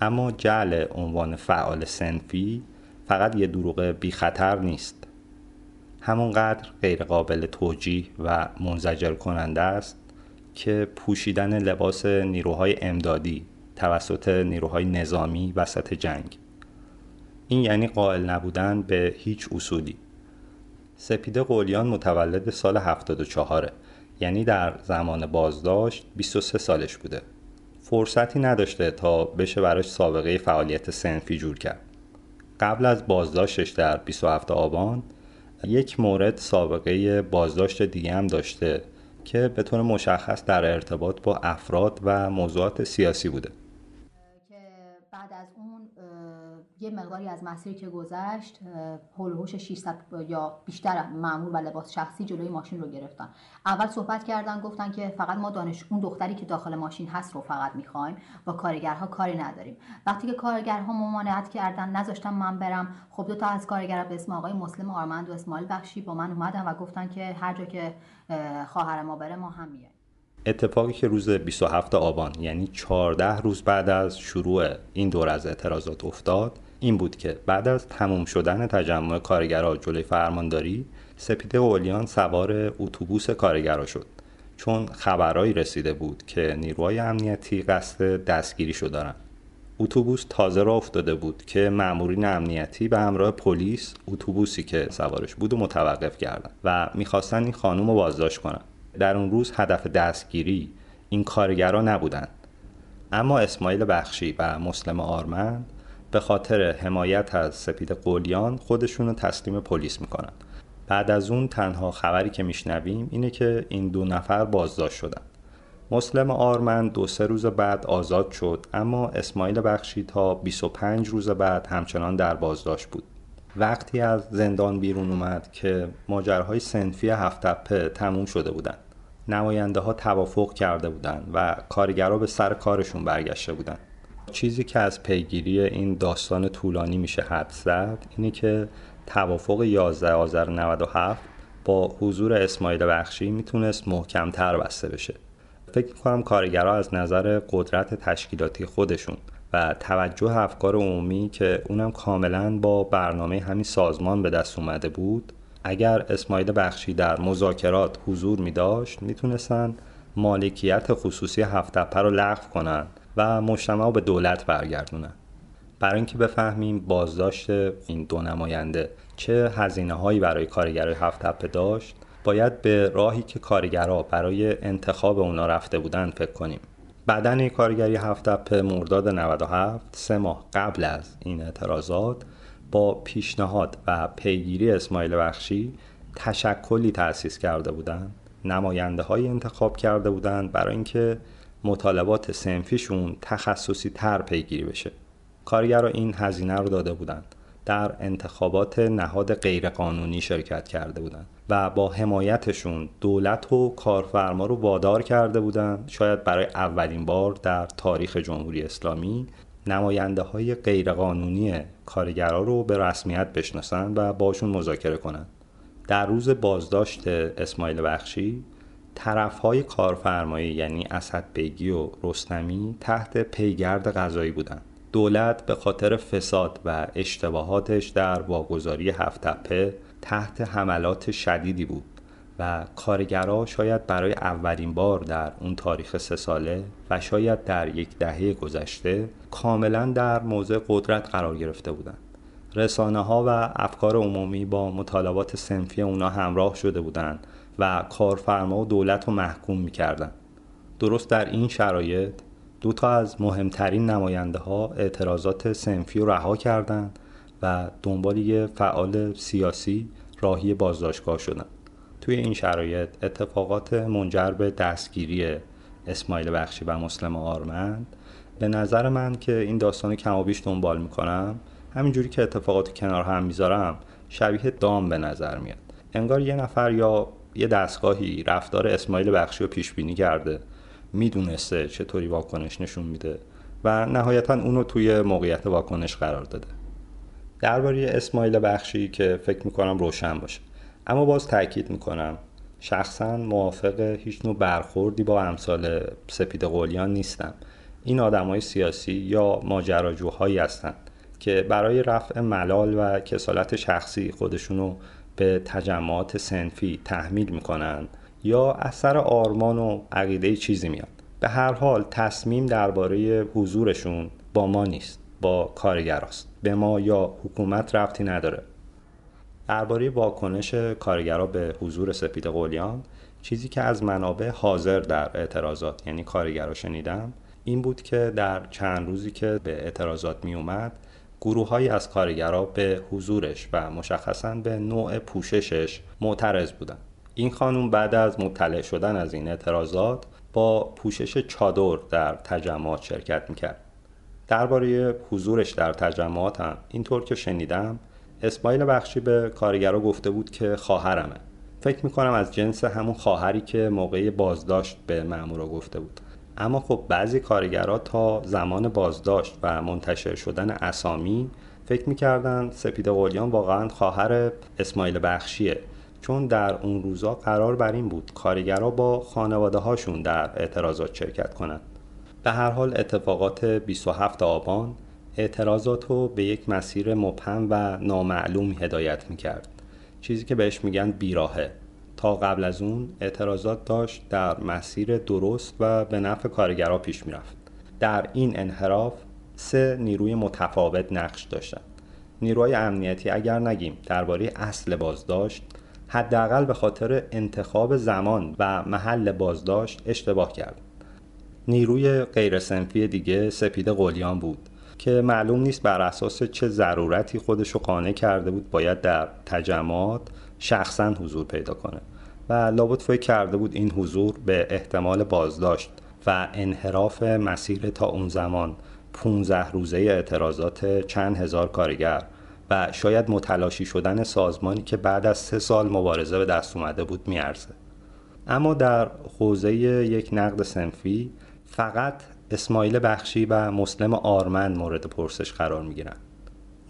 اما جعل عنوان فعال سنفی فقط یه دروغ بی خطر نیست. همونقدر غیر قابل توجیه و منزجر کننده است که پوشیدن لباس نیروهای امدادی توسط نیروهای نظامی وسط جنگ این یعنی قائل نبودن به هیچ اصولی. سپیده قولیان متولد سال 74 یعنی در زمان بازداشت 23 سالش بوده. فرصتی نداشته تا بشه براش سابقه فعالیت سنفی جور کرد. قبل از بازداشتش در 27 آبان یک مورد سابقه بازداشت دیگه هم داشته که به طور مشخص در ارتباط با افراد و موضوعات سیاسی بوده
بعد از اون یه مقداری از مسیری که گذشت هولوش 600 یا بیشتر معمول و لباس شخصی جلوی ماشین رو گرفتن. اول صحبت کردن گفتن که فقط ما دانش اون دختری که داخل ماشین هست رو فقط می‌خوایم. با کارگرها کاری نداریم. وقتی که کارگرها ممانعت کردن نذاشتن من برم خب دو تا از کارگرها به اسم آقای مسلم آرمند و اسماعیل بخشی با من اومدن و گفتن که هر جا که خواهر ما بره ما هم میایم.
اتفاقی که روز 27 آبان یعنی 14 روز بعد از شروع این دور از اعتراضات افتاد این بود که بعد از تموم شدن تجمع کارگرها جلوی فرمانداری سپیده اولیان سوار اتوبوس کارگرا شد. چون خبرهایی رسیده بود که نیروهای امنیتی قصد دستگیریشو دارن. اتوبوس تازه را افتاده بود که مامورین امنیتی به همراه پلیس اتوبوسی که سوارش بود و متوقف کردن و می‌خواستن این خانم رو بازداشت کنن. در اون روز هدف دستگیری این کارگرا نبودند اما اسماعیل بخشی و مسلم آرمند به خاطر حمایت از سپید قولیان خودشون رو تسلیم پلیس می‌کنن. بعد از اون تنها خبری که میشنویم اینه که این دو نفر بازداشت شدن. مسلم آرمند دو سه روز بعد آزاد شد اما اسماعیل بخشی تا 25 روز بعد همچنان در بازداشت بود. وقتی از زندان بیرون اومد که ماجرهای سنفی هفتپه تموم شده بودند نماینده ها توافق کرده بودند و کارگرها به سر کارشون برگشته بودند چیزی که از پیگیری این داستان طولانی میشه حد زد اینه که توافق 11 آذر 97 با حضور اسماعیل بخشی می‌تونست محکمتر بسته بشه. فکر می‌کنم کارگرها از نظر قدرت تشکیلاتی خودشون و توجه افکار عمومی که اونم کاملا با برنامه همین سازمان به دست اومده بود اگر اسماعیل بخشی در مذاکرات حضور می داشت می‌تونستن مالکیت خصوصی هفتپه رو لغو کنن و مجتمع به دولت برگردونن. برای اینکه بفهمیم بازداشت این دو نماینده چه هزینه هایی برای کارگرای هفتپه داشت باید به راهی که کارگرها برای انتخاب اونا رفته بودن فکر کنیم. بدن کارگری هفتپه مرداد 97 سه ماه قبل از این اعتراضات با پیشنهاد و پیگیری اسماعیل بخشی تشکلی تأسیس کرده بودند. نماینده های انتخاب کرده بودند برای اینکه مطالبات سنفیشون تخصصی تر پیگیری بشه. کارگرها این هزینه رو داده بودند. در انتخابات نهاد غیرقانونی شرکت کرده بودند. و با حمایتشون دولت و کارفرما رو وادار کرده بودند شاید برای اولین بار در تاریخ جمهوری اسلامی نماینده های غیرقانونی کارگرها رو به رسمیت بشناسن و باشون مذاکره کنند. در روز بازداشت اسماعیل بخشی طرف های کارفرمایی یعنی اسد بیگی و رستمی تحت پیگرد قضایی بودند. دولت به خاطر فساد و اشتباهاتش در واگذاری هفتپه تحت حملات شدیدی بود و کارگرها شاید برای اولین بار در اون تاریخ سه ساله و شاید در یک دهه گذشته کاملا در موضع قدرت قرار گرفته بودند. رسانه ها و افکار عمومی با مطالبات سنفی اونا همراه شده بودند و کارفرما و دولت رو محکوم می‌کردن درست در این شرایط دو تا از مهمترین نماینده ها اعتراضات سنفی رو رها کردند و دنبال یه فعال سیاسی راهی بازداشتگاه شدند توی این شرایط اتفاقات منجر به دستگیری اسماعیل بخشی و مسلم آرمند به نظر من که این داستان کم بیش دنبال می‌کنم. همینجوری که اتفاقات کنار هم می‌ذارم شبیه دام به نظر میاد. انگار یه نفر یا یه دستگاهی رفتار اسماعیل بخشی رو پیش بینی کرده می‌دونسته چطوری واکنش نشون میده و نهایتا اونو توی موقعیت واکنش قرار داده. درباره اسماعیل بخشی که فکر می‌کنم روشن باشه. اما باز تاکید می‌کنم شخصا موافق هیچ نوع برخوردی با امثال سپید قولیان نیستم. این آدمای سیاسی یا ماجراجوهایی هستند که برای رفع ملال و کسالت شخصی خودشونو به تجمعات سنفی تحمیل می‌کنن یا اثر آرمان و عقیده چیزی میاد. به هر حال تصمیم درباره حضورشون با ما نیست با کارگراست. به ما یا حکومت رفتی نداره. درباره واکنش کارگرا به حضور سپید قولیان چیزی که از منابع حاضر در اعتراضات یعنی کارگرا شنیدم این بود که در چند روزی که به اعتراضات می اومد گروه از کارگرا به حضورش و مشخصا به نوع پوششش معترض بودن. این خانوم بعد از مطلع شدن از این اعتراضات با پوشش چادر در تجمعات شرکت می‌کرد. درباره حضورش در تجمعات هم. اینطور که شنیدم اسماعیل بخشی به کارگرا گفته بود که خواهرمه. فکر می‌کنم از جنس همون خواهری که موقع بازداشت به مامورا گفته بود. اما خب بعضی کارگرا تا زمان بازداشت و منتشر شدن اسامی فکر می‌کردن سپید قلیان واقعا خواهر اسماعیل بخشیه. چون در اون روزا قرار بر این بود کارگرا با خانواده هاشون در اعتراضات شرکت کنند به هر حال اتفاقات 27 آبان اعتراضات رو به یک مسیر مبهم و نامعلوم هدایت می‌کرد. چیزی که بهش میگن بیراهه. تا قبل از اون اعتراضات داشت در مسیر درست و به نفع کارگرها پیش می‌رفت. در این انحراف سه نیروی متفاوت نقش داشتند. نیروهای امنیتی اگر نگیم درباره اصل بازداشت حداقل به خاطر انتخاب زمان و محل بازداشت اشتباه کرد. نیروی غیر سنفی دیگه سپید قلیان بود که معلوم نیست بر اساس چه ضرورتی خودشو قانع کرده بود باید در تجمعات شخصا حضور پیدا کنه و لابد فکر کرده بود این حضور به احتمال بازداشت و انحراف مسیر تا اون زمان 15 روزه اعتراضات چند هزار کارگر و شاید متلاشی شدن سازمانی که بعد از سه سال مبارزه به دست اومده بود میارزه. اما در حوزه یک نقد سنفی فقط اسماعیل بخشی و مسلم آرمن مورد پرسش قرار می‌گیرن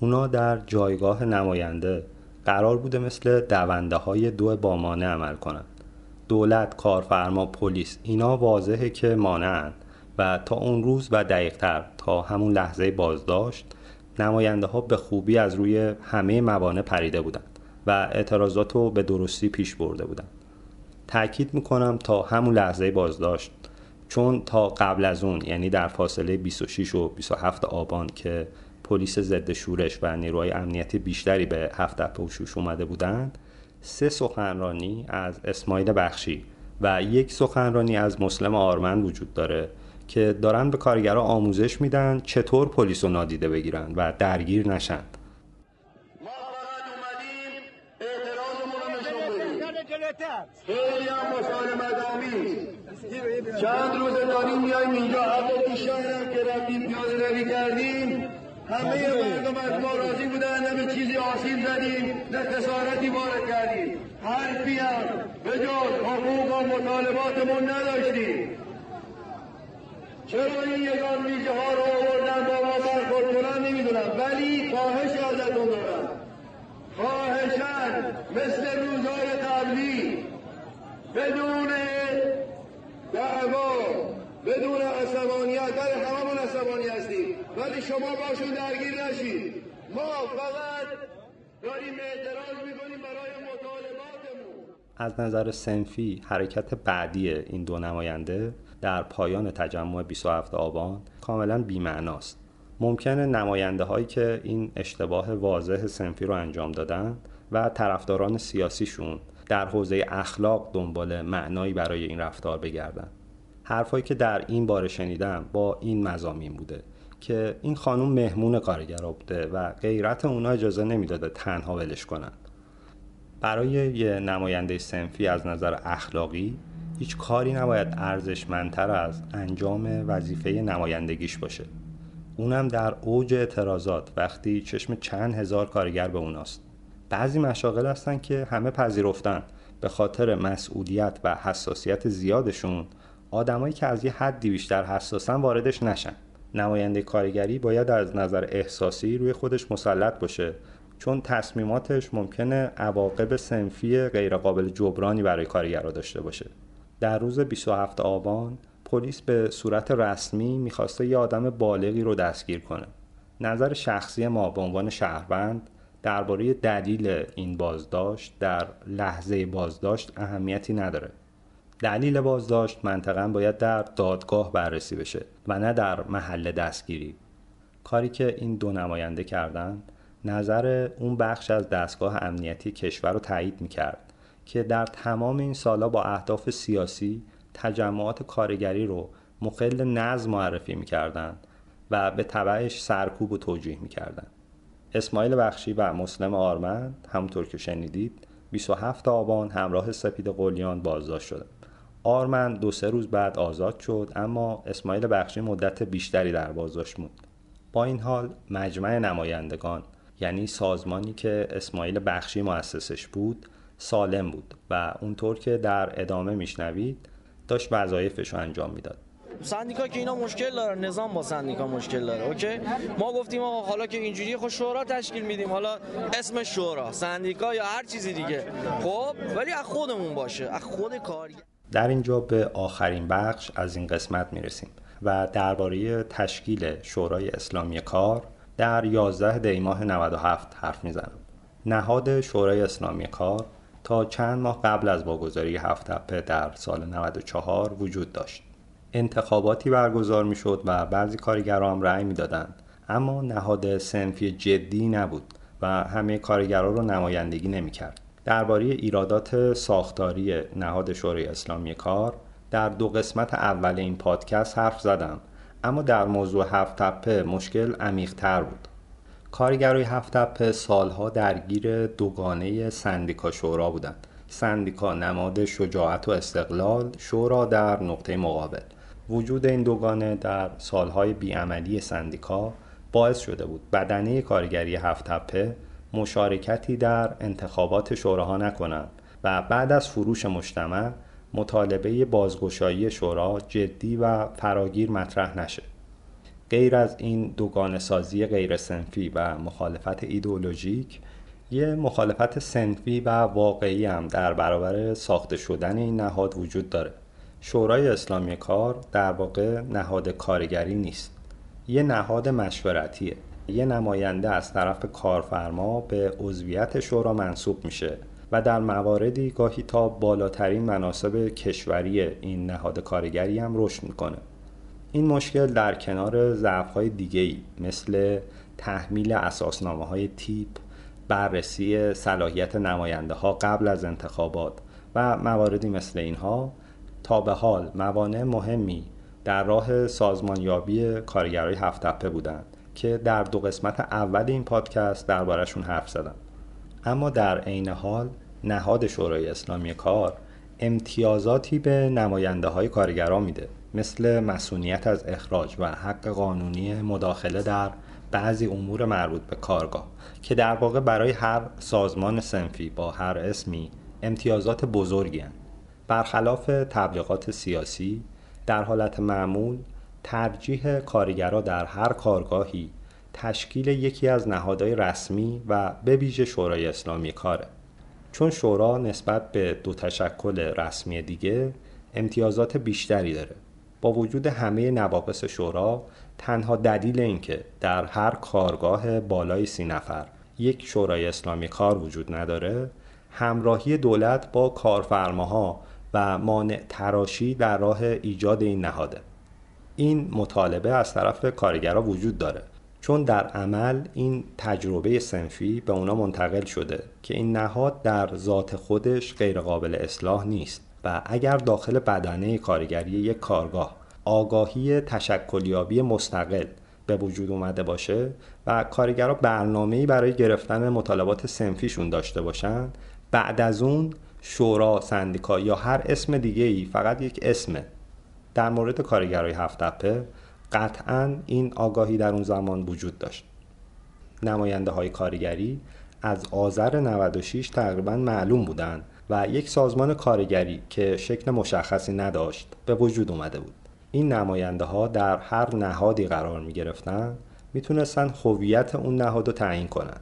اونا در جایگاه نماینده قرار بوده مثل دونده های دو بامانه عمل کنند. دولت، کارفرما، پلیس اینا واضحه که مانعن و تا اون روز و دقیقتر تا همون لحظه بازداشت نماینده ها به خوبی از روی همه موانع پریده بودند و اعتراضات رو به درستی پیش برده بودند. تأکید می‌کنم تا همون لحظه بازداشت چون تا قبل از اون یعنی در فاصله 26 و 27 آبان که پلیس ضد شورش و نیروهای امنیتی بیشتری به هفت پوشوش اومده بودند سه سخنرانی از اسماعیل بخشی و یک سخنرانی از مسلم آرمن وجود داره که دارن به کارگرها آموزش میدن چطور پلیس رو نادیده بگیرن و درگیر نشن.
خیلی هم مسالمت آمیز چند روز داریم میایم اینجا. حتی تو شهرم که رفتیم پیاده روی کردیم همه مردم از ما راضی بودن نه به چیزی آسیب زدیم نه خسارتی وارد کردیم. حرفی هم به جز حقوق و مطالباتمون نداشتیم. چرا این یگان ویژه ها رو آوردن با ما برخورد کنن؟ نمی‌دونم. ولی خواهش ازتون دارم. خواهشن مثل روزهای قبلی بدون دعوا بدون عصبانیت. در هممون عصبانی هستیم. ولی شما باشون درگیر نشید. ما فقط داریم اعتراض می‌کنیم برای مطالباتمون.
از نظر سنفی حرکت بعدی این دو نماینده در پایان تجمع 27 آبان کاملا بیمعناست. ممکنه نماینده هایی که این اشتباه واضح سنفی رو انجام دادن و طرفداران سیاسیشون در حوزه اخلاق دنبال معنایی برای این رفتار بگردن. حرفایی که در این باره شنیدم با این مزامین بوده که این خانم مهمون کارگرا بوده و غیرت اونا اجازه نمی‌داده تنها ولش کنن. برای یه نماینده سنفی از نظر اخلاقی هیچ کاری نباید ارزشمندتر از انجام وظیفه نمایندگیش باشه. اونم در اوج اعتراضات وقتی چشم چند هزار کارگر به اوناست. بعضی مشاغل هستن که همه پذیرفتن. به خاطر مسئولیت و حساسیت زیادشون آدمایی که از یه حدی بیشتر حساسن واردش نشن. نماینده کارگری باید از نظر احساسی روی خودش مسلط باشه چون تصمیماتش ممکنه عواقب سنفی غیرقابل جبرانی برای کارگرها داشته باشه. در روز 27 آبان پلیس به صورت رسمی می‌خواسته یه آدم بالغی رو دستگیر کنه. نظر شخصی ما به عنوان شهروند درباره دلیل این بازداشت در لحظه بازداشت اهمیتی نداره. دلیل بازداشت منطقا باید در دادگاه بررسی بشه و نه در محل دستگیری. کاری که این دو نماینده کردن نظر اون بخش از دستگاه امنیتی کشور رو تایید می‌کرد که در تمام این سالا با اهداف سیاسی تجمعات کارگری رو مقل نظم معرفی می‌کردند و به تبعش سرکوب و توجیه می‌کردند. اسماعیل بخشی و مسلم آرمند همونطور که شنیدید 27 آبان همراه سپید قلیان بازداشت شدند. آرمند دو سه روز بعد آزاد شد اما اسماعیل بخشی مدت بیشتری در بازداشت موند. با این حال مجمع نمایندگان یعنی سازمانی که اسماعیل بخشی مؤسسش بود سالم بود و اونطور که در ادامه میشنوید داشت وظایفش رو انجام می‌داد.
سندیکا که اینا مشکل داره نظام با سندیکا مشکل داره اوکی؟ ما گفتیم آقا حالا که اینجوری خب شورا تشکیل میدیم حالا اسم شورا سندیکا یا هر چیزی دیگه. خب ولی از خودمون باشه از خود کاری
در اینجا به آخرین بخش از این قسمت می‌رسیم و درباره تشکیل شورای اسلامی کار در 11 دی ماه 97 حرف می‌زنم. نهاد شورای اسلامی کار تا چند ماه قبل از واگذاری هفت تپه در سال 94 وجود داشت. انتخاباتی برگزار می‌شد و بعضی کارگران هم رأی می‌دادند. اما نهاد سنفی جدی نبود و همه کارگران رو نمایندگی نمی‌کرد. درباره ایرادات ساختاری نهاد شورای اسلامی کار در دو قسمت اول این پادکست حرف زدم. اما در موضوع هفت تپه مشکل عمیق‌تر بود. کارگرای هفت تپه سالها درگیر دوگانه سندیکا شورا بودند. سندیکا نماد شجاعت و استقلال شورا در نقطه مقابل. وجود این دوگانه در سالهای بیعملی سندیکا باعث شده بود بدنه کارگری هفت تپه مشارکتی در انتخابات شوراها نکنند و بعد از فروش مجتمع مطالبه بازگشایی شورا جدی و فراگیر مطرح نشه. غیر از این دوگانه سازی غیر سنفی و مخالفت ایدئولوژیک یه مخالفت سنفی و واقعی هم در برابر ساخته شدن این نهاد وجود داره. شورای اسلامی کار در واقع نهاد کارگری نیست. یه نهاد مشورتیه. یه نماینده از طرف کارفرما به عضویت شورا منصوب میشه و در مواردی گاهی تا بالاترین مناسب کشوری این نهاد کارگری هم رشد می‌کنه. این مشکل در کنار ضعف‌های دیگه‌ای مثل تحمیل اساسنامه های تیپ بررسی صلاحیت نماینده ها قبل از انتخابات و مواردی مثل اینها تا به حال موانع مهمی در راه سازمانیابی کارگرای هفت تپه بودند که در دو قسمت اول این پادکست دربارشون حرف زدم. اما در عین حال نهاد شورای اسلامی کار امتیازاتی به نماینده های کارگران میده. مثل مسئولیت از اخراج و حق قانونی مداخله در بعضی امور مربوط به کارگاه که در واقع برای هر سازمان سنفی با هر اسمی امتیازات بزرگی هن. برخلاف تبلیغات سیاسی در حالت معمول ترجیح کارگرا در هر کارگاهی تشکیل یکی از نهادهای رسمی و به ویژه شورای اسلامی کاره چون شورا نسبت به دو تشکل رسمی دیگه امتیازات بیشتری داره با وجود همه نواقص شورا تنها دلیل اینکه در هر کارگاه بالای سی نفر یک شورای اسلامی کار وجود نداره همراهی دولت با کارفرماها و مانع تراشی در راه ایجاد این نهاده. این مطالبه از طرف کارگرها وجود داره چون در عمل این تجربه سنفی به اونا منتقل شده که این نهاد در ذات خودش غیرقابل اصلاح نیست. و اگر داخل بدنه کارگری یک کارگاه آگاهی تشکلیابی مستقل به وجود اومده باشه و کارگرها برنامه‌ای برای گرفتن مطالبات سنفیشون داشته باشن بعد از اون شورا سندیکا یا هر اسم دیگه ای فقط یک اسمه. در مورد کارگرای هفت تپه قطعا این آگاهی در اون زمان وجود داشت. نماینده های کارگری از آذر 96 تقریبا معلوم بودند و یک سازمان کارگری که شکل مشخصی نداشت به وجود اومده بود. این نماینده ها در هر نهادی قرار می گرفتن می‌تونستن هویت اون نهاد رو تعیین کنن.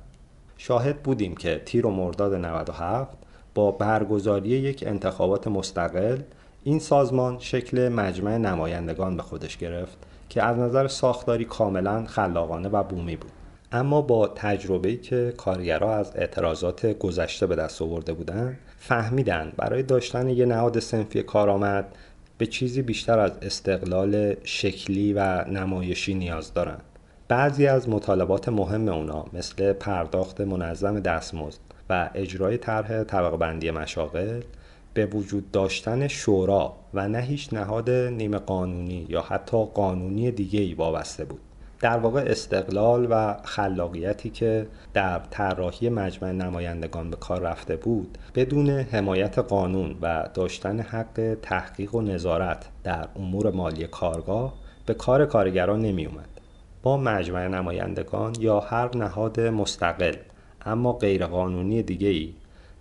شاهد بودیم که تیر و مرداد 97 با برگزاری یک انتخابات مستقل این سازمان شکل مجمع نمایندگان به خودش گرفت که از نظر ساختاری کاملا خلاقانه و بومی بود. اما با تجربه‌ای که کارگرها از اعتراضات گذشته به دست آورده بودند فهمیدن. برای داشتن یه نهاد سنفی کارآمد به چیزی بیشتر از استقلال شکلی و نمایشی نیاز دارند بعضی از مطالبات مهم اونا مثل پرداخت منظم دستمزد و اجرای طرح طبقه بندی مشاغل به وجود داشتن شورا و نه هیچ نهاد نیمه قانونی یا حتی قانونی دیگه ای وابسته بود. در واقع استقلال و خلاقیتی که در طراحی مجمع نمایندگان به کار رفته بود بدون حمایت قانون و داشتن حق تحقیق و نظارت در امور مالی کارگاه به کار کارگران نمی اومد. با مجمع نمایندگان یا هر نهاد مستقل اما غیرقانونی دیگه ای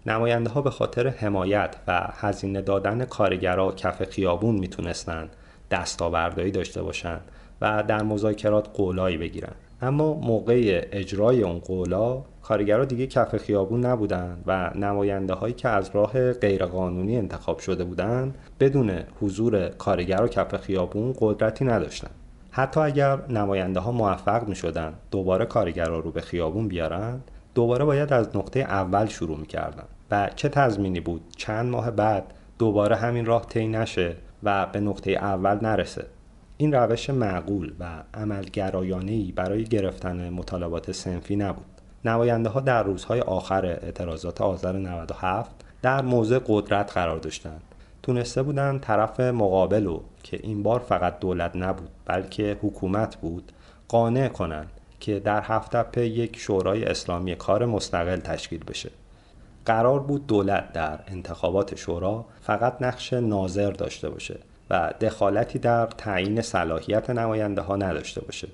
نماینده ها به خاطر حمایت و هزینه دادن کارگرا کف خیابون می‌تونستن دستاوردهایی داشته باشند و در مذاکرات قولایی بگیرن. اما موقع اجرای اون قولا کارگرها دیگه کف خیابون نبودن و نماینده هایی که از راه غیرقانونی انتخاب شده بودند بدون حضور کارگر و کف خیابون قدرتی نداشتن. حتی اگر نماینده ها موفق می شدن دوباره کارگرها رو به خیابون بیارن دوباره باید از نقطه اول شروع می کردن و چه تضمینی بود چند ماه بعد دوباره همین راه طی نشه و به نقطه اول نرسه. این روش معقول و عملگرایانه برای گرفتن مطالبات سنفی نبود. نماینده ها در روزهای آخر اعتراضات آذر 97 در موضع قدرت قرار داشتند. تونسته بودن طرف مقابل رو که این بار فقط دولت نبود بلکه حکومت بود قانع کنن که در هفت یک شورای اسلامی کار مستقل تشکیل بشه. قرار بود دولت در انتخابات شورا فقط نقش ناظر داشته باشه. و دخالتی در تعیین صلاحیت نماینده ها نداشته باشه.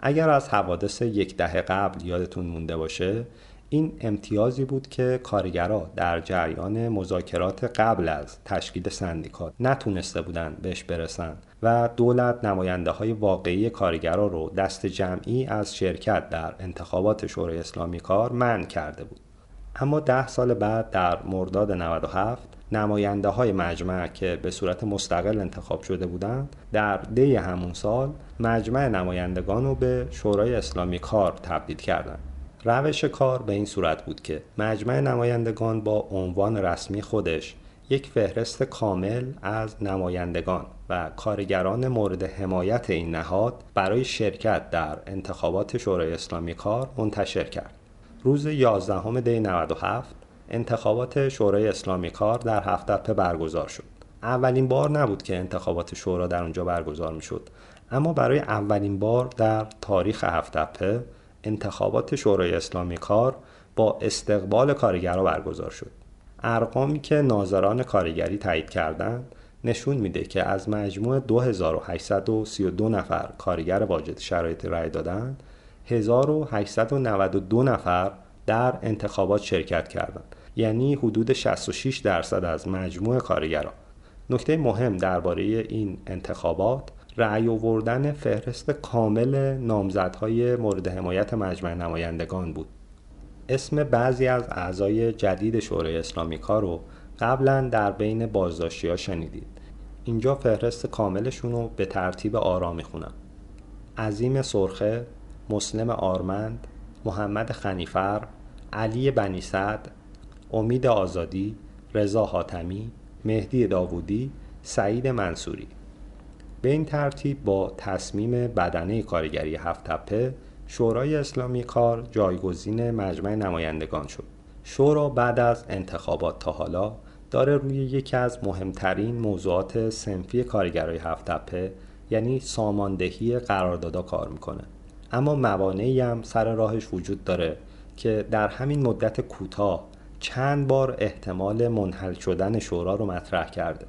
اگر از حوادث یک دهه قبل یادتون مونده باشه این امتیازی بود که کارگرها در جریان مذاکرات قبل از تشکیل سندیکات نتونسته بودن بهش برسن و دولت نماینده های واقعی کارگرها رو دست جمعی از شرکت در انتخابات شورای اسلامی کار منع کرده بود. اما ده سال بعد در مرداد 97 نماینده های مجمع که به صورت مستقل انتخاب شده بودند در دی همون سال مجمع نمایندگان رو به شورای اسلامی کار تبدیل کردند روش کار به این صورت بود که مجمع نمایندگان با عنوان رسمی خودش یک فهرست کامل از نمایندگان و کارگران مورد حمایت این نهاد برای شرکت در انتخابات شورای اسلامی کار منتشر کرد. روز 11 دی 97 انتخابات شورای اسلامی کار در هفته برگزار شد. اولین بار نبود که انتخابات شورا در اونجا برگزار می شد. اما برای اولین بار در تاریخ هفته انتخابات شورای اسلامی کار با استقبال کارگرها برگزار شد. ارقامی که ناظران کارگری تایید کردند نشون میده که از مجموع 2832 نفر کارگر واجد شرایط رأی دادند 1892 نفر در انتخابات شرکت کردند یعنی حدود 66 درصد از مجموع کارگران. نکته مهم درباره این انتخابات رأی آوردن فهرست کامل نامزدهای مورد حمایت مجمع نمایندگان بود. اسم بعضی از اعضای جدید شورای اسلامی کار رو قبلا در بین بازداشتی ها شنیدید. اینجا فهرست کاملشون رو به ترتیب آرا می‌خونم. عظیم سرخه مسلم آرمند محمد خنیفر علی بنیسد امید آزادی رضا حاتمی مهدی داوودی سعید منصوری. به این ترتیب با تصمیم بدنه کارگری هفت تپه شورای اسلامی کار جایگزین مجمع نمایندگان شد. شورا بعد از انتخابات تا حالا داره روی یکی از مهمترین موضوعات سنفی کارگرای هفت تپه یعنی ساماندهی قراردادا کار می‌کنه. اما موانعی هم سر راهش وجود داره که در همین مدت کوتاه چند بار احتمال منحل شدن شورا رو مطرح کرده.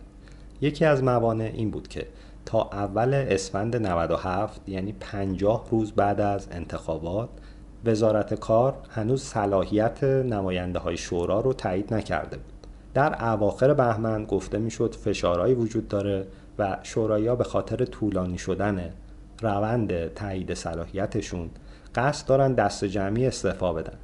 یکی از موانع این بود که تا اول اسفند 97 یعنی 50 روز بعد از انتخابات وزارت کار هنوز صلاحیت نماینده های شورا رو تایید نکرده بود. در اواخر بهمن گفته می‌شد فشارهایی وجود داره و شورایی به خاطر طولانی شدن روند تایید صلاحیتشون قصد دارن دست جمعی استعفا بدن.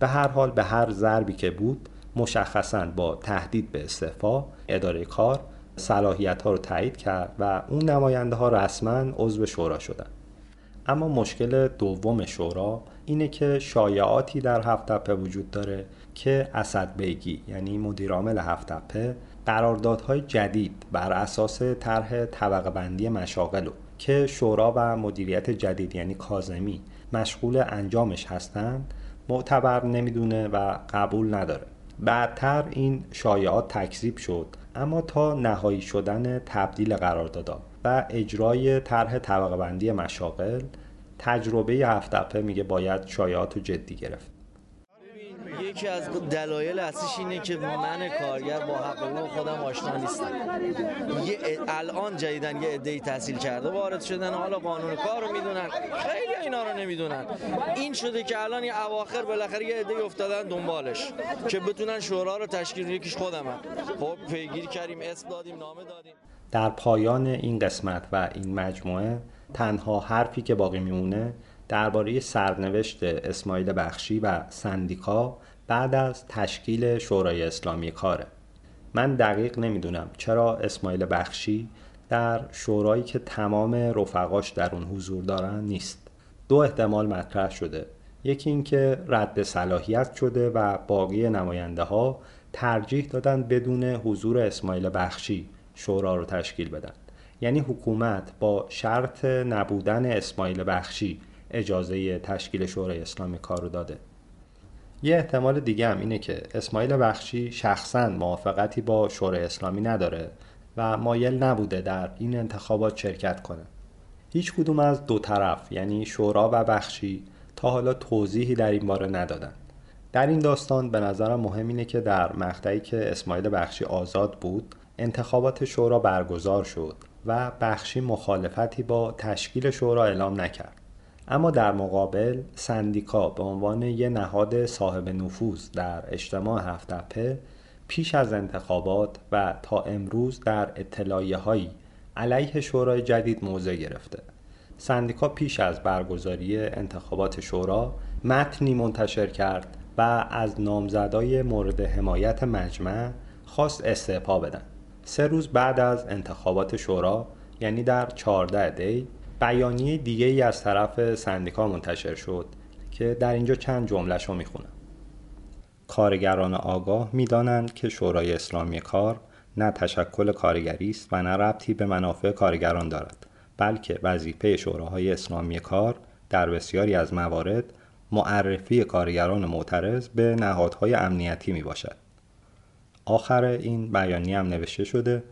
به هر حال به هر ضربی که بود مشخصا با تهدید به استعفا اداره کار صلاحیت ها رو تایید کرد و اون نماینده ها رسما عضو شورا شدن. اما مشکل دوم شورا اینه که شایعاتی در هفت تپه وجود داره که اسد بیگی یعنی مدیرعامل هفت تپه قراردادهای جدید بر اساس طرح طبقه بندی مشاغل که شورا و مدیریت جدید یعنی کازمی مشغول انجامش هستند معتبر نمی‌دونه و قبول نداره. بعدتر این شایعات تکذیب شد اما تا نهایی شدن تبدیل قراردادها و اجرای طرح طبقه بندی مشاغل تجربه هفته میگه باید شایعات رو جدی گرفت.
یکی از دلایل اصلیش اینه که من کارگر با حقوق خودم آشنا نیستم. یه الان جدیدن یه عده‌ای تحصیل کرده وارد شدن. حالا قانون کار رو می‌دونن. خیلی اینا رو نمی‌دونن. این شده که الان یه اواخر بالاخره یه عده‌ای افتادن دنبالش که بتونن شورا رو تشکیل یکیش خودمم خب پیگیری کردیم اسم دادیم نامه دادیم.
در پایان این قسمت و این مجموعه تنها حرفی که باقی میمونه درباره سرنوشت اسماعیل بخشی و سندیکا بعد از تشکیل شورای اسلامی کاره. من دقیق نمی‌دونم چرا اسماعیل بخشی در شورایی که تمام رفقاش در اون حضور دارن نیست. دو احتمال مطرح شده. یکی اینکه رد صلاحیت شده و باقی نماینده ها ترجیح دادن بدون حضور اسماعیل بخشی شورا رو تشکیل بدن. یعنی حکومت با شرط نبودن اسماعیل بخشی اجازه تشکیل شورای اسلامی کار رو داده. یه احتمال دیگه هم اینه که اسماعیل بخشی شخصا موافقتی با شورای اسلامی نداره و مایل نبوده در این انتخابات شرکت کنه. هیچ کدوم از دو طرف یعنی شورا و بخشی تا حالا توضیحی در این باره ندادن. در این داستان به نظرم مهم اینه که در مقطعی که اسماعیل بخشی آزاد بود انتخابات شورا برگزار شد و بخشی مخالفتی با تشکیل شورا اعلام نکرد. اما در مقابل سندیکا به عنوان یه نهاد صاحب نفوذ در اجتماع هفتپه پیش از انتخابات و تا امروز در اطلاعیه هایی علیه شورای جدید موضع گرفته. سندیکا پیش از برگزاری انتخابات شورا متنی منتشر کرد و از نامزدای مورد حمایت مجمع خواست استعفا بدن. سه روز بعد از انتخابات شورا یعنی در 14 دی بیانیه دیگه ای از طرف سندیکا منتشر شد که در اینجا چند جملش رو می‌خونم کارگران آگاه می‌دانند که شورای اسلامی کار نه تشکل کارگری است و نه ربطی به منافع کارگران دارد بلکه وظیفه شوراهای اسلامی کار در بسیاری از موارد معرفی کارگران معترض به نهادهای امنیتی می باشد. آخر این بیانیه هم نوشته شده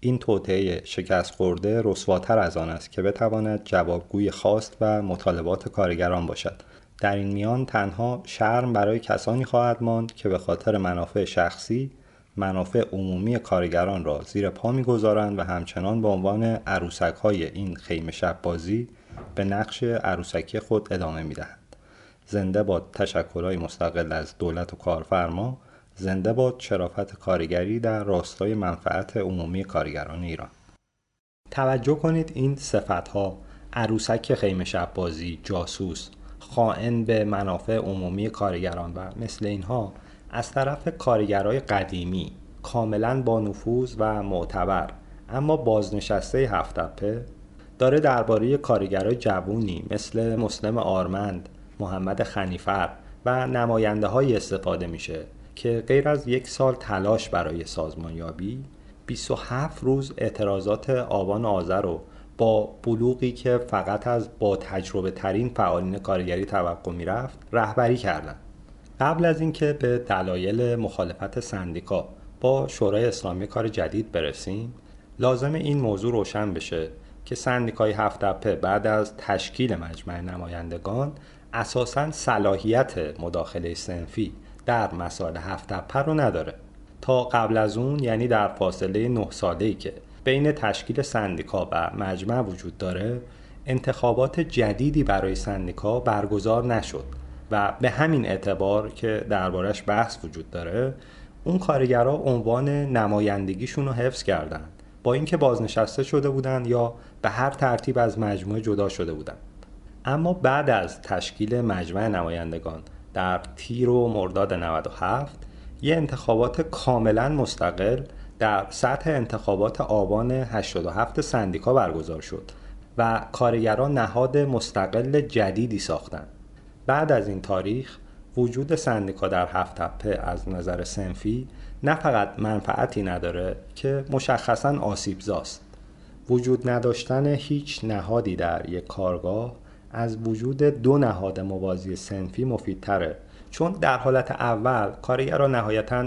این توطعه شکست خورده رسواتر از آن است که بتواند جوابگوی خواست و مطالبات کارگران باشد. در این میان تنها شرم برای کسانی خواهد ماند که به خاطر منافع شخصی منافع عمومی کارگران را زیر پا می‌گذارند و همچنان به عنوان عروسک های این خیمه شب بازی به نقش عروسکی خود ادامه می‌دهند. زنده باد تشکلهای مستقل از دولت و کارفرما زنده باد شرافت کارگری در راستای منفعت عمومی کارگران ایران. توجه کنید این صفت ها عروسک خیمه شب بازی جاسوس خائن به منافع عمومی کارگران و مثل اینها از طرف کارگرای قدیمی کاملا با نفوذ و معتبر اما بازنشسته هفتپه داره درباره کارگرای جوونی مثل مسلم آرمند محمد خنیفر و نماینده های استفاده میشه. که غیر از یک سال تلاش برای سازمانیابی 27 روز اعتراضات آبان آذر رو با بلوغی که فقط از با تجربه ترین فعالین کارگری توقع می‌رفت رهبری کردند. قبل از اینکه به دلایل مخالفت سندیکا با شورای اسلامی کار جدید برسیم لازم این موضوع روشن بشه که سندیکای هفت بعد از تشکیل مجمع نمایندگان اساسا صلاحیت مداخله سنفی در مسائل هفت تپه رو نداره. تا قبل از اون یعنی در فاصله نه ساله‌ای که بین تشکیل سندیکا و مجمع وجود داره انتخابات جدیدی برای سندیکا برگزار نشد و به همین اعتبار که دربارش بحث وجود داره اون کارگرها عنوان نمایندگیشون رو حفظ کردند با اینکه بازنشسته شده بودند یا به هر ترتیب از مجموعه جدا شده بودند اما بعد از تشکیل مجمع نمایندگان در تیر و مرداد 97 یه انتخابات کاملا مستقل در سطح انتخابات آبان 87 سندیکا برگزار شد و کارگران نهاد مستقل جدیدی ساختند. بعد از این تاریخ وجود سندیکا در هفت تپه از نظر سنفی نه فقط منفعتی نداره که مشخصا آسیبزاست. وجود نداشتن هیچ نهادی در یک کارگاه از وجود دو نهاد موازی سنفی مفیدتره. چون در حالت اول کارگران نهایتا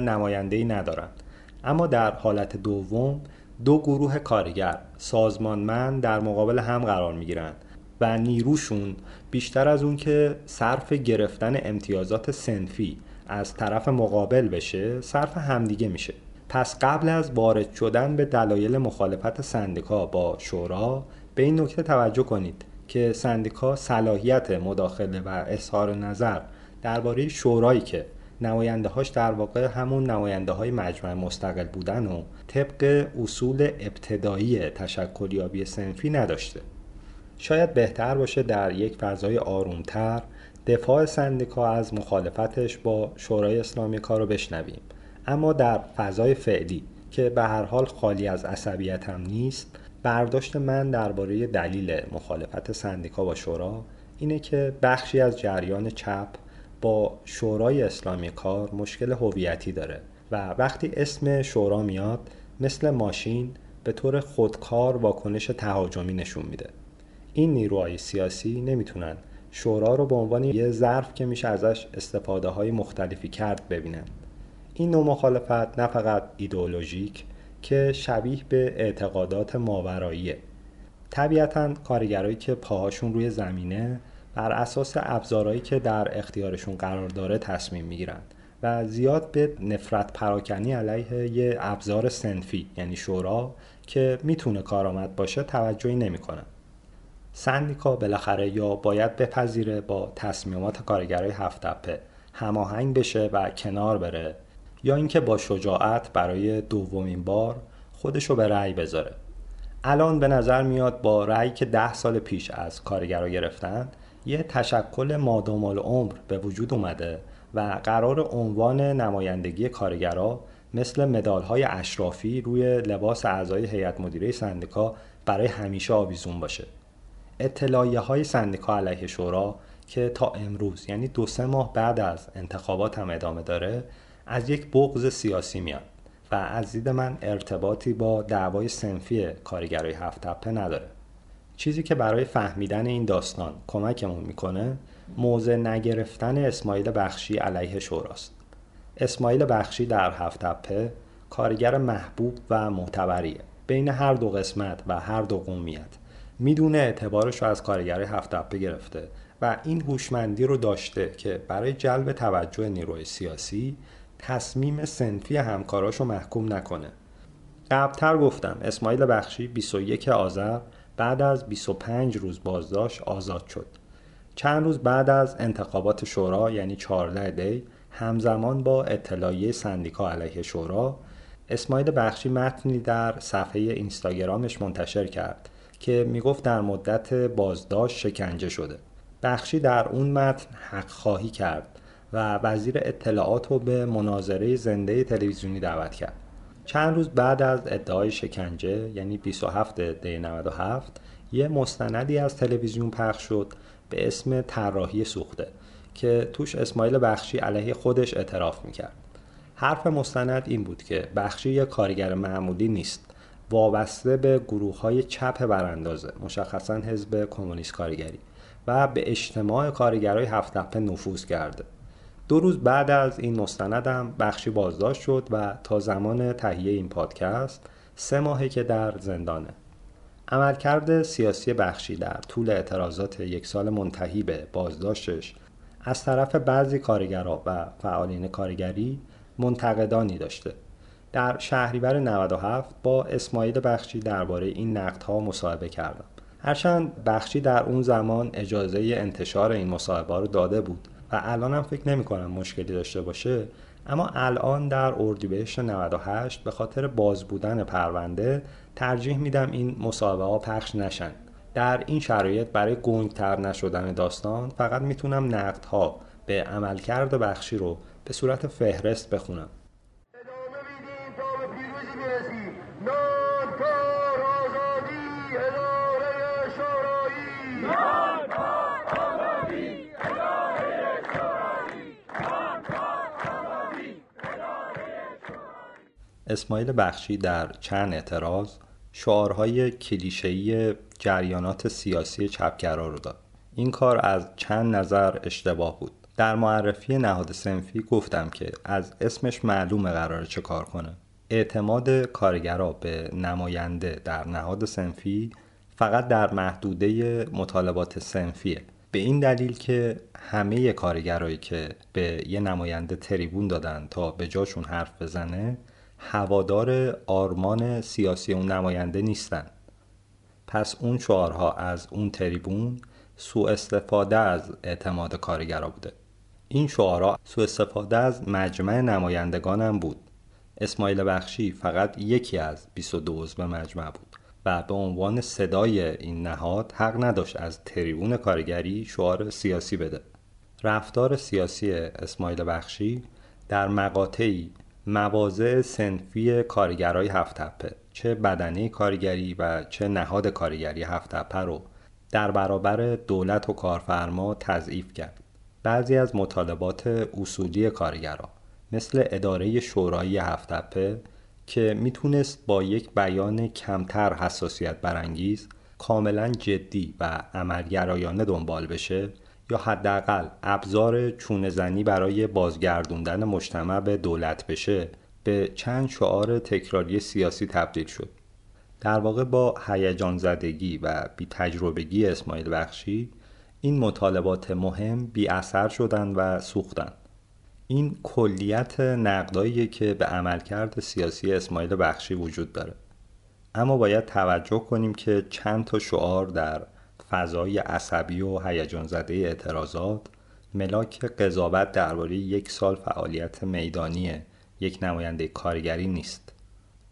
ای ندارند. اما در حالت دوم دو گروه کارگر سازمانمند در مقابل هم قرار می گیرند و نیروشون بیشتر از اون که صرف گرفتن امتیازات سنفی از طرف مقابل بشه صرف همدیگه میشه. پس قبل از وارد شدن به دلایل مخالفت سندیکا با شورا به این نکته توجه کنید. که سندیکا صلاحیت مداخله و اظهار نظر درباره شورایی که نماینده هاش در واقع همون نماینده های مجمع مستقل بودن و طبق اصول ابتدایی تشکلیابی سنفی نداشته. شاید بهتر باشه در یک فضای آرومتر دفاع سندیکا از مخالفتش با شورای اسلامی کار رو بشنویم. اما در فضای فعلی که به هر حال خالی از عصبیت هم نیست برداشت من درباره دلیل مخالفت سندیکا با شورا اینه که بخشی از جریان چپ با شورای اسلامی کار مشکل هویتی داره و وقتی اسم شورا میاد مثل ماشین به طور خودکار واکنش تهاجمی نشون میده. این نیروهای سیاسی نمی‌تونن شورا رو به عنوان یه ظرف که میشه ازش استفاده های مختلفی کرد ببینن. این نوع مخالفت نه فقط ایدئولوژیک که شبیه به اعتقادات ماوراییه. طبیعتا کارگرایی که پاهاشون روی زمینه بر اساس ابزارهایی که در اختیارشون قرار داره تصمیم می‌گیرن و زیاد به نفرت پراکنی علیه یه ابزار سنفی یعنی شورا که می‌تونه کارآمد باشه توجهی نمی‌کنن سندیکا بالاخره یا باید بپذیره با تصمیمات کارگرای هفت هماهنگ بشه و کنار بره. یا اینکه با شجاعت برای دومین بار خودشو به رأی بذاره. الان به نظر میاد با رأی که ده سال پیش از کارگرا گرفتن یه تشکل مادام العمر به وجود اومده و قرار عنوان نمایندگی کارگرا مثل مدال های اشرافی روی لباس اعضای هیئت مدیره سندیکا برای همیشه آویزون باشه. اطلاعیه های سندیکا علیه شورا که تا امروز یعنی دو سه ماه بعد از انتخابات هم ادامه داره از یک بغض سیاسی میاد و از دید من ارتباطی با دعوای سنفی کارگرای هفت تپه نداره. چیزی که برای فهمیدن این داستان کمکمون می‌کنه موضع نگرفتن اسماعیل بخشی علیه شوراست. اسماعیل بخشی در هفت تپه کارگر محبوب و معتبریه. بین هر دو قسمت و هر دو قومیت می‌دونه اعتبارش رو از کارگر هفت تپه گرفته و این هوشمندی رو داشته که برای جلب توجه نیروی سیاسی تصمیم سنفی همکاراش رو محکوم نکنه. قبلتر گفتم اسماعیل بخشی 21 آذر بعد از 25 روز بازداشت آزاد شد. چند روز بعد از انتخابات شورا یعنی 14 دی همزمان با اطلاعیه سندیکا علیه شورا اسماعیل بخشی متنی در صفحه اینستاگرامش منتشر کرد که می‌گفت در مدت بازداشت شکنجه شده. بخشی در اون متن حق خواهی کرد. و وزیر اطلاعات رو به مناظره زنده تلویزیونی دعوت کرد. چند روز بعد از ادعای شکنجه یعنی 27 دی 97 یه مستندی از تلویزیون پخش شد به اسم طراحی سوخته که توش اسماعیل بخشی علیه خودش اعتراف می‌کرد. حرف مستند این بود که بخشی یک کارگر معمولی نیست. وابسته به گروه های چپ براندازه مشخصا حزب کمونیست کارگری و به اجتماع کارگرای هفت نفوذ کرده. دو روز بعد از این مستندم بخشی بازداشت شد و تا زمان تهیه این پادکست سه ماهه که در زندانه. عملکرد سیاسی بخشی در طول اعتراضات یک سال منتهی به بازداشتش از طرف بعضی کارگرها و فعالین کارگری منتقدانی داشته. در شهریور 97 با اسماعیل بخشی درباره این نقدها مصاحبه کردم. هرچند بخشی در اون زمان اجازه انتشار این مصاحبه رو داده بود. و الان هم فکر نمی کنم مشکلی داشته باشه اما الان در اردیبهشت 98 به خاطر باز بودن پرونده ترجیح میدم این مصاحبه ها پخش نشن. در این شرایط برای گنگتر نشدن داستان فقط می‌تونم نقدها به عملکرد بخشی رو به صورت فهرست بخونم. اسماعیل بخشی در چند اعتراض شعارهای کلیشه‌ای جریانات سیاسی چپگرا رو داد. این کار از چند نظر اشتباه بود. در معرفی نهاد سنفی گفتم که از اسمش معلومه قراره چه کار کنه. اعتماد کارگرا به نماینده در نهاد سنفی فقط در محدوده مطالبات سنفیه. به این دلیل که همه کارگرایی که به یه نماینده تریبون دادن تا به جاشون حرف بزنه هوادار آرمان سیاسی اون نماینده نیستن. پس اون شعارها از اون تریبون سوء استفاده از اعتماد کارگرا بوده. این شعارها سوء استفاده از مجمع نمایندگان هم بود. اسماعیل بخشی فقط یکی از 22 عضو مجمع بود و به عنوان صدای این نهاد حق نداشت از تریبون کارگری شعار سیاسی بده. رفتار سیاسی اسماعیل بخشی در مقاطعی مواضع سنفی کارگرای هفت تپه. چه بدنه کارگری و چه نهاد کارگری هفت تپه رو در برابر دولت و کارفرما تضعیف کرد. بعضی از مطالبات اصولی کارگرا مثل اداره شورایی هفت تپه که می‌تونست با یک بیان کمتر حساسیت برانگیز کاملا جدی و عملگرایانه دنبال بشه یا حداقل ابزار چونه زنی برای بازگردوندن مجتمع به دولت بشه به چند شعار تکراری سیاسی تبدیل شد. در واقع با هیجان زدگی و بی تجربگی اسماعیل بخشی این مطالبات مهم بی اثر شدن و سوختن. این کلیت نقدایی که به عملکرد سیاسی اسماعیل بخشی وجود داره. اما باید توجه کنیم که چند تا شعار در فضای عصبی و هیجان زده اعتراضات ملاک قضاوت درباره یک سال فعالیت میدانی یک نماینده کارگری نیست.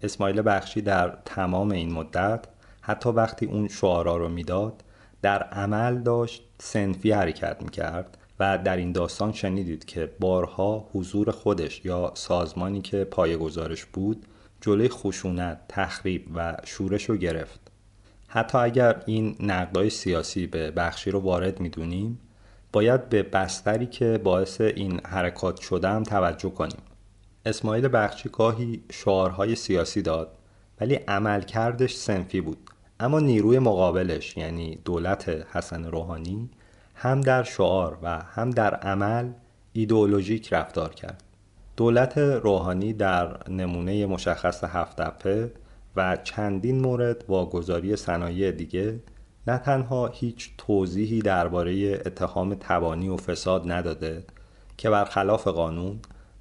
اسماعیل بخشی در تمام این مدت حتی وقتی اون شعارا رو می‌داد در عمل داشت سنفی حرکت می‌کرد و در این داستان شنیدید که بارها حضور خودش یا سازمانی که پای گزارش بود جلوی خشونت، تخریب و شورش رو گرفت. حتی اگر این نقدای سیاسی به بخشی رو وارد می‌دونیم باید به بستری که باعث این حرکات شده هم توجه کنیم. اسماعیل بخشی گاهی شعارهای سیاسی داد ولی عملکردش سنفی بود. اما نیروی مقابلش یعنی دولت حسن روحانی هم در شعار و هم در عمل ایدئولوژیک رفتار کرد. دولت روحانی در نمونه مشخص هفت و چندین مورد واگذاری صنایع دیگه نه تنها هیچ توضیحی درباره اتهام تبانی و فساد نداده که برخلاف قانون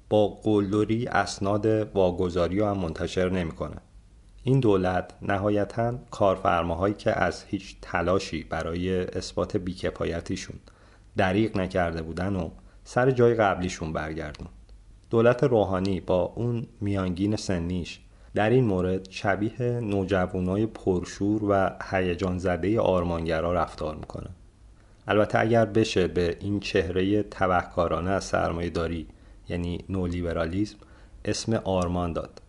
با قلدری اسناد واگذاری هم منتشر نمی‌کنه. این دولت نهایتا کارفرماهایی که از هیچ تلاشی برای اثبات بیکفایتیشون دریغ نکرده بودن و سر جای قبلیشون برگردون دولت روحانی با اون میانگین سنیش در این مورد شبیه نوجوانای پرشور و هیجان زده آرمانگرا رفتار می‌کنه. البته اگر بشه به این چهره تبهکارانه از سرمایه داری یعنی نولیبرالیزم اسم آرمان داد.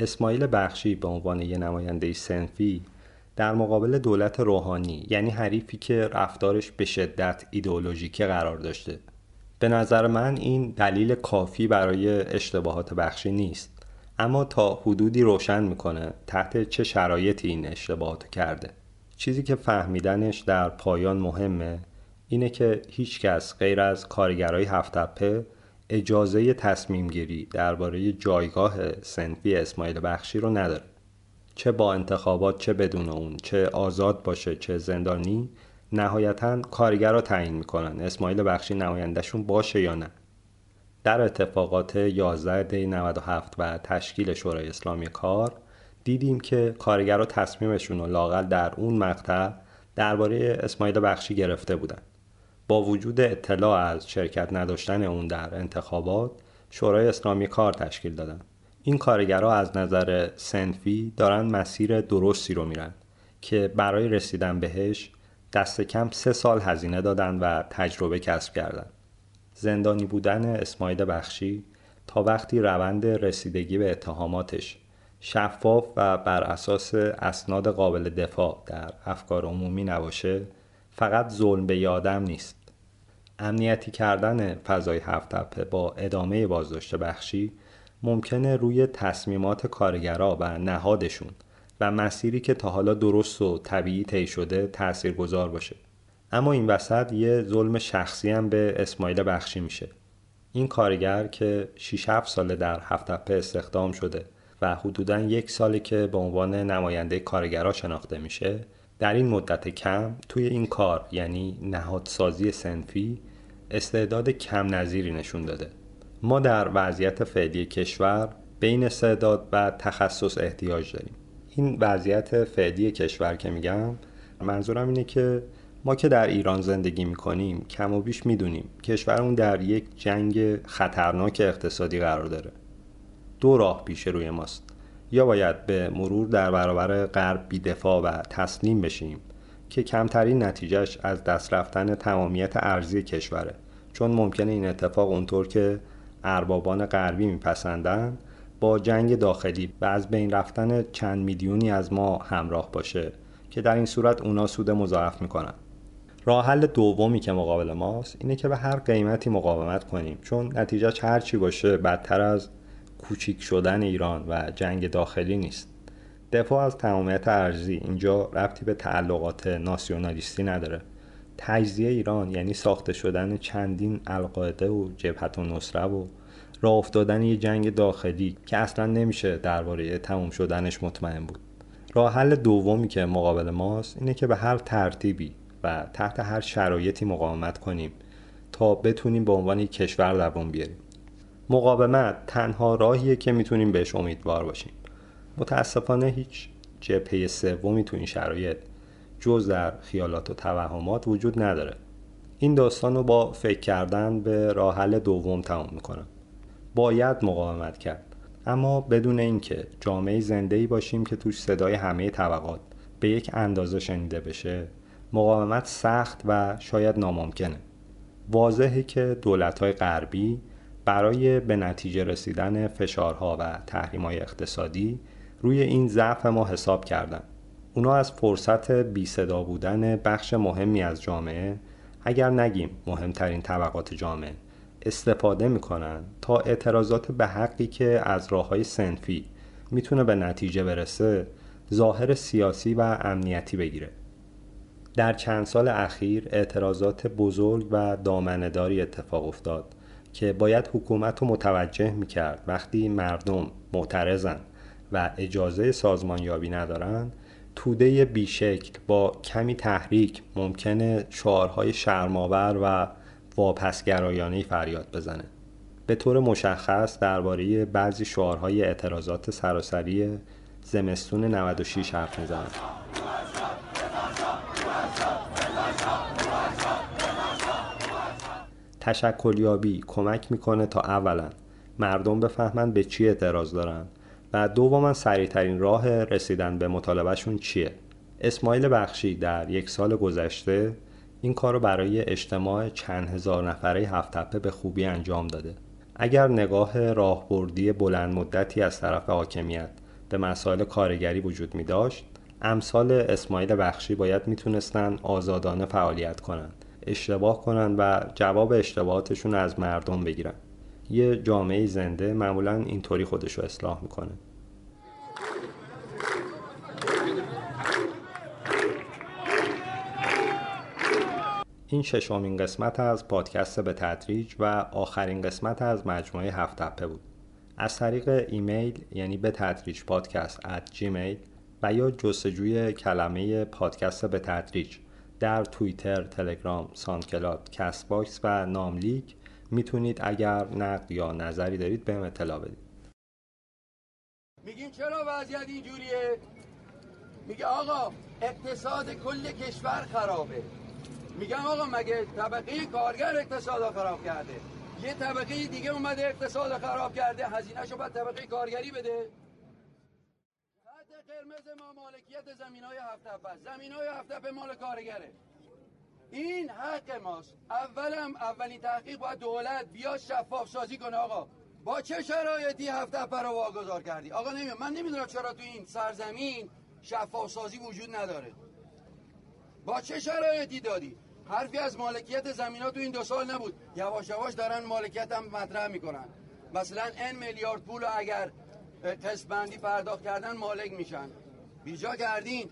اسماعیل بخشی به عنوان یه نماینده سنفی در مقابل دولت روحانی یعنی حریفی که رفتارش به شدت ایدئولوژیکی قرار داشته. به نظر من این دلیل کافی برای اشتباهات بخشی نیست. اما تا حدودی روشن می‌کنه تحت چه شرایطی این اشتباهات کرده. چیزی که فهمیدنش در پایان مهمه اینه که هیچکس غیر از کارگرای هفتپه اجازه تصمیم گیری درباره جایگاه سنفی اسماعیل بخشی رو نداره. چه با انتخابات چه بدون اون چه آزاد باشه چه زندانی نهایتا کارگر رو تعیین می‌کنن. اسماعیل بخشی نمایندهشون باشه یا نه؟ در اتفاقات 11 دی 97 و تشکیل شورای اسلامی کار دیدیم که کارگرها تصمیمشون رو لاقل در اون مقطع درباره اسماعیل بخشی گرفته بودن. با وجود اطلاع از شرکت نداشتن اون در انتخابات شورای اسلامی کار تشکیل دادن. این کارگرها از نظر سنفی دارن مسیر درستی رو میرن که برای رسیدن بهش دست کم سه سال هزینه دادن و تجربه کسب کردن. زندانی بودن اسماعیل بخشی تا وقتی روند رسیدگی به اتهاماتش شفاف و بر اساس اسناد قابل دفاع در افکار عمومی نباشه فقط ظلم به یادم نیست. امنیتی کردن فضای هفت با ادامه بازداشت بخشی ممکنه روی تصمیمات کارگرا و نهادشون و مسیری که تا حالا درست و طبیعی طی شده تأثیر گذار باشه. اما این وسط یه ظلم شخصی هم به اسماعیل بخشی میشه. این کارگر که 6 7 ساله در هفتپه استخدام شده و حدودا یک سالی که به عنوان نماینده کارگرا شناخته میشه در این مدت کم توی این کار یعنی نهادسازی سنفی استعداد کم نظیری نشون داده. ما در وضعیت فعلی کشور بین استعداد و تخصص احتیاج داریم. این وضعیت فعلی کشور که میگم منظورم اینه که ما که در ایران زندگی می‌کنیم کم و بیش می‌دونیم کشورمون در یک جنگ خطرناک اقتصادی قرار داره. دو راه پیش روی ماست. یا باید به مرور در برابر غرب بیدفاع و تسلیم بشیم که کمترین نتیجهش از دست رفتن تمامیت ارزی کشوره. چون ممکنه این اتفاق اونطور که اربابان غربی میپسندن با جنگ داخلی و از بین رفتن چند میلیونی از ما همراه باشه که در این صورت اونا سود مضاعف می‌کنن. راه حل دومی که مقابل ماست اینه که به هر قیمتی مقاومت کنیم. چون نتیجه هر چی باشه بدتر از کوچیک شدن ایران و جنگ داخلی نیست. دفاع از تمامیت ارزی اینجا ربطی به تعلقات ناسیونالیستی نداره. تجزیه ایران یعنی ساخته شدن چندین القاعده و جبهت و نصره و راه افتادن یه جنگ داخلی که اصلا نمیشه درباره تموم شدنش مطمئن بود. راه حل دومی که مقابل ماست اینه که به هر ترتیبی و تحت هر شرایطی مقاومت کنیم تا بتونیم به عنوان یک کشور دوام بیاریم. مقاومت تنها راهیه که می‌تونیم بهش امیدوار باشیم. متاسفانه هیچ جبهه سومی تو این شرایط جز در خیالات و توهمات وجود نداره. این داستان رو با فکر کردن به راه حل دوم تمام می‌کنم. باید مقاومت کرد. اما بدون اینکه جامعه زنده ای باشیم که توش صدای همه طبقات به یک اندازه شنیده بشه مقاومت سخت و شاید ناممکنه. واضحه که دولت‌های غربی برای به نتیجه رسیدن فشارها و تحریم‌های اقتصادی روی این ضعف ما حساب کردن. اونا از فرصت بی صدا بودن بخش مهمی از جامعه اگر نگیم مهمترین طبقات جامعه استفاده می‌کنن تا اعتراضات به حقی که از راه های سنفی می‌تونه به نتیجه برسه ظاهر سیاسی و امنیتی بگیره. در چند سال اخیر اعتراضات بزرگ و دامنداری اتفاق افتاد که باید حکومت رو متوجه می‌کرد وقتی مردم معترضن و اجازه سازمانیابی ندارن توده بیشکل با کمی تحریک ممکنه شعارهای شرماور و واپسگرایانه فریاد بزنه. به طور مشخص درباره بعضی شعارهای اعتراضات سراسری زمستون 96 حرف می‌زنم. تشکلیابی کمک می‌کنه تا اولا مردم بفهمن به چی اعتراض دارن و دوما سریعترین راه رسیدن به مطالبهشون چیه. اسماعیل بخشی در یک سال گذشته این کار رو برای اجتماع چند هزار نفره هفت به خوبی انجام داده. اگر نگاه راهبردی بلند مدتی از طرف حاکمیت به مسائل کارگری وجود می داشت امثال اسماعیل بخشی باید می‌تونستن آزادانه فعالیت کنند اشتباه کنند و جواب اشتباهاتشون از مردم بگیرن. یه جامعه زنده معمولا اینطوری خودش رو اصلاح می‌کنه. این ششمین قسمت از پادکست به تدریج و آخرین قسمت از مجموعه هفت بود. از طریق ایمیل یعنی به تدریج پادکست at gmail و یا جستجوی کلمه پادکست به تدریج. در توییتر، تلگرام، SoundCloud، Castbox و نملیک می‌تونید اگر نقد یا نظری دارید بهم اطلاع بدید.
میگیم چرا وضعیت اینجوریه؟ میگه آقا اقتصاد کل کشور خرابه. میگم آقا مگه طبقه کارگر اقتصاد خراب کرده؟ یه طبقه دیگه اومده اقتصاد خراب کرده هزینه شو باید طبقه کارگری بده. قرمز ما مالکیت زمین های هفت زمین های هفت مال کارگره. این حق ماست. اولم اولین تحقیق باید دولت بیا شفاف سازی کنه آقا. با چه شرایطی هفته پر رو واگذار کردی؟ آقا نمی‌دونم. من نمی‌دونم چرا تو این سرزمین شفاف سازی وجود نداره. با چه شرایطی دادی؟ حرفی از مالکیت زمین ها تو این دو سال نبود. یواش یواش دارن مالکیت هم مطرح می‌کنن. مثلا ان میلیارد پول اگر قسط بندی پرداخت کردن مالک میشن. بیجا کردین.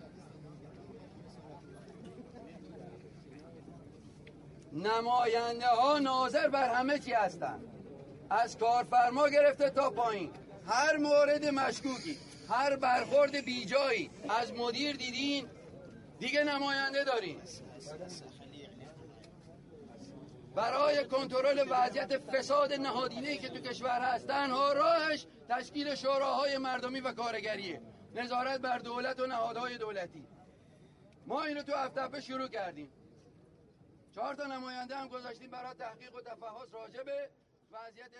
نماینده ها ناظر بر همه چی هستن. از کارفرما گرفته تا پایین. هر مورد مشکوکی هر برخورد بیجایی. از مدیر دیدین دیگه نماینده دارین. برای کنترل وضعیت فساد نهادینه‌ای که تو کشور هست تنها راهش تشکیل شوراهای مردمی و کارگریه. نظارت بر دولت و نهادهای دولتی. ما اینو تو هفته شروع کردیم. چهار تا نماینده هم گذاشتیم برای تحقیق و تفحص راجع به وضعیت